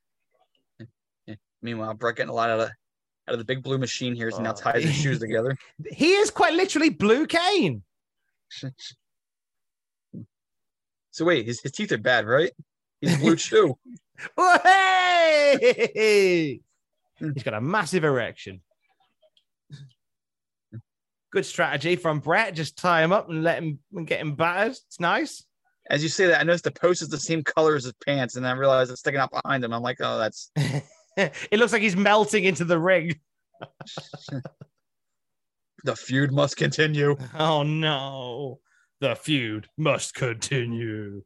Meanwhile, Bret getting a lot out of out of the big blue machine here as he now Oh. ties his shoes together. He is quite literally Blue Cane. So wait, his, his teeth are bad, right? He's blue too. Oh, hey! He's got a massive erection. Good strategy from Bret. Just tie him up and let him and get him battered. It's nice. As you say that, I noticed the post is the same color as his pants, and I realized it's sticking out behind him. I'm like, oh, that's it looks like he's melting into the ring. the feud must continue. Oh no. The feud must continue.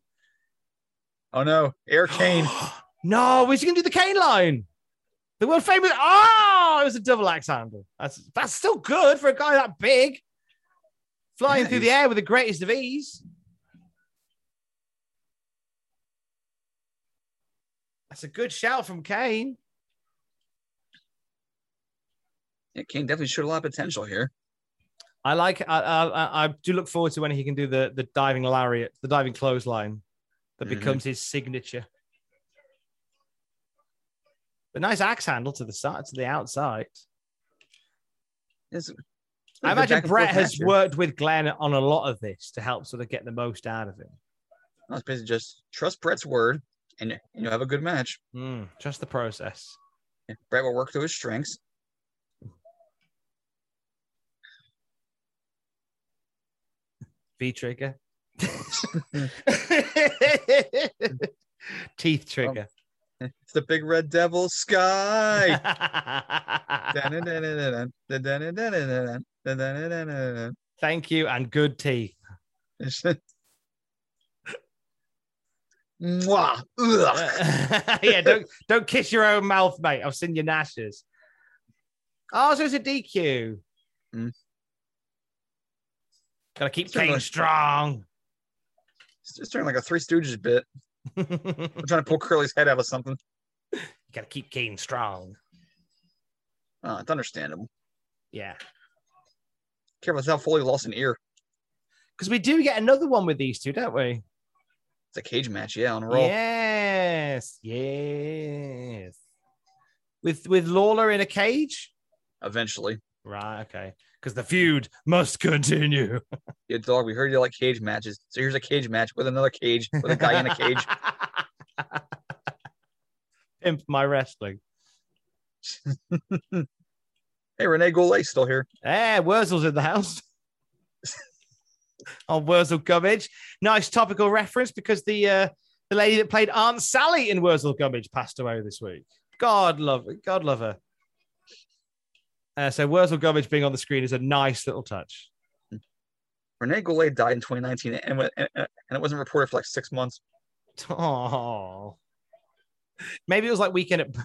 Oh no, Air Kane. no, is he gonna do the cane line? The world famous. Oh, it was a double axe handle. That's that's still good for a guy that big. Flying through the air with the greatest of ease. That's a good shout from Kane. Yeah, Kane definitely showed a lot of potential here. I like. I, I, I- do look forward to when he can do the the diving lariat, the diving clothesline that Mhm. becomes his signature. But nice axe handle to the side, to the outside. It's, I imagine Bret has match worked with Glenn on a lot of this to help sort of get the most out of him. No, it's basically just trust Bret's word, and you'll have a good match. Mm, trust the process. Yeah, Bret will work to his strengths. V trigger. Teeth trigger. It's the big red devil sky. Thank you and good teeth. Mwah. Yeah, don't don't kiss your own mouth, mate. I've seen your gnashes. Oh, so it's a DQ. Mm. Gotta keep Certainly. Kane strong. It's just doing like a Three Stooges bit. I'm trying to pull Curly's head out of something. You gotta keep Kane strong. Oh, it's understandable. Yeah. Careful, how Foley lost an ear. Because we do get another one with these two, don't we? It's a cage match, yeah, on a roll. Yes. Yes. With with Lawler in a cage? Eventually. Right, okay. Because the feud must continue. Yeah, dog, we heard you like cage matches. So here's a cage match with another cage with a guy in a cage. Pimp my wrestling. Hey, Renee Goulet's still here. Hey, Wurzel's in the house. On Wurzel Gummidge. Nice topical reference because the uh, the lady that played Aunt Sally in Wurzel Gummidge passed away this week. God love God love her. Uh, so Wurzel Gummidge being on the screen is a nice little touch. Renee Goulet died in 2019 and, and, and it wasn't reported for like six months. Oh. Maybe it was like weekend at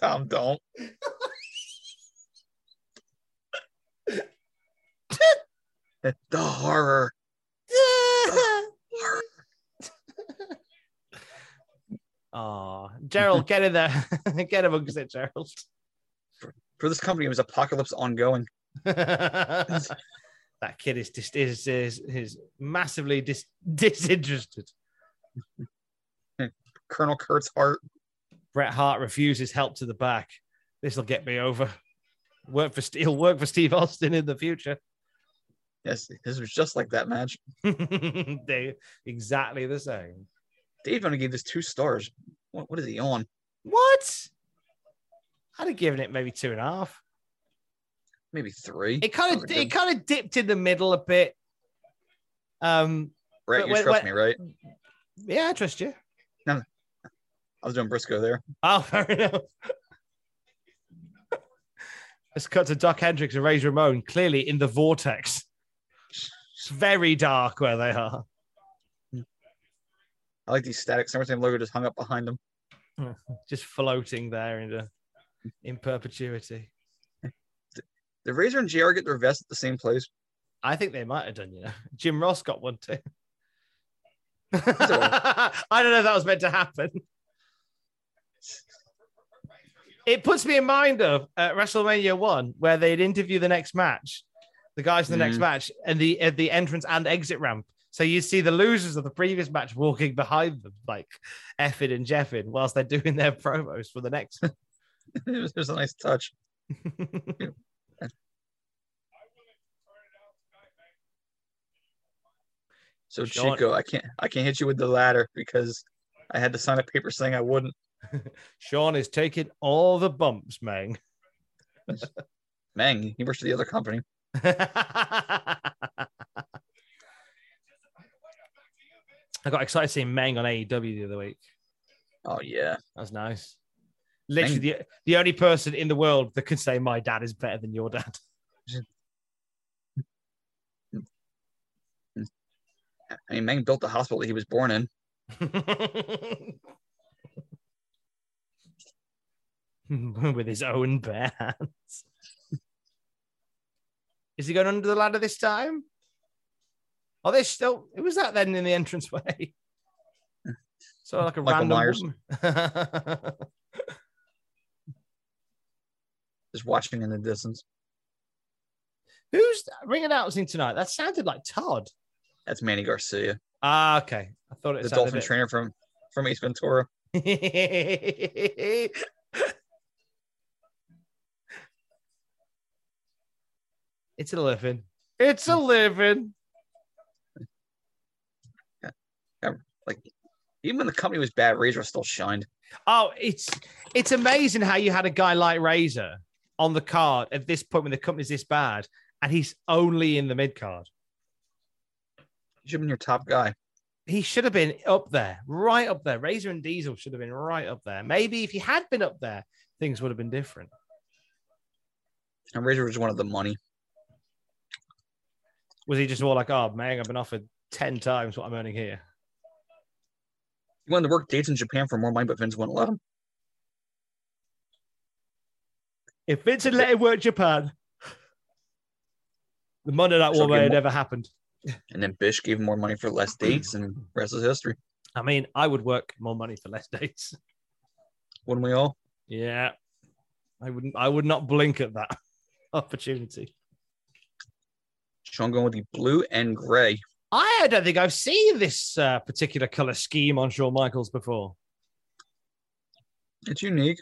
Tom, don't. the horror. Oh, Gerald, get in there. get amongst it, Gerald. For this company, it was apocalypse ongoing. that kid is just is, is, is massively dis- disinterested. Colonel Kurt's heart. Bret Hart refuses help to the back. This will get me over. Work for Steel. Work for Steve Austin in the future. Yes, this was just like that match. they exactly the same. Dave only gave this two stars. What, what is he on? What? I'd have given it maybe two and a half. Maybe three. It kind of That was a it kind of dipped in the middle a bit. Um, but you when- trust when- me, right? yeah, I trust you. I was doing Briscoe there. Oh, fair enough. Let's cut to Dok Hendrix and Razor Ramon, clearly in the vortex. It's very dark where they are. I like these static SummerSlam logo just hung up behind them. Just floating there in, the, in perpetuity. Did Razor and JR get their vest at the same place? I think they might have done, you know. Jim Ross got one too. I don't know if that was meant to happen. It puts me in mind of uh, WrestleMania one, where they'd interview the next match, the guys in the next Mhm. match, and the at the entrance and exit ramp. So you see the losers of the previous match walking behind them, like Effin and Jeffin, whilst they're doing their promos for the next. one. it was, a nice touch. So Shawn- Chico, I can't I can't hit you with the ladder because I had to sign a paper saying I wouldn't. Shawn is taking all the bumps, Mang. Mang, he works for the other company. I got excited seeing Mang on AEW the other week. Oh yeah. That was nice. Literally, the, the only person in the world that can say my dad is better than your dad. I mean Mang built the hospital that he was born in. With his own bare hands. Is he going under the ladder this time? Oh, there's still. Who was that then in the entranceway? So like a Michael random. Just watching in the distance. Who's ringing ring announcing tonight? That sounded like Todd. That's Manny Garcia. Ah, okay. I thought it was the dolphin trainer from from Ace Ventura. it's a living. It's a living. Like even when the company was bad, Razor still shined. Oh, it's it's amazing how you had a guy like Razor on the card at this point when the company's this bad, and he's only in the mid card. He should have been your top guy. He should have been up there, right up there. Razor and Diesel should have been right up there. Maybe if he had been up there, things would have been different. And Razor was one of the money. Was he just all like, "Oh man, I've been offered ten times what I'm earning here"? He wanted to work dates in Japan for more money, but Vince wouldn't let him. If Vince had let him work Japan, the money that So woman give had never happened. And then Bish gave more money for less dates, and rest is history. I mean, I would work more money for less dates. Wouldn't we all? Yeah, I wouldn't. I would not blink at that opportunity. Shawn going with the blue and gray. I don't think I've seen this uh, particular color scheme on Shawn Michaels before, It's unique.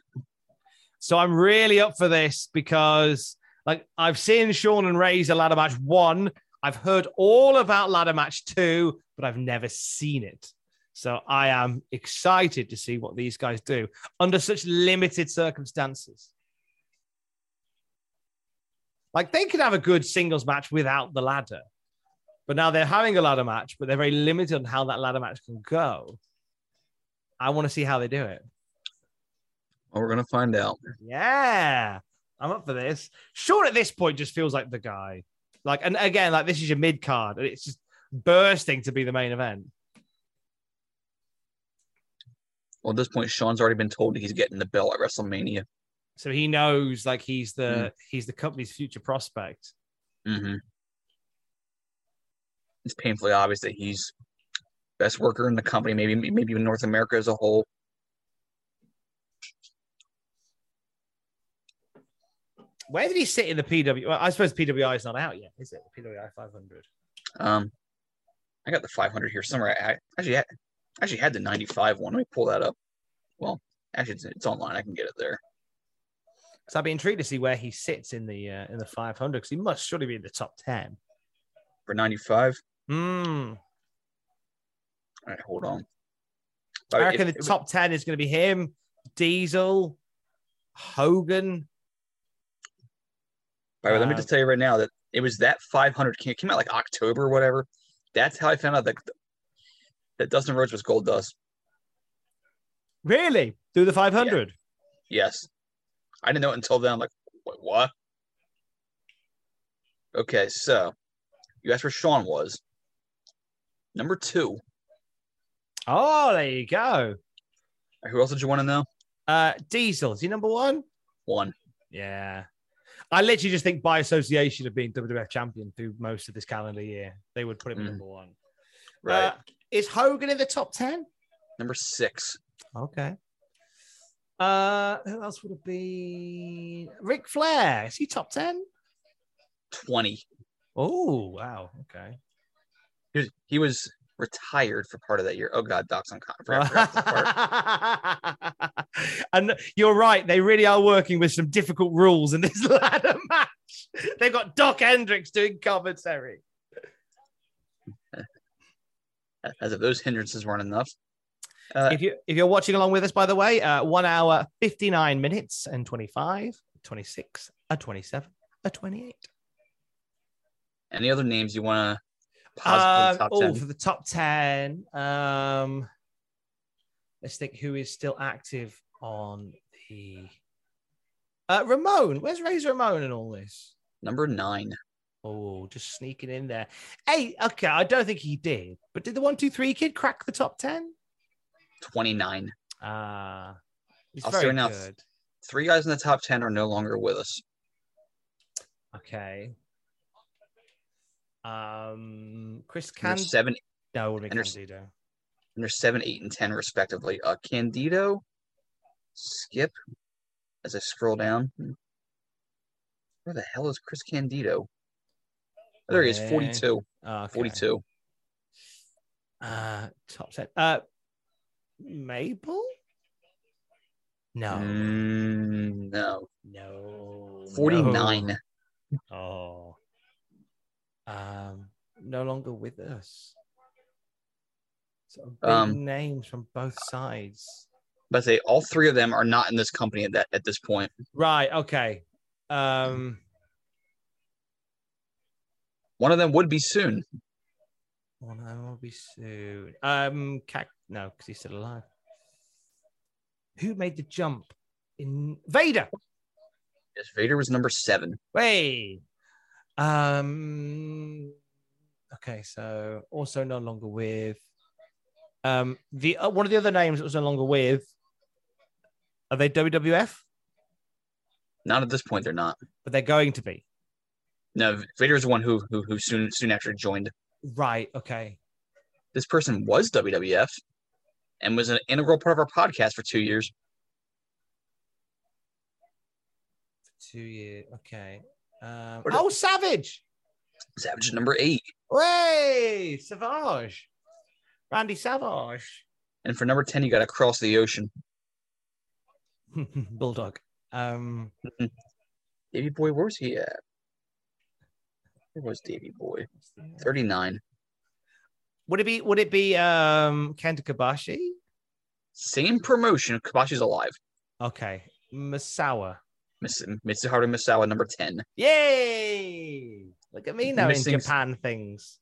So I'm really up for this because, like, I've seen Shawn and Razor ladder match one. I've heard all about ladder match two, but I've never seen it. So I am excited to see what these guys do under such limited circumstances. Like they could have a good singles match without the ladder, but now they're having a ladder match, but they're very limited on how that ladder match can go. I want to see how they do it. Well, we're gonna find out. Yeah, I'm up for this. Shawn at this point just feels like the guy. Like, and again, like this is your mid card, and it's just bursting to be the main event. Well, at this point, Shawn's already been told he's getting the belt at WrestleMania. So he knows like he's the Mm. he's the company's future prospect. Mm-hmm. It's painfully obvious that he's best worker in the company, maybe maybe even North America as a whole. Where did he sit in the PW? Well, I suppose PWI is not out yet, is it? The PWI 500. Um, I got the 500 here somewhere. I actually had, actually had the 95 one. Let me pull that up. Well, actually, it's, it's online. I can get it there. So I'd be intrigued to see where he sits in the uh, in the 500 because he must surely be in the top 10. For 95. Hmm. All right, hold on. I If- reckon the if- top 10 is going to be him, Diesel, Hogan. By the way, let me Uh, just tell you right now that it was that 500 came, came out like October or whatever. That's how I found out that that Dustin Rhodes was Goldust. Really? Through the 500? Yes, I didn't know it until then. I'm like, what? what? Okay, so you asked where Shawn was. Number two. Oh, there you go. Who else did you want to know? Uh, Diesel, is he number one? One. Yeah. I literally just think by association of being WWF champion through most of this calendar year, they would put him Mm. number one. Right. Uh, is Hogan in the top 10? Number six. Okay. Uh, who else would it be? Ric Flair. Is he top 10? 20. Oh, wow. Okay. He was, he was retired for part of that year. Oh God, Doc's on con- I forgot this part. and you're right. They really are working with some difficult rules in this ladder match. They've got Dok Hendrix doing commentary. As if those hindrances weren't enough. Uh, if you if you're watching along with us, by the way, uh, one hour, 59 minutes and 25, 26, a 27, a 28. any other names you want to Um, top oh, for the top 10, um, let's think who is still active on the. Uh, Ramon, where's Razor Ramon in all this? Number nine. Oh, just sneaking in there. Hey, okay, I don't think he did, but did the one, two, three kid crack the top 10? 29. Ah, he's I'll say very right now, good. Three guys in the top 10 are no longer with us. Okay. Um, Chris Candido. seven, No, it would be Candido. and there's seven, eight, and 10 respectively. Uh, Candido, Skip, as I scroll down. Where the hell is Chris Candido? Oh, there he is, 42. Okay. 42. Uh, top ten. Uh, Mabel. No. Mm, no. No. 49. No. Oh. Um, no longer with us. So big Um, names from both sides. But say all three of them are not in this company at that at this point. Right. Okay. Um, One of them would be soon. one of them will be soon. Um, Cac- no, because he's still alive. Who made the jump in Vader? Yes, Vader was number seven. Wait. Um. Okay, so also no longer with. Um, the uh, one of the other names that was no longer with. Are they WWF? Not at this point, they're not. But they're going to be. No, Vader's the one who who, who soon soon after joined. Right. Okay. This person was WWF and was an integral part of our podcast for two years. For Two years. Okay. Um, oh, Savage. Savage number eight. Way Savage. Randy Savage. And for number 10, you got to cross the ocean. Bulldog. Um, Davy Boy, where's he at? Where was Davy Boy? 39. would it be? Would it be? Um, Kenta Kobashi. Same promotion. Kobashi's alive. Okay, Masawa. Miss, Mitsuharu Misawa, number 10. Yay! Look at me now in Japan things.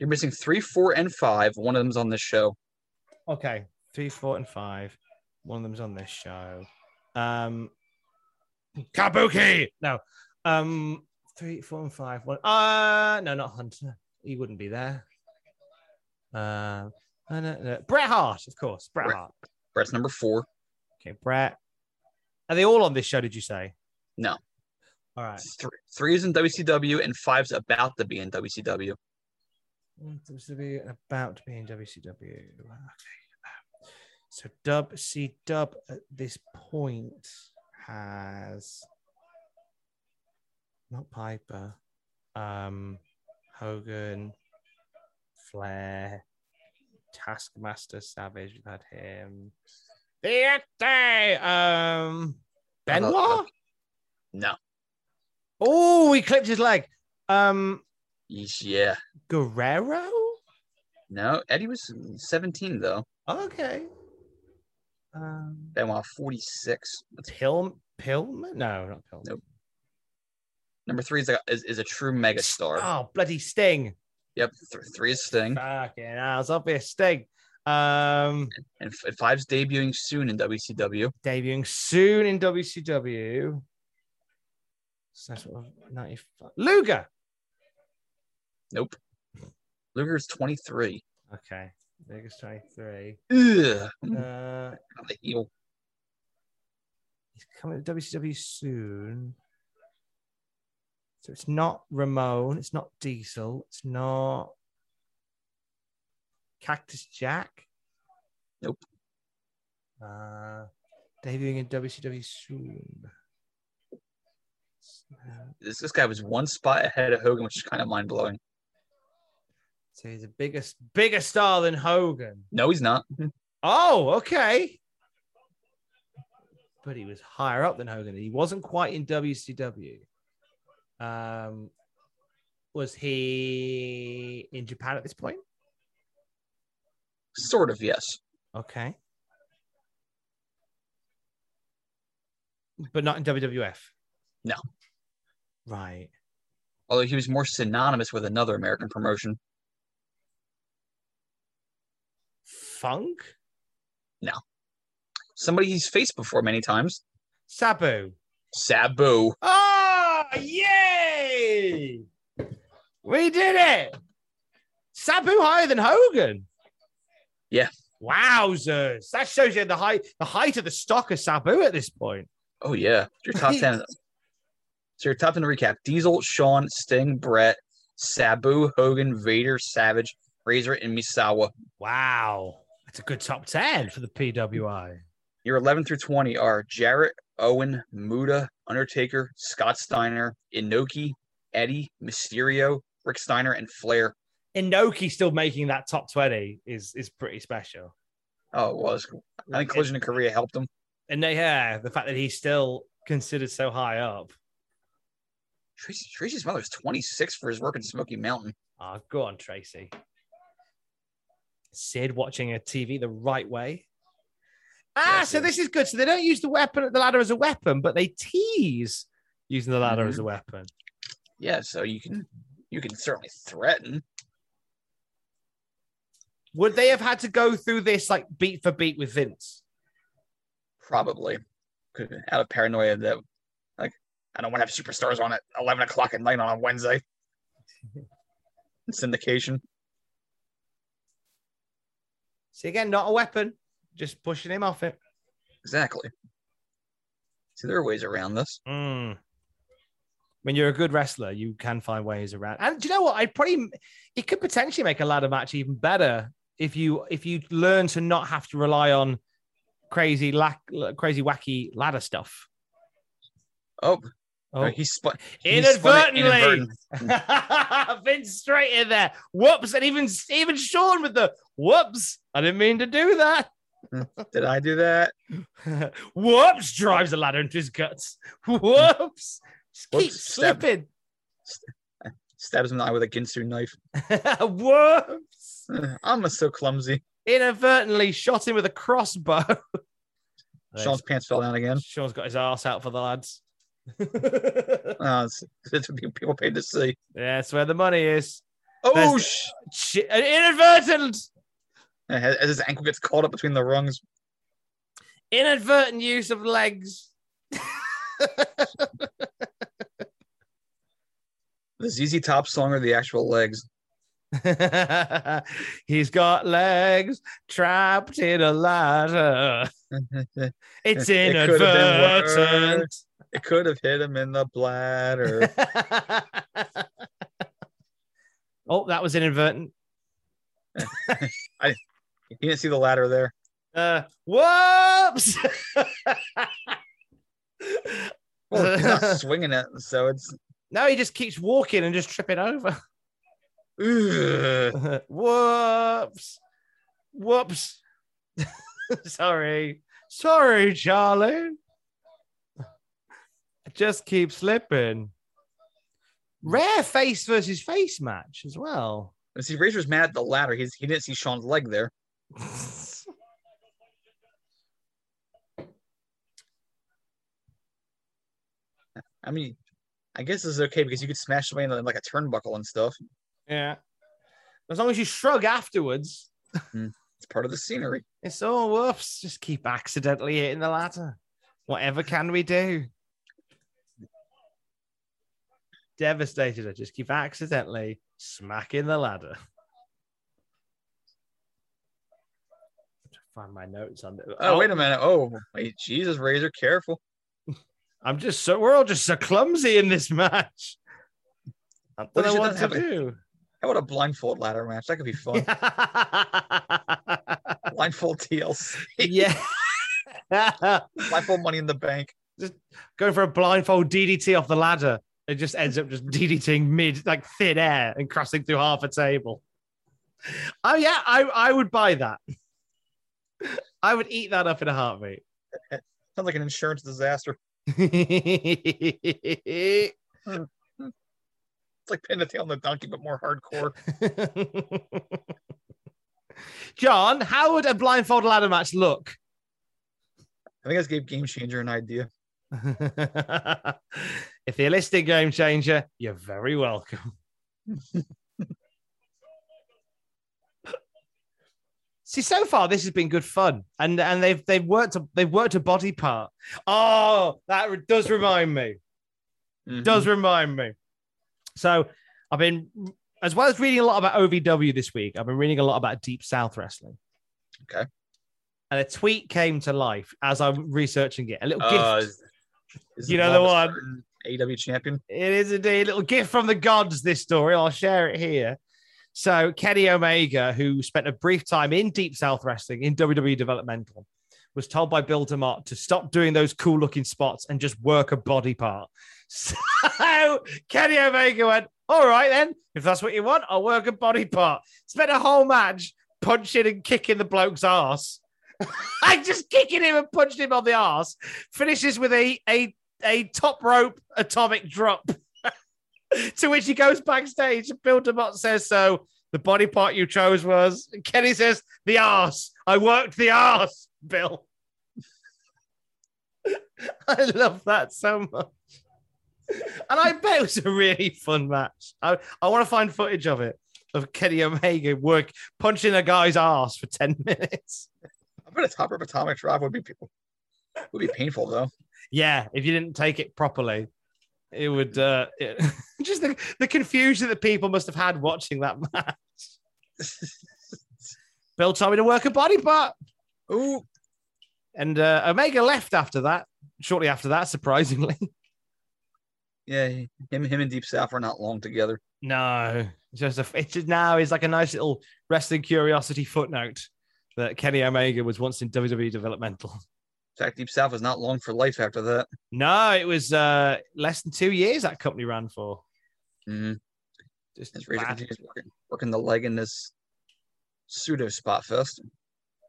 You're missing three, four, and five. One of them's on this show. Okay, three, four, and five. One of them's on this show. Um, Kabuki. No. Um, three, four, and five. One. Uh, no, not Hunter. He wouldn't be there. Um, uh, no, no. Bret Hart, of course. Bret Bret. Hart. Bret's number four. Okay, Bret. Are they all on this show? Did you say? No. All right. Three, three is in WCW, and five's about to be in WCW. WCW about to be in WCW. Okay. So Dub C Dub at this point has not Piper, um, Hogan, Flair, Taskmaster Savage. We've had him. The day, um, Benoit. No. Oh, he clipped his leg. Um, Yeah. Guerrero. No, Eddie was 17, though. Okay. Um, Benoit, 46. Pill Pillman? No, not Pillman. Nope. Number three is a, is, is a true megastar. Oh, bloody Sting. Yep. Th- three is Sting. Fucking hell, it's obvious Sting. Um, And five's debuting soon in WCW. debuting soon in WCW. So that's what 95. Luger. Nope. Luger's 23. Okay. Luger's 23. Ugh. Uh, On the heel. he's coming to WCW soon. So it's not Ramon. It's not Diesel. It's not Cactus Jack. Nope. Uh, debuting in WCW soon. This, this guy was one spot ahead of Hogan, which is kind of mind blowing. So he's a biggest, bigger star than Hogan. No, he's not. Oh, okay. But he was higher up than Hogan. He wasn't quite in WCW. Um, was he in Japan at this point? Sort of, yes. Okay. But not in WWF. No. Right. Although he was more synonymous with another American promotion. Funk? No. Somebody he's faced before many times. Sabu. Sabu. Oh, yay! We did it. Sabu higher than Hogan. Yeah. Wowzers. That shows you the height the height of the stock of Sabu at this point. Oh yeah. Your top ten. so your top ten to recap: Diesel, Shawn, Sting, Bret, Sabu, Hogan, Vader, Savage, Razor, and Misawa. Wow. That's a good top 10 for the PWI. Your 11 through 20 are Jarrett, Owen, Muta, Undertaker, Scott Steiner, Inoki, Eddie, Mysterio, Rick Steiner, and Flair. Inoki still making that top 20 is is pretty special. Oh, it was. I think Collision in Korea helped him. And they, yeah, the fact that he's still considered so high up. Tracy, Tracy's mother's 26 for his work in Smoky Mountain. Oh, go on, Tracy. Sid watching a TV the right way. Ah, so this is good. So they don't use the weapon, at the ladder as a weapon, but they tease using the ladder as a weapon. Yeah, so you can you can certainly threaten. Would they have had to go through this like beat for beat with Vince? Probably. Could out of paranoia that like I don't want to have superstars on at eleven o'clock at night on a Wednesday. Syndication. See again, not a weapon, just pushing him off it. Exactly. See, there are ways around this. Mm. When you're a good wrestler, you can find ways around. And do you know what? I probably it could potentially make a ladder match even better if you if you learn to not have to rely on crazy lack crazy wacky ladder stuff. Oh, Oh, he spun it inadvertently. Vince straight in there. Whoops. And even even Shawn with the whoops. I didn't mean to do that. Did I do that? whoops. Drives the ladder into his guts. Whoops. Just keep Whoops, stab- slipping. Stabs him in the eye with a Ginsu knife. whoops. I'm so clumsy. Inadvertently shot him with a crossbow. Shawn's pants fell down again. Shawn's got his ass out for the lads. Uh, it's, it's people paid to see. Yeah, that's where the money is. Oh, sh- an inadvertent, as as his ankle gets caught up between the rungs. inadvertent use of legs. The ZZ Top song or the actual legs? He's got legs trapped in a ladder. It's It inadvertent. worse. It could have hit him in the bladder. oh, that was inadvertent. I, you didn't see the ladder there. Uh, whoops! Well, he's not swinging it, so it's. no, he just keeps walking and just tripping over. Whoops. Whoops. Sorry. Sorry, Charlie. I just keep slipping. Hmm. Rare face versus face match as well. And see, Razor's mad at the ladder. He's he didn't see Shawn's leg there. I mean, I guess this is okay because you could smash somebody in like a turnbuckle and stuff. Yeah. As long as you shrug afterwards, mm-hmm. It's part of the scenery. it's all whoops. Just keep accidentally hitting the ladder. Whatever can we do? Devastated. I just keep accidentally smacking the ladder. Find my notes on the. Oh, wait a oh. minute. Oh, wait, Jesus, Razor, careful. I'm just so we're all just so clumsy in this match. I What don't if know what to do. How about a blindfold ladder match? That could be fun. blindfold TLC. yeah. blindfold money in the bank. just going for a blindfold DDT off the ladder. It just ends up just DDTing mid, like thin air and crossing through half a table. Oh yeah, I, I would buy that. I would eat that up in a heartbeat. Sounds like an insurance disaster. It's like pinning the tail on the donkey, but more hardcore. John, how would a blindfold ladder match look? I think I just gave Game Changer an idea. if you're listing Game Changer, you're very welcome. See, so far this has been good fun, and and they've they've worked a, they've worked a body part. Oh, that does remind me. Mm-hmm. Does remind me. So I've been as well as reading a lot about OVW this week. I've been reading a lot about Deep South Wrestling. Okay. And a tweet came to life as I'm researching it. A little Uh, gift. You know the one. AW champion. It is indeed a little gift from the gods, this story. I'll share it here. So, Kenny Omega, who spent a brief time in Deep South Wrestling in WWE Developmental, was told by Bill DeMott to stop doing those cool looking spots and just work a body part. So Kenny Omega went, all right then, if that's what you want, I'll work a body part. Spent a whole match punching and kicking the bloke's ass. I just kicking him and punched him on the ass. Finishes with a a a top rope atomic drop. to which he goes backstage. Bill DeMott says so. The body part you chose was Kenny says the ass. I worked the ass, Bill. I love that so much. And I bet it was a really fun match. I, I want to find footage of it of Kenny Omega work punching a guy's ass for 10 minutes. I bet a top rope atomic drop would be would be painful though. Yeah, if you didn't take it properly, it would uh it, just the, the confusion that people must have had watching that match. Bill told me to work a body part. Ooh. And uh, Omega left after that, shortly after that, surprisingly. Yeah, him him and Deep South are not long together. No, it's just a, it's just now is like a nice little wrestling curiosity footnote that Kenny Omega was once in WWE developmental. In fact, Deep South was not long for life after that. No, it was uh, less than two years that company ran for. Mm-hmm. Just As Razor continues working, working the leg in this pseudo spot first.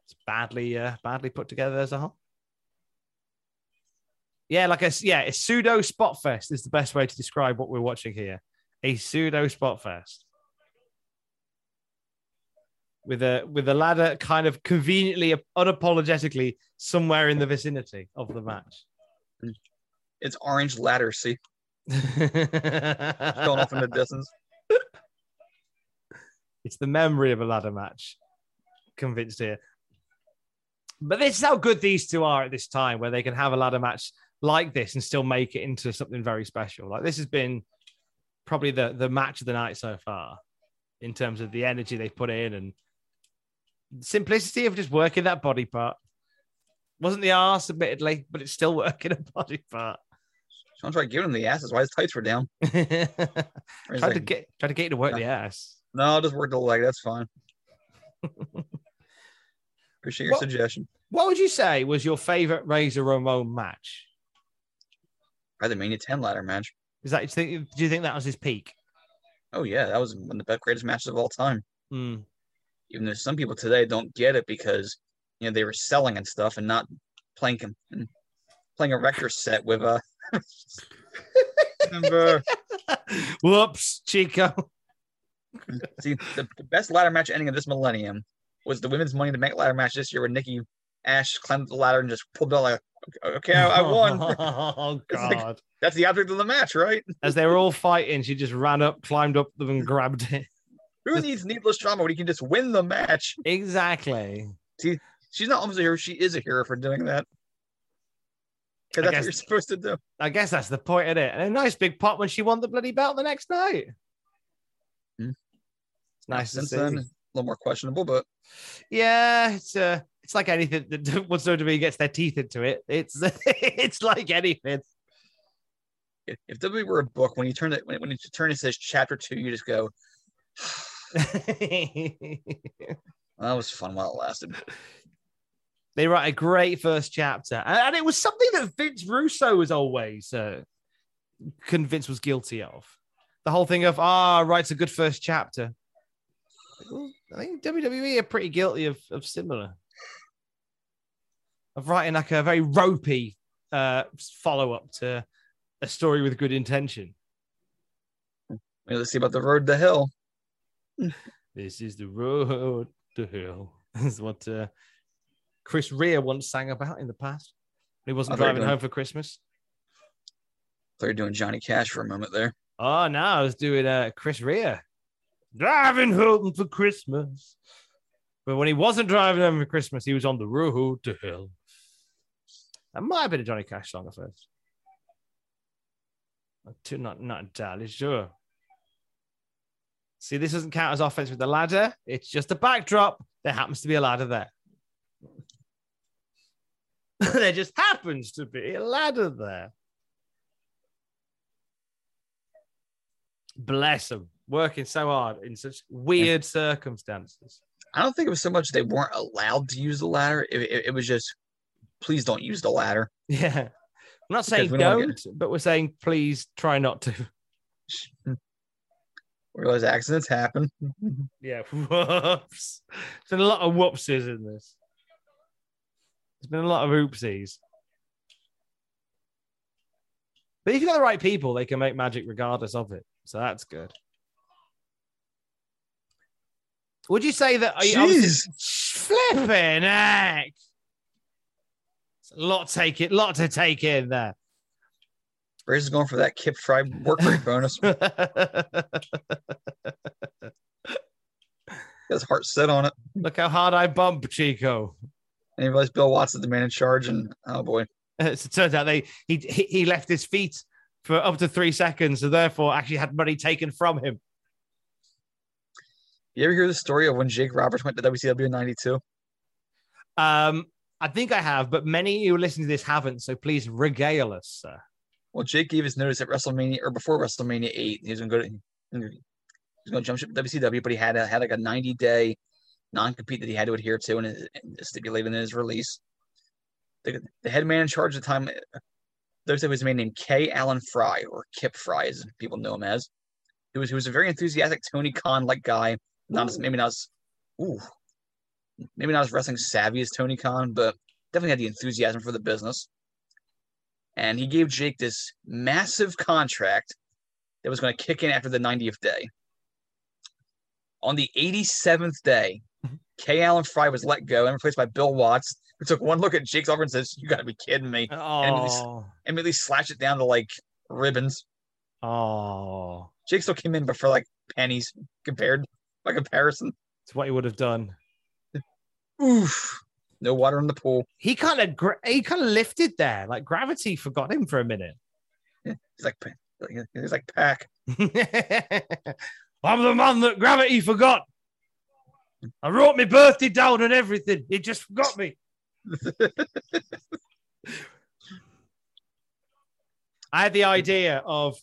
It's badly uh, badly put together as a whole. Yeah, like a yeah, a pseudo spot fest is the best way to describe what we're watching here. A pseudo spot fest with a with a ladder kind of conveniently, unapologetically somewhere in the vicinity of the match. It's orange ladder, see, going off in the distance. It's the memory of a ladder match. Convinced here. But this is how good these two are at this time, where they can have a ladder match like this and still make it into something very special. Like this has been probably the the match of the night so far, in terms of the energy they put in and simplicity of just working that body part. Wasn't the ass admittedly, but it's still working a body part. Someone tried giving him the asses why his tights were down. Tried to get tried to get you to work the ass. No, I'll just work the leg. That's fine. Appreciate your What- suggestion. What would you say was your favorite Razor Ramon match? Probably the Mania 10 ladder match. Is that do you think that was his peak? Oh yeah, that was one of the best, greatest matches of all time. Hmm. Even though some people today don't get it because you know they were selling and stuff and not playing and playing a record set with a. Remember, Whoops, Chico. see, the, the best ladder match ending of this millennium was the women's Money to Make ladder match this year when Nikki Ash climbed the ladder and just pulled out like, okay, I, I won. oh It's like- God! That's the object of the match, right? As they were all fighting, she just ran up, climbed up them, and grabbed it. Who needs needless drama when you can just win the match? Exactly. See, she's not almost a hero; she is a hero for doing that. Because that's what guess- you're supposed to do. I guess that's the point of it. And a nice big pop when she won the bloody belt the next night. Hmm. It's nice to Since see. then, a little more questionable, but Yeah, it's uh, it's like anything that once WWE gets their teeth into it. It's it's like anything. if, if WWE were a book, when you turn it, when, when you turn it says chapter two, you just go, "That was fun while it lasted." they write a great first chapter, and, and it was something that Vince Russo was always uh, convinced was guilty of. The whole thing of ah, writes a good first chapter. I think WWE are pretty guilty of, of similar, of writing like a very ropey uh, follow up to a story with good intention. Let's see about the road to hell. This is the road to hell. This is what uh, Chris Rea once sang about in the past. He wasn't Oh, driving good. home for Christmas. They're doing Johnny Cash for a moment there. Oh, no, I was doing uh, Chris Rea. Driving home for Christmas. But when he wasn't driving home for Christmas, he was on the road to hell. That might have been a Johnny Cash song at first. Not, too, not, not entirely sure. See, this doesn't count as offense with the ladder. It's just a backdrop. There happens to be a ladder there. there just happens to be a ladder there. Bless him, working so hard in such weird circumstances. I don't think it was so much they weren't allowed to use the ladder. It, it, it was just, please don't use the ladder. Yeah. not Because saying don't don't, but we're saying please try not to. Realize accidents happen. Yeah, whoops. There's been a lot of whoopsies in this. There's been a lot of oopsies. But if you've got the right people, they can make magic regardless of it. So that's good. Would you say that? Jeez. Flipping heck. Lot take it, lot to take in there. Brace is going for that Kip Frye work rate bonus. His heart set on it. Look how hard I bump, Chico. And he realized Bill Watts is the man in charge, and oh boy. As it turns out, they he he he left his feet for up to three seconds, so therefore actually had money taken from him. You ever hear the story of when Jake Roberts went to WCW in '92? Um, I think I have, but many of who listen to this haven't. So please regale us, sir. Well, Jake gave his notice at WrestleMania or before WrestleMania eight. He was gonna go to he was gonna jump ship to WCW, but he had a, had like a 90 day non compete that he had to adhere to and, and stipulated in his release. The, the head man in charge at the time, there was a man named K. Allen Frye or Kip Frye, as people know him as. He was he was a very enthusiastic Tony Khan like guy. Not as maybe not as ooh, maybe not as wrestling savvy as Tony Khan, but definitely had the enthusiasm for the business and he gave Jake this massive contract that was going to kick in after the 90th day. On the 87th day, mm-hmm. K. Allen Frye was let go and replaced by Bill Watts, who took one look at Jake's offer and says, You got to be kidding me. And immediately, Oh, immediately slashed it down to like ribbons. oh, Jake still came in, but for like pennies compared by comparison. it's what he would have done. Oof. No water in the pool. He kind of gra- he kind of lifted there, like gravity forgot him for a minute. He's like, he's like Pac. I'm the man that gravity forgot. I wrote my birthday down and everything. He just forgot me. I had the idea of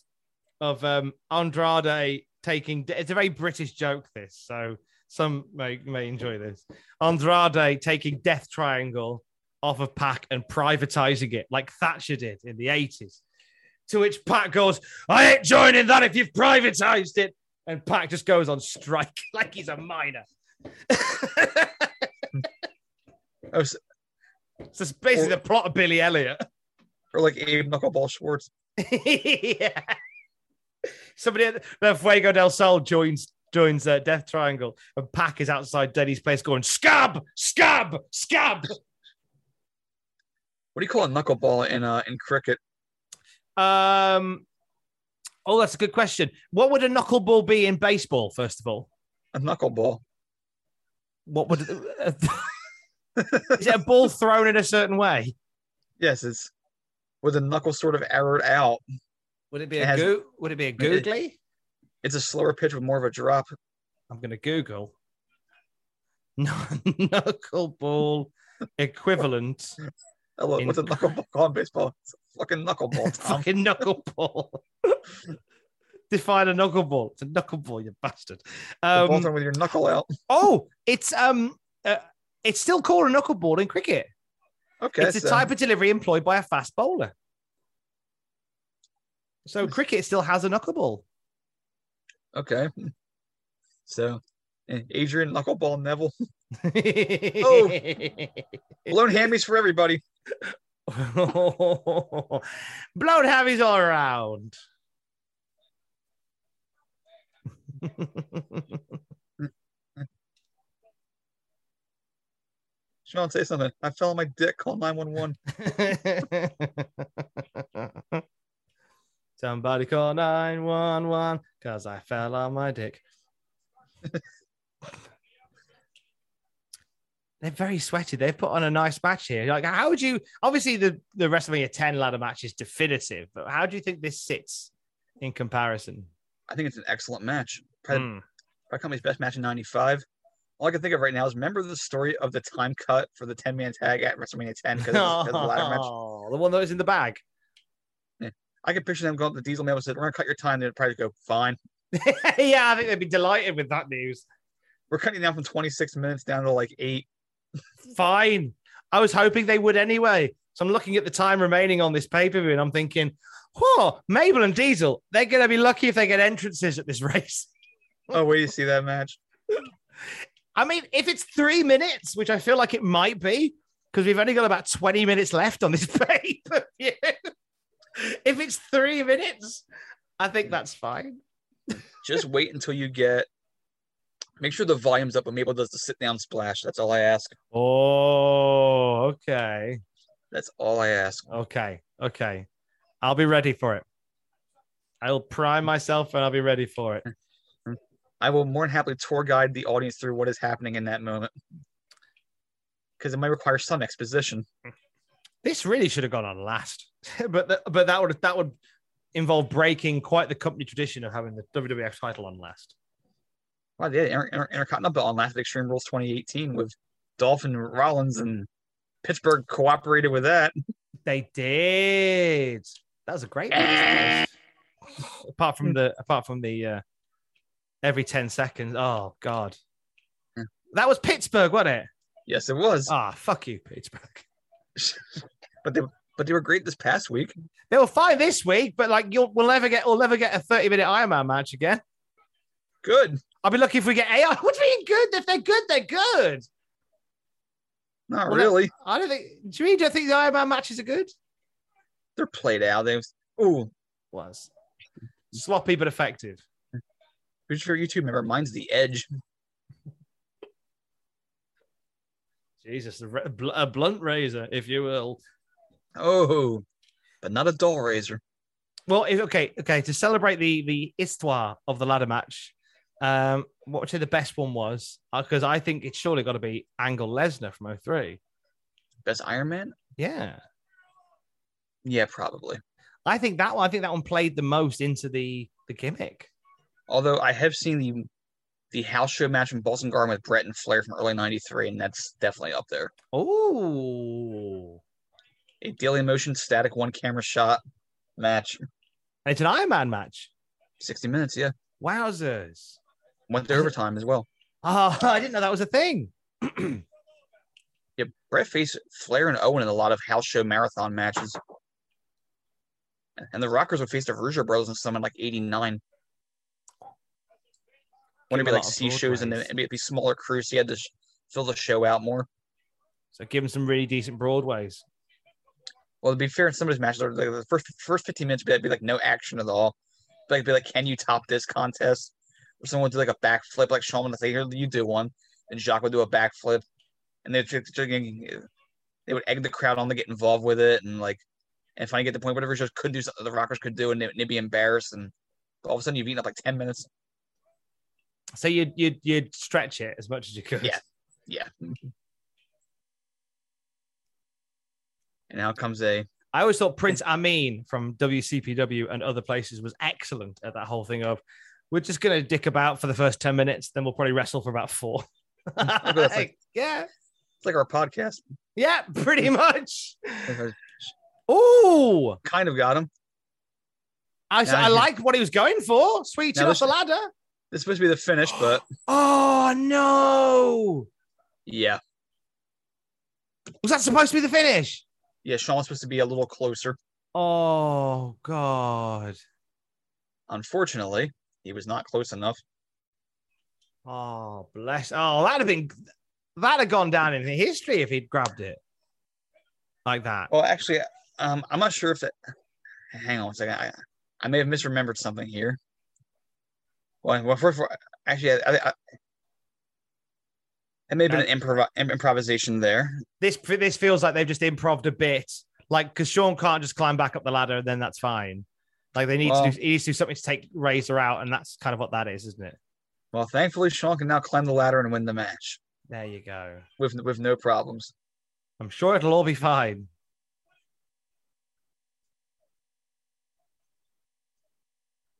of um, Andrade taking. It's a very British joke. This, so some may may enjoy this. Andrade taking Death Triangle off of Pac and privatizing it, like Thatcher did in the eighties. To which Pac goes, "I ain't joining that if you've privatized it." And Pac just goes on strike like he's a miner. Oh, so- it's basically the plot of Billy Elliot. or like Abe Knuckleball Schwartz. yeah. Somebody at the Fuego del Sol joins joins uh, Death Triangle, and Pac is outside Denny's place going scab, scab, scab. What do you call a knuckleball in uh in cricket? Um. Oh, that's a good question. What would a knuckleball be in baseball? First of all, A knuckleball. what would is it a ball thrown in a certain way? Yes, it's with a knuckle sort of arrowed out. Would it be It a has- goo? Would it be a googly? It's a slower pitch with more of a drop. I'm going to Google knuckleball equivalent. Hello, In- what's a knuckleball in baseball? It's a fucking knuckleball. Fucking knuckleball. Define a knuckleball. It's a knuckleball, you bastard. Um, with your knuckle out. oh, it's um, uh, it's still called a knuckleball in cricket. Okay, it's a type of delivery employed by a fast bowler. So cricket still has a knuckleball. Okay. So, eh, Adrian Knuckleball Neville. oh, Blown hammies for everybody. blown hammies all around. Shawn, say something. I fell on my dick. Call 911. Somebody call 911 because I fell on my dick. They're very sweaty. They've put on a nice match here. Like, how would you? Obviously, the the WrestleMania 10 ladder match is definitive, but how do you think this sits in comparison? I think it's an excellent match. Probably, Hmm. probably company's best match in 95. All I can think of right now is remember the story of the time cut for the 10 man tag at WrestleMania 10 because of the ladder match? Oh, the one that was in the bag. I can picture them going to the Diesel man and said, We're going to cut your time. They'd probably go, Fine. yeah, I think they'd be delighted with that news. We're cutting down from 26 minutes down to like eight. Fine. I was hoping they would anyway. So I'm looking at the time remaining on this pay per view and I'm thinking, whoa, Mabel and Diesel, they're going to be lucky if they get entrances at this race. Oh, where do you see that match? I mean, if it's three minutes, which I feel like it might be, because we've only got about 20 minutes left on this pay per view. If it's three minutes, I think mm. that's fine. Just wait until you get. Make sure the volume's up when Mabel does the sit down splash. That's all I ask. Oh, okay. That's all I ask. Okay. Okay. I'll be ready for it. I'll prime myself and I'll be ready for it. I will more than happily tour guide the audience through what is happening in that moment. Because it might require some exposition. This really should have gone on last, but th- but that would that would involve breaking quite the company tradition of having the WWF title on last. Well, Inter- Inter- Intercontinental on last at Extreme Rules 2018 with Dolphin Rollins and Pittsburgh cooperated with that. They did. That was a great match. apart from the apart from the uh, every 10 seconds. Oh god. That was Pittsburgh, wasn't it? Yes, it was. Ah, fuck you, Pittsburgh. but they but they were great this past week. They were fine this week, but like you'll we'll never get we'll never get a 30 minute Iron Man match again. Good. I'll be lucky if we get AI. What do you mean good? If they're good, they're good. Not Well, really. I don't think. Do you mean? Do you think the Iron Man matches are good? They're played out. They ooh Was sloppy but effective. who's your YouTube member? Mine's the Edge. Jesus, a, bl- a blunt razor, if you will. Oh, but not a doll razor. Well, if, okay, okay. To celebrate the the histoire of the ladder match, um, what would you say the best one was? Because I think it's surely got to be Angle Lesnar from 03. Best Iron Man? Yeah, Yeah, probably. I think that one. I think that one played the most into the the gimmick. Although I have seen the the house show match in Boston Garden with Bret and Flair from early '93, and that's definitely up there. Oh, A Dailymotion static one camera shot match, it's an Iron Man match. 60 minutes. Yeah, Wowzers! went to overtime as well. Oh, I didn't know that was a thing. Yeah, Bret faced Flair and Owen in a lot of house show marathon matches. And the Rockers would face the Rougeau brothers in some in like '89. It'd be Give 'em a like sea shows and then Broadways. it'd be smaller crews, so you had to sh- fill the show out more. So give them some really decent Broadways. Well, to be fair, some of his matches like the first first 15 minutes would be like no action at all. But it'd be like, can you top this contest? Or someone would do like a backflip, like Shawn would say, here, you do one. And Jacques would do a backflip. And they'd, they would egg the crowd on to get involved with it. And like, and finally get the point whatever shows could do something the Rockers could do and they, they'd be embarrassed. And all of a sudden you've eaten up like 10 minutes. So you'd you'd you'd stretch it as much as you could. Yeah. Yeah. And now comes a I always thought Prince Ameen from WCPW and other places was excellent at that whole thing of we're just gonna dick about for the first 10 minutes, then we'll probably wrestle for about four. like- yeah. it's like our podcast. Yeah, pretty much. Ooh. kind of got him. I, I like what he was going for. Sweet off the ladder. This supposed to be the finish, but Oh no. yeah. Was that supposed to be the finish? Yeah, Shawn was supposed to be a little closer. Oh god. Unfortunately, he was not close enough. Oh bless. Oh, that'd have been that'd have gone down in history if he'd grabbed it like that. Well, actually, um, I'm not sure if that. Hang on a second. I, I may have misremembered something here. Well, well first, of all, actually, I, I, I, it may have been an improv- improvisation there. This this feels like they've just improved a bit, like because Shawn can't just climb back up the ladder, and then that's fine. Like they need Well- to do, he needs to do something to take Razor out, and that's kind of what that is, isn't it? Well, thankfully, Shawn can now climb the ladder and win the match There you go. with with no problems. I'm sure it'll all be fine.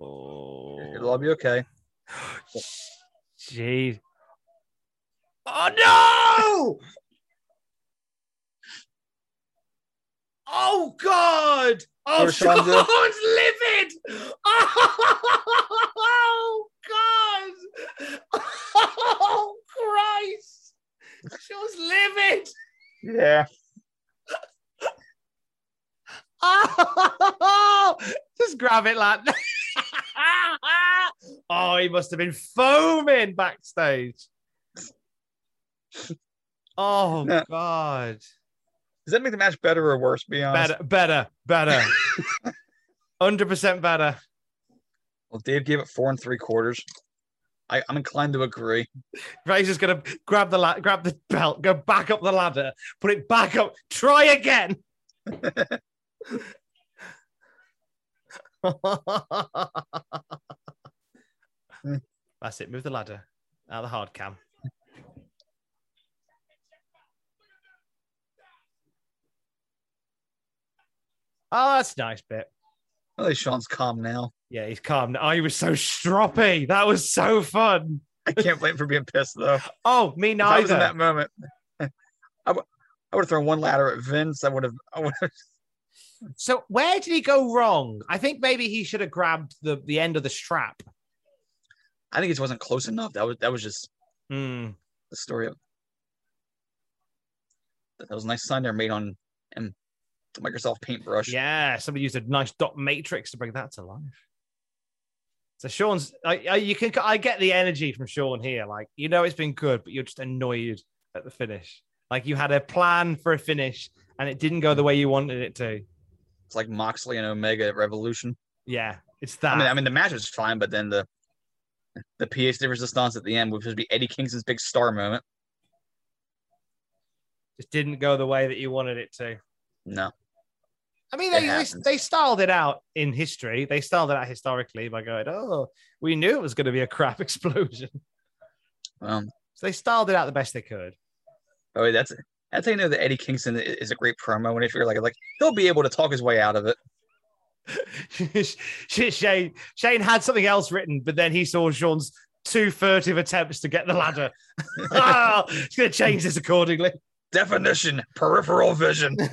Oh, It'll all be okay. jeez. Oh no! Oh God! Oh, What did Shawn do? Shawn's livid! Oh God! Oh Christ! Shawn's livid! Yeah. Oh, just grab it, lad. oh, he must have been foaming backstage. Oh Yeah. God. Does that make the match better or worse? Be honest. Better, better, better. Hundred percent better. Well, Dave gave it four and three quarters. I, I'm inclined to agree. Razor's gonna grab the la- grab the belt, go back up the ladder, put it back up, try again. That's it. Move the ladder out of the hard cam. Oh, that's a nice bit. At least Shawn's calm now. Yeah, he's calm. Oh, he was so stroppy. That was so fun. I can't blame him for being pissed though. Oh, me If I was in neither. that moment, I would would have thrown one ladder at Vince. I would have. I would have. So where did he go wrong? I think maybe he should have grabbed the the end of the strap. I think it wasn't close enough. That was that was just Hmm. the story of. That was a nice sign there made on um, Microsoft Paintbrush. Yeah, somebody used a nice dot matrix to bring that to life. So Shawn's, I, I, you can, I get the energy from Shawn here. Like you know, it's been good, but you're just annoyed at the finish. Like you had a plan for a finish and it didn't go the way you wanted it to. It's like Moxley and Omega Revolution. Yeah, it's that. I mean, I mean, the match was fine, but then the the pièce de resistance at the end, which would be Eddie Kingston's big star moment. just didn't go the way that you wanted it to. No, I mean, they, they they styled it out in history. They styled it out historically by going, "Oh, we knew it was going to be a crap explosion." um, So they styled it out the best they could. oh, that's that's how you know that Eddie Kingston is a great promo. And if you're like like he'll be able to talk his way out of it. Shane Shane had something else written, but then he saw Shawn's two furtive attempts to get the ladder. oh, he's going to change this accordingly. Definition: peripheral vision.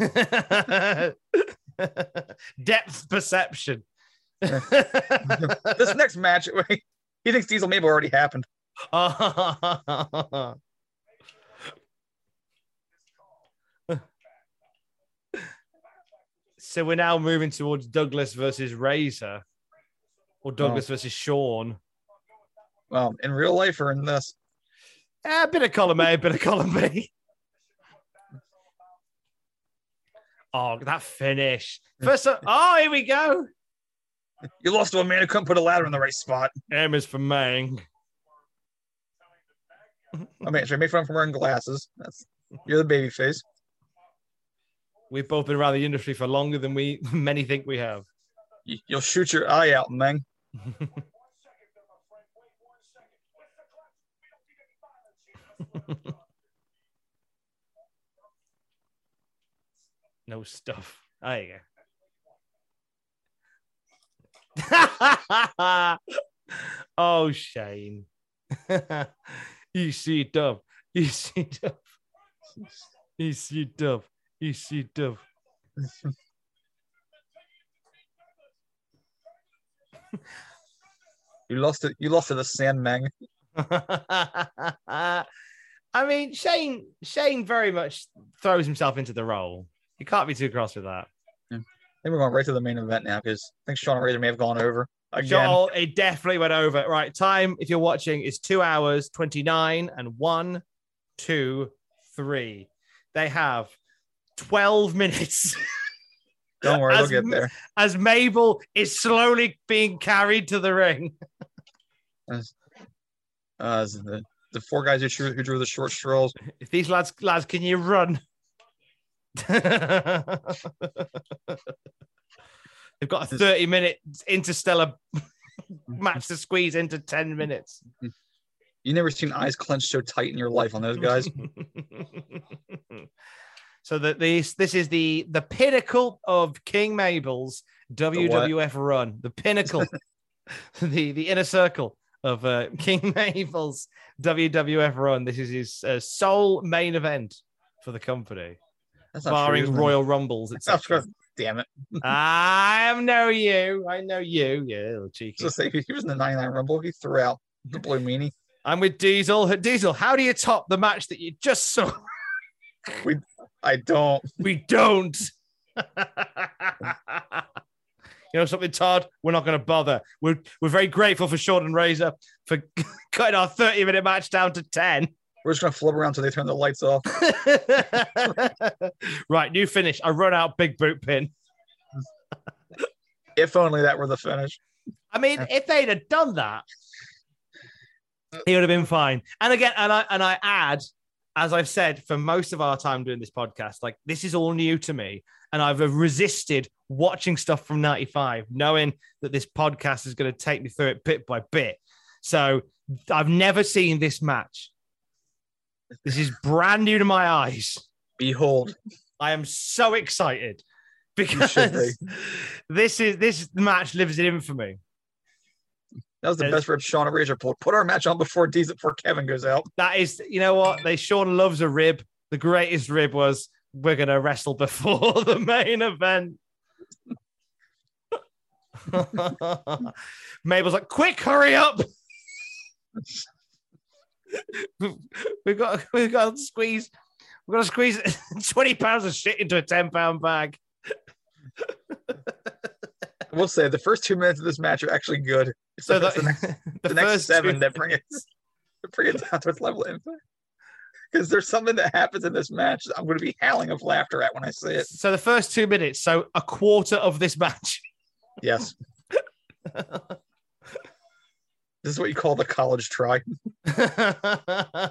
Depth perception. this next match, he thinks Diesel Mabel already happened. So we're now moving towards Douglas versus Razor, or Douglas versus Sean. Well, in real life or in this? Eh, a bit of column A, a bit of column B. Oh, that finish. First, up, oh, here we go. You lost to a man who couldn't put a ladder in the right spot. M is for Mang. I mean, should I make fun from wearing glasses? That's you're the baby face. We've both been around the industry for longer than we many think we have. You, you'll shoot your eye out, man. no stuff. There you go. oh, Shane. you see dub. You see dub. You see dub. You see dub. You lost it. You lost to the Sand Meng. I mean, Shane. Shane very much throws himself into the role. You can't be too cross with that. I think we're going right to the main event now because I think Shawn Razor may have gone over again. Joel, it definitely went over. Right, time if you're watching is two hours twenty nine and one, two, three. They have twelve minutes. Don't worry, as, get there. As Mabel is slowly being carried to the ring. As, uh, as the, the four guys who drew, who drew the short straws. If these lads, lads, can you run? They've got a 30 minute interstellar match to squeeze into 10 minutes. You never seen eyes clenched so tight in your life on those guys. So that this this is the the pinnacle of King Mabel's WWF run, the pinnacle, the the inner circle of uh, King Mabel's WWF run. This is his uh, sole main event for the company, true, barring it? Royal Rumbles, etc. Damn it. I know you. I know you. Yeah, little cheeky. So say he was in the 99 Rumble. He threw out the blue meanie. I'm with Diesel. Diesel, how do you top the match that you just saw? We I don't. We don't. you know something, Todd? We're not going to bother. We're, we're very grateful for Shawn and Razor for cutting our 30 minute match down to 10. We're just going to flip around until they turn the lights off. right, new finish. I run out big boot pin. if only that were the finish. I mean, if they'd have done that, he would have been fine. And again, and I and I add, as I've said for most of our time doing this podcast, like this is all new to me, and I've resisted watching stuff from '95, knowing that this podcast is going to take me through it bit by bit. So I've never seen this match. This is brand new to my eyes. Behold, I am so excited because be. this is this match lives in infamy. That was the best rib Shawn and Razor pulled. Put our match on before Diesel, before Kevin goes out. That is, you know what? They Shawn loves a rib. The greatest rib was we're gonna wrestle before the main event. Mabel's like, quick, hurry up. we've got we've got to squeeze we've got to squeeze 20 pounds of shit into a 10 pound bag. Will say the first two minutes of this match are actually good. So the, the, next, the, the next seven that bring it bring it down to its level Because there's something that happens in this match that I'm going to be howling of laughter at when I see it. So the first two minutes, so a quarter of this match. Yes. This is what you call the college try. I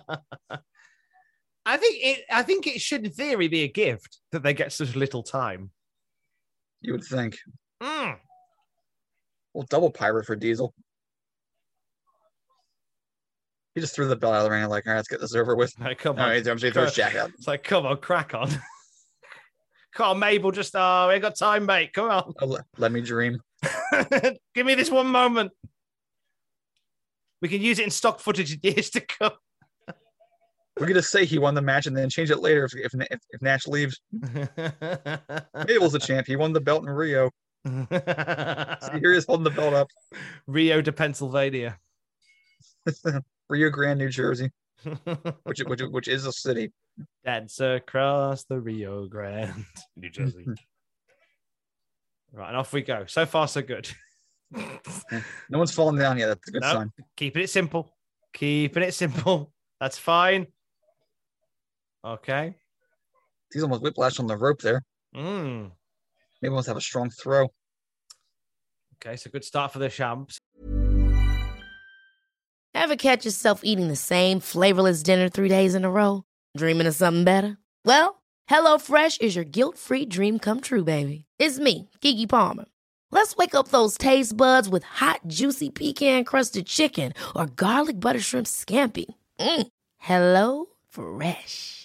think it. I think it should, in theory, be a gift that they get such little time. You would think. Mm. Well, double pirate for Diesel. He just threw the bell out of the ring. Like, all right, let's get this over with. Right, come on. Right, he throws Jack out. It's like, come on, crack on. come on, Mabel. Just, oh, we ain't got time, mate. Come on. Oh, let, let me dream. Give me this one moment. We can use it in stock footage in years to come. We're gonna say he won the match and then change it later if if, if, if Nash leaves. Mabel's the champ. He won the belt in Rio. So here he is holding the belt up. Rio to Pennsylvania. Rio Grande, New Jersey, which, which which is a city. Dance across the Rio Grande, New Jersey. right, and off we go. So far, so good. no one's falling down yet. That's a good nope. sign. Keeping it simple. Keeping it simple. That's fine. Okay. He's almost whiplash on the rope there. Mm. Maybe wants to have a strong throw. Okay, so good start for the champs. Ever catch yourself eating the same flavorless dinner three days in a row? Dreaming of something better? Well, HelloFresh is your guilt-free dream come true, baby. It's me, Keke Palmer. Let's wake up those taste buds with hot, juicy pecan crusted chicken or garlic butter shrimp scampi. Mm. Hello Fresh.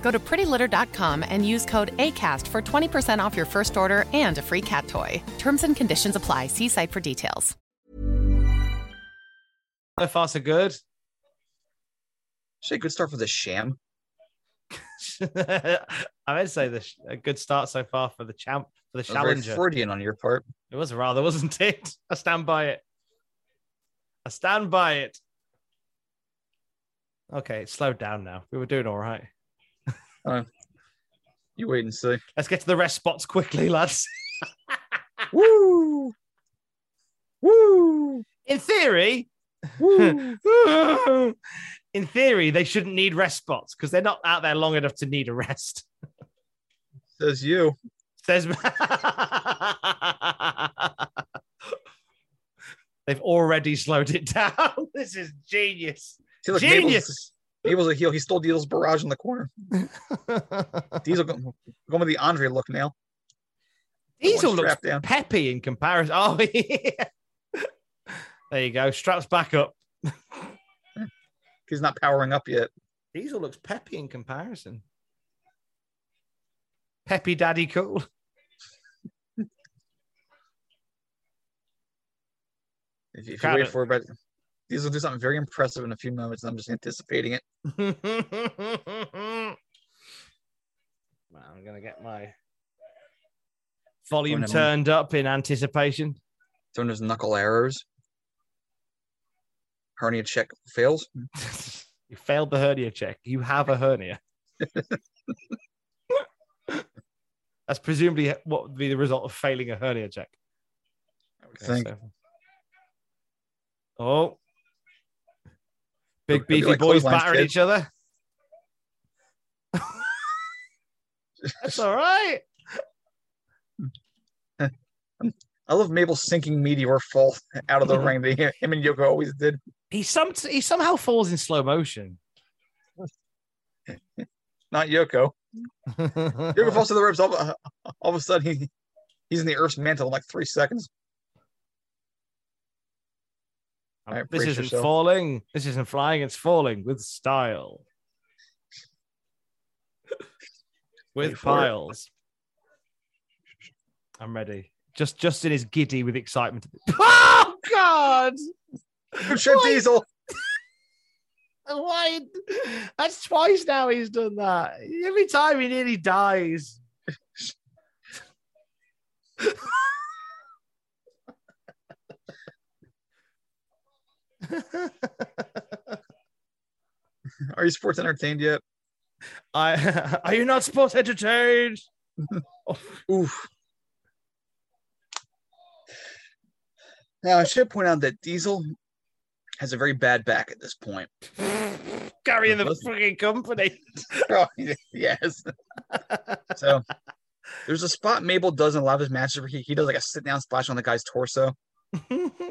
Go to prettylitter.com and use code ACAST for 20% off your first order and a free cat toy. Terms and conditions apply. See site for details. So far, so good. Say a good start for the sham. I would say the a good start so far for the champ for the challenger. Very Freudian on your part. It was rather, wasn't it? I stand by it. I stand by it. Okay, it slowed down now. We were doing all right. You wait and see. Let's get to the rest spots quickly, lads. Woo! Woo! In theory, in theory, they shouldn't need rest spots because they're not out there long enough to need a rest. Says you. Says they've already slowed it down. this is genius. See, look, genius. Mabel's, a heel. He stole Diesel's barrage in the corner. Diesel going with the Andre look now. Diesel looks down. peppy in comparison. Oh, yeah. There you go. Straps back up. He's not powering up yet. Diesel looks peppy in comparison. Peppy Daddy Cool. If, if you wait for it, but these will do something very impressive in a few moments. I'm just anticipating it. well, I'm gonna get my volume turned up in anticipation. Throwing those knuckle errors. Hernia check fails. you failed the hernia check. You have a hernia. That's presumably what would be the result of failing a hernia check. Okay. So. Oh, big beefy like boys battering each other. That's all right. I love Mabel sinking meteor fall out of the ring that him and Yoko always did. He some he somehow falls in slow motion. Not Yoko. Yoko falls to the ropes. All, all of a sudden, he, he's in the Earth's mantle in like three seconds. Uh, right, this isn't yourself. falling. This isn't flying. It's falling with style. With piles. I'm ready. Just Justin is giddy with excitement. Oh God! Chip Diesel. Why? That's twice now he's done that. Every time he nearly dies. Are you sports entertained yet? I are you not sports entertained? Oof. Now I should point out that Diesel has a very bad back at this point. Carrying the fucking company. oh, yes. so there's a spot Mabel does in a lot of his matches where he, he does like a sit down splash on the guy's torso.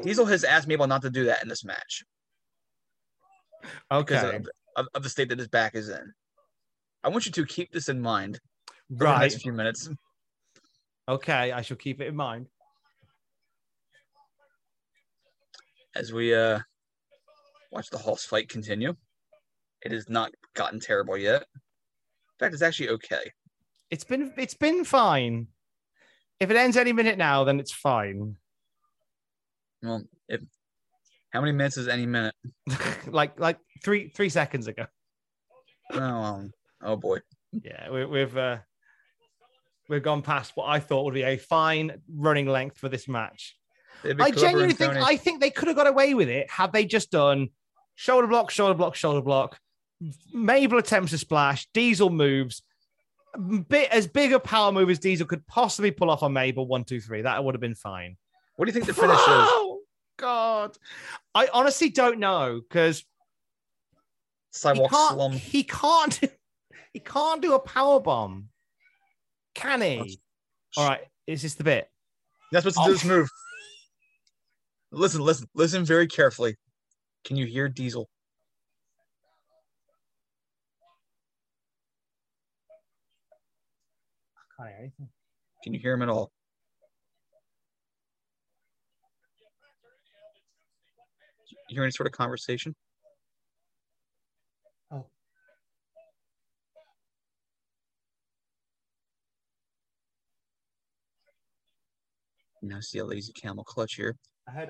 Diesel has asked Mabel not to do that in this match. Okay. Of, of, of, the state that his back is in. I want you to keep this in mind for right. the next few minutes. Okay, I shall keep it in mind. As we uh watch the Hulse fight continue. It has not gotten terrible yet. In fact, it's actually okay. It's been it's been fine. If it ends any minute now, then it's fine. Well, if how many minutes is any minute? like like three three seconds ago. Oh, um, oh boy. Yeah, we, we've uh, we've gone past what I thought would be a fine running length for this match. I genuinely think I think they could have got away with it had they just done shoulder block, shoulder block, shoulder block. Mabel attempts a splash. Diesel moves. Bit as big a power move as Diesel could possibly pull off on Mabel. One, two, three. That would have been fine. What do you think the finish oh, is? God, I honestly don't know because sidewalk he slum. He can't. He can't do a power bomb, can he? All right, is this the bit? That's what's oh. do this move. Listen, listen, listen very carefully. Can you hear Diesel? I can't hear anything. Can you hear him at all? You hear any sort of conversation? Now see a lazy camel clutch here.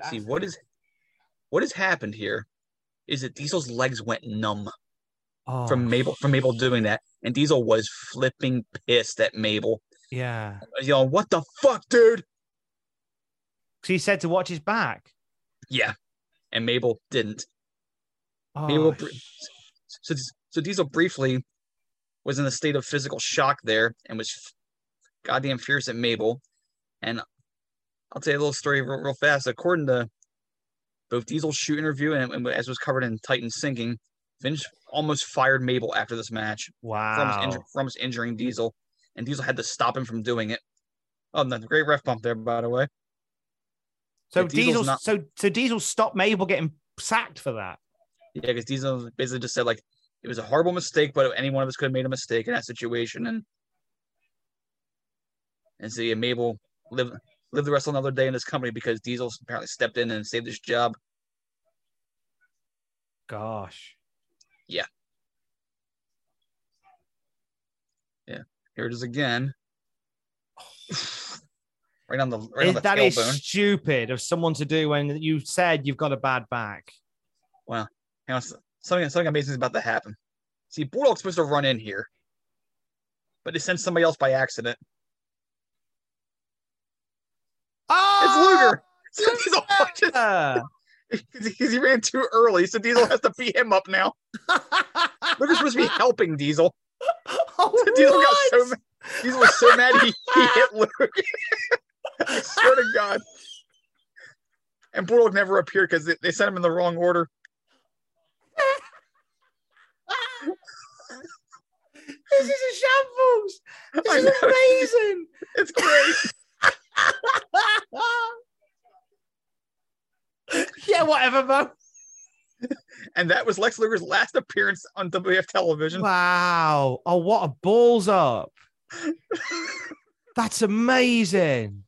see what is what has happened here is that Diesel's legs went numb oh. from Mabel from Mabel doing that, and Diesel was flipping pissed at Mabel. Yeah, you know what the fuck, dude? He said to watch his back. Yeah, and Mabel didn't. Oh, Mabel, so so Diesel briefly was in a state of physical shock there and was goddamn fierce at Mabel. And I'll tell you a little story real, real fast. According to both Diesel's shoot interview and, and as was covered in Titan Sinking, Vince almost fired Mabel after this match. Wow. For almost, injur- for almost injuring Diesel. And Diesel had to stop him from doing it. Oh, no, great ref bump there, by the way. So Diesel, not... so so Diesel stopped Mabel getting sacked for that. Yeah, because Diesel basically just said like it was a horrible mistake, but any one of us could have made a mistake in that situation, and and so yeah, Mabel live live the rest of another day in this company because Diesel apparently stepped in and saved his job. Gosh. Yeah. Yeah. Here it is again. right on the right on the That is bone. stupid of someone to do when you said you've got a bad back. Well. Something something amazing is about to happen. See, Bulldog's supposed to run in here, but they sent somebody else by accident. It's ah, Luger. So Diesel punches because he ran too early, so Diesel has to beat him up now. Luger's supposed to be helping Diesel. Oh, So Diesel got so mad. Diesel was so mad he, he hit Luger. I swear to God. And Bulldog never appeared because they, they sent him in the wrong order. This is a shambles. This is amazing. It's great. yeah, whatever, Mo. And that was Lex Luger's last appearance on WF television. Wow. Oh, what a balls up. That's amazing.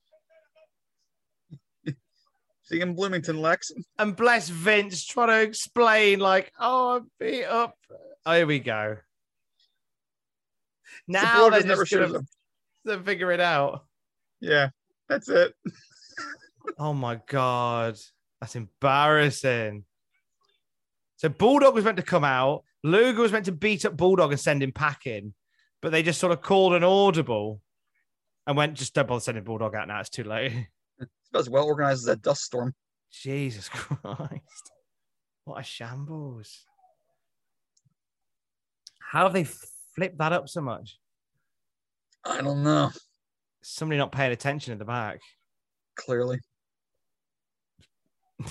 See in Bloomington, Lex. And bless Vince trying to explain, like, oh, I'm beat up. Oh, here we go. Now they're just never just gonna, gonna figure it out. Yeah, that's it. Oh my god, that's embarrassing. So Bulldog was meant to come out. Luger was meant to beat up Bulldog and send him packing, but they just sort of called an audible and went, just don't bother sending Bulldog out now. It's too late. It's about as well organized as a dust storm. Jesus Christ. What a shambles. How have they flipped that up so much? I don't know. Somebody not paying attention at the back. Clearly.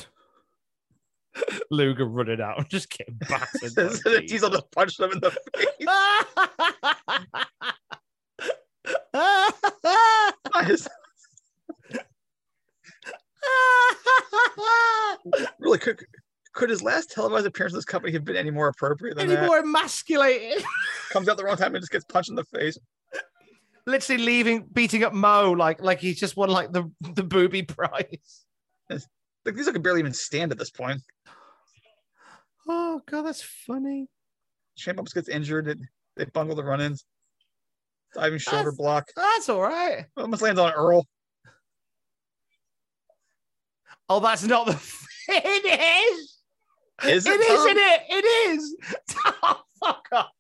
Luger running out and just getting battered. that Diesel just punched him in the face. really, could could his last televised appearance in this company have been any more appropriate than Any that? more emasculated? Comes out the wrong time and just gets punched in the face. Literally leaving, beating up Mo like like he's just won like the the booby prize. Like Diesel could barely even stand at this point. Oh god, that's funny. Shane gets injured. It, they bungle the run-ins. Diving shoulder That's- block. That's all right. Almost lands on Earl. Oh, that's not the finish. Is it, It is, Tom? isn't it? It is. Oh, fuck off.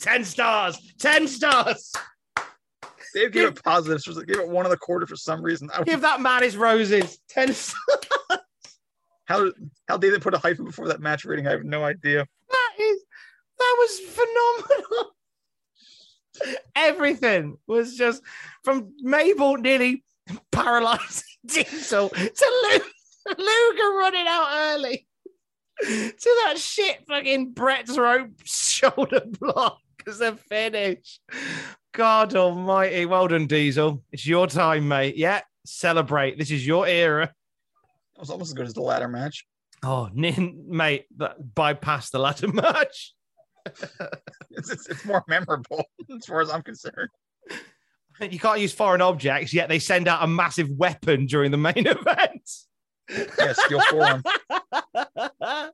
Ten stars. Ten stars. Dave gave it positives. Give gave it one of the quarter for some reason. I, Give that man his roses. Ten stars. how how did they put a hyphen before that match rating? I have no idea. That is that was phenomenal. Everything was just from Mabel nearly paralyzing Diesel to Lu- Luger running out early to that shit fucking Brett's rope shoulder block as a finish. God almighty. Well done, Diesel. It's your time, mate. Yeah, celebrate. This is your era. It was almost as good as the ladder match. Oh, nin- mate, that bypass the ladder match. It's, it's, it's more memorable as far as I'm concerned. You can't use foreign objects, yet they send out a massive weapon during the main event. Yeah, steel forearm.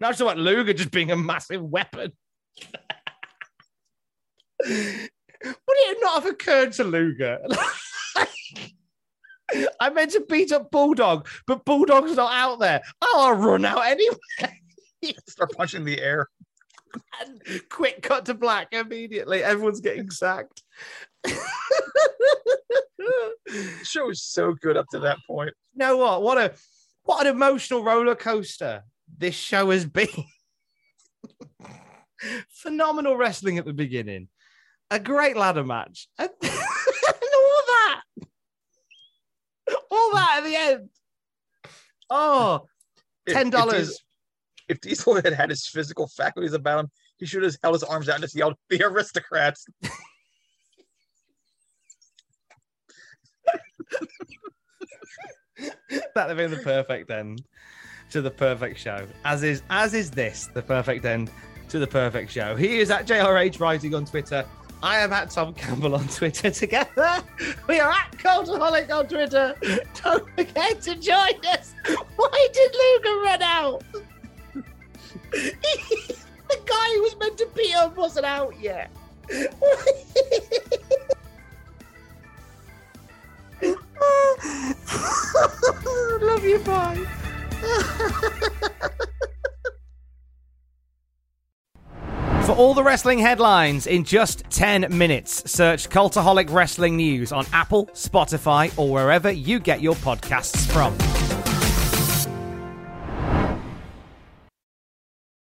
Not it's about Luger just being a massive weapon. Would it not have occurred to Luger? I meant to beat up Bulldog, but Bulldog's not out there. Oh, I'll run out anyway. Start punching the air. And quick cut to black immediately. Everyone's getting sacked. The show was so good up to that point. you know what? What a what an emotional roller coaster this show has been. Phenomenal wrestling at the beginning, a great ladder match, and, and all that, all that at the end. Oh, ten dollars. If Diesel had had his physical faculties about him, he should have held his arms out and just yelled, "The aristocrats!" That'd have been the perfect end to the perfect show. As is as is this the perfect end to the perfect show. He is at JRH Writing on Twitter. I am at Tom Campbell on Twitter. Together, we are at Cultaholic on Twitter. Don't forget to join us. Why did Luger run out? the guy who was Centipede wasn't out yet. Love you, bye. For all the wrestling headlines in just 10 minutes, search Cultaholic Wrestling News on Apple, Spotify, or wherever you get your podcasts from.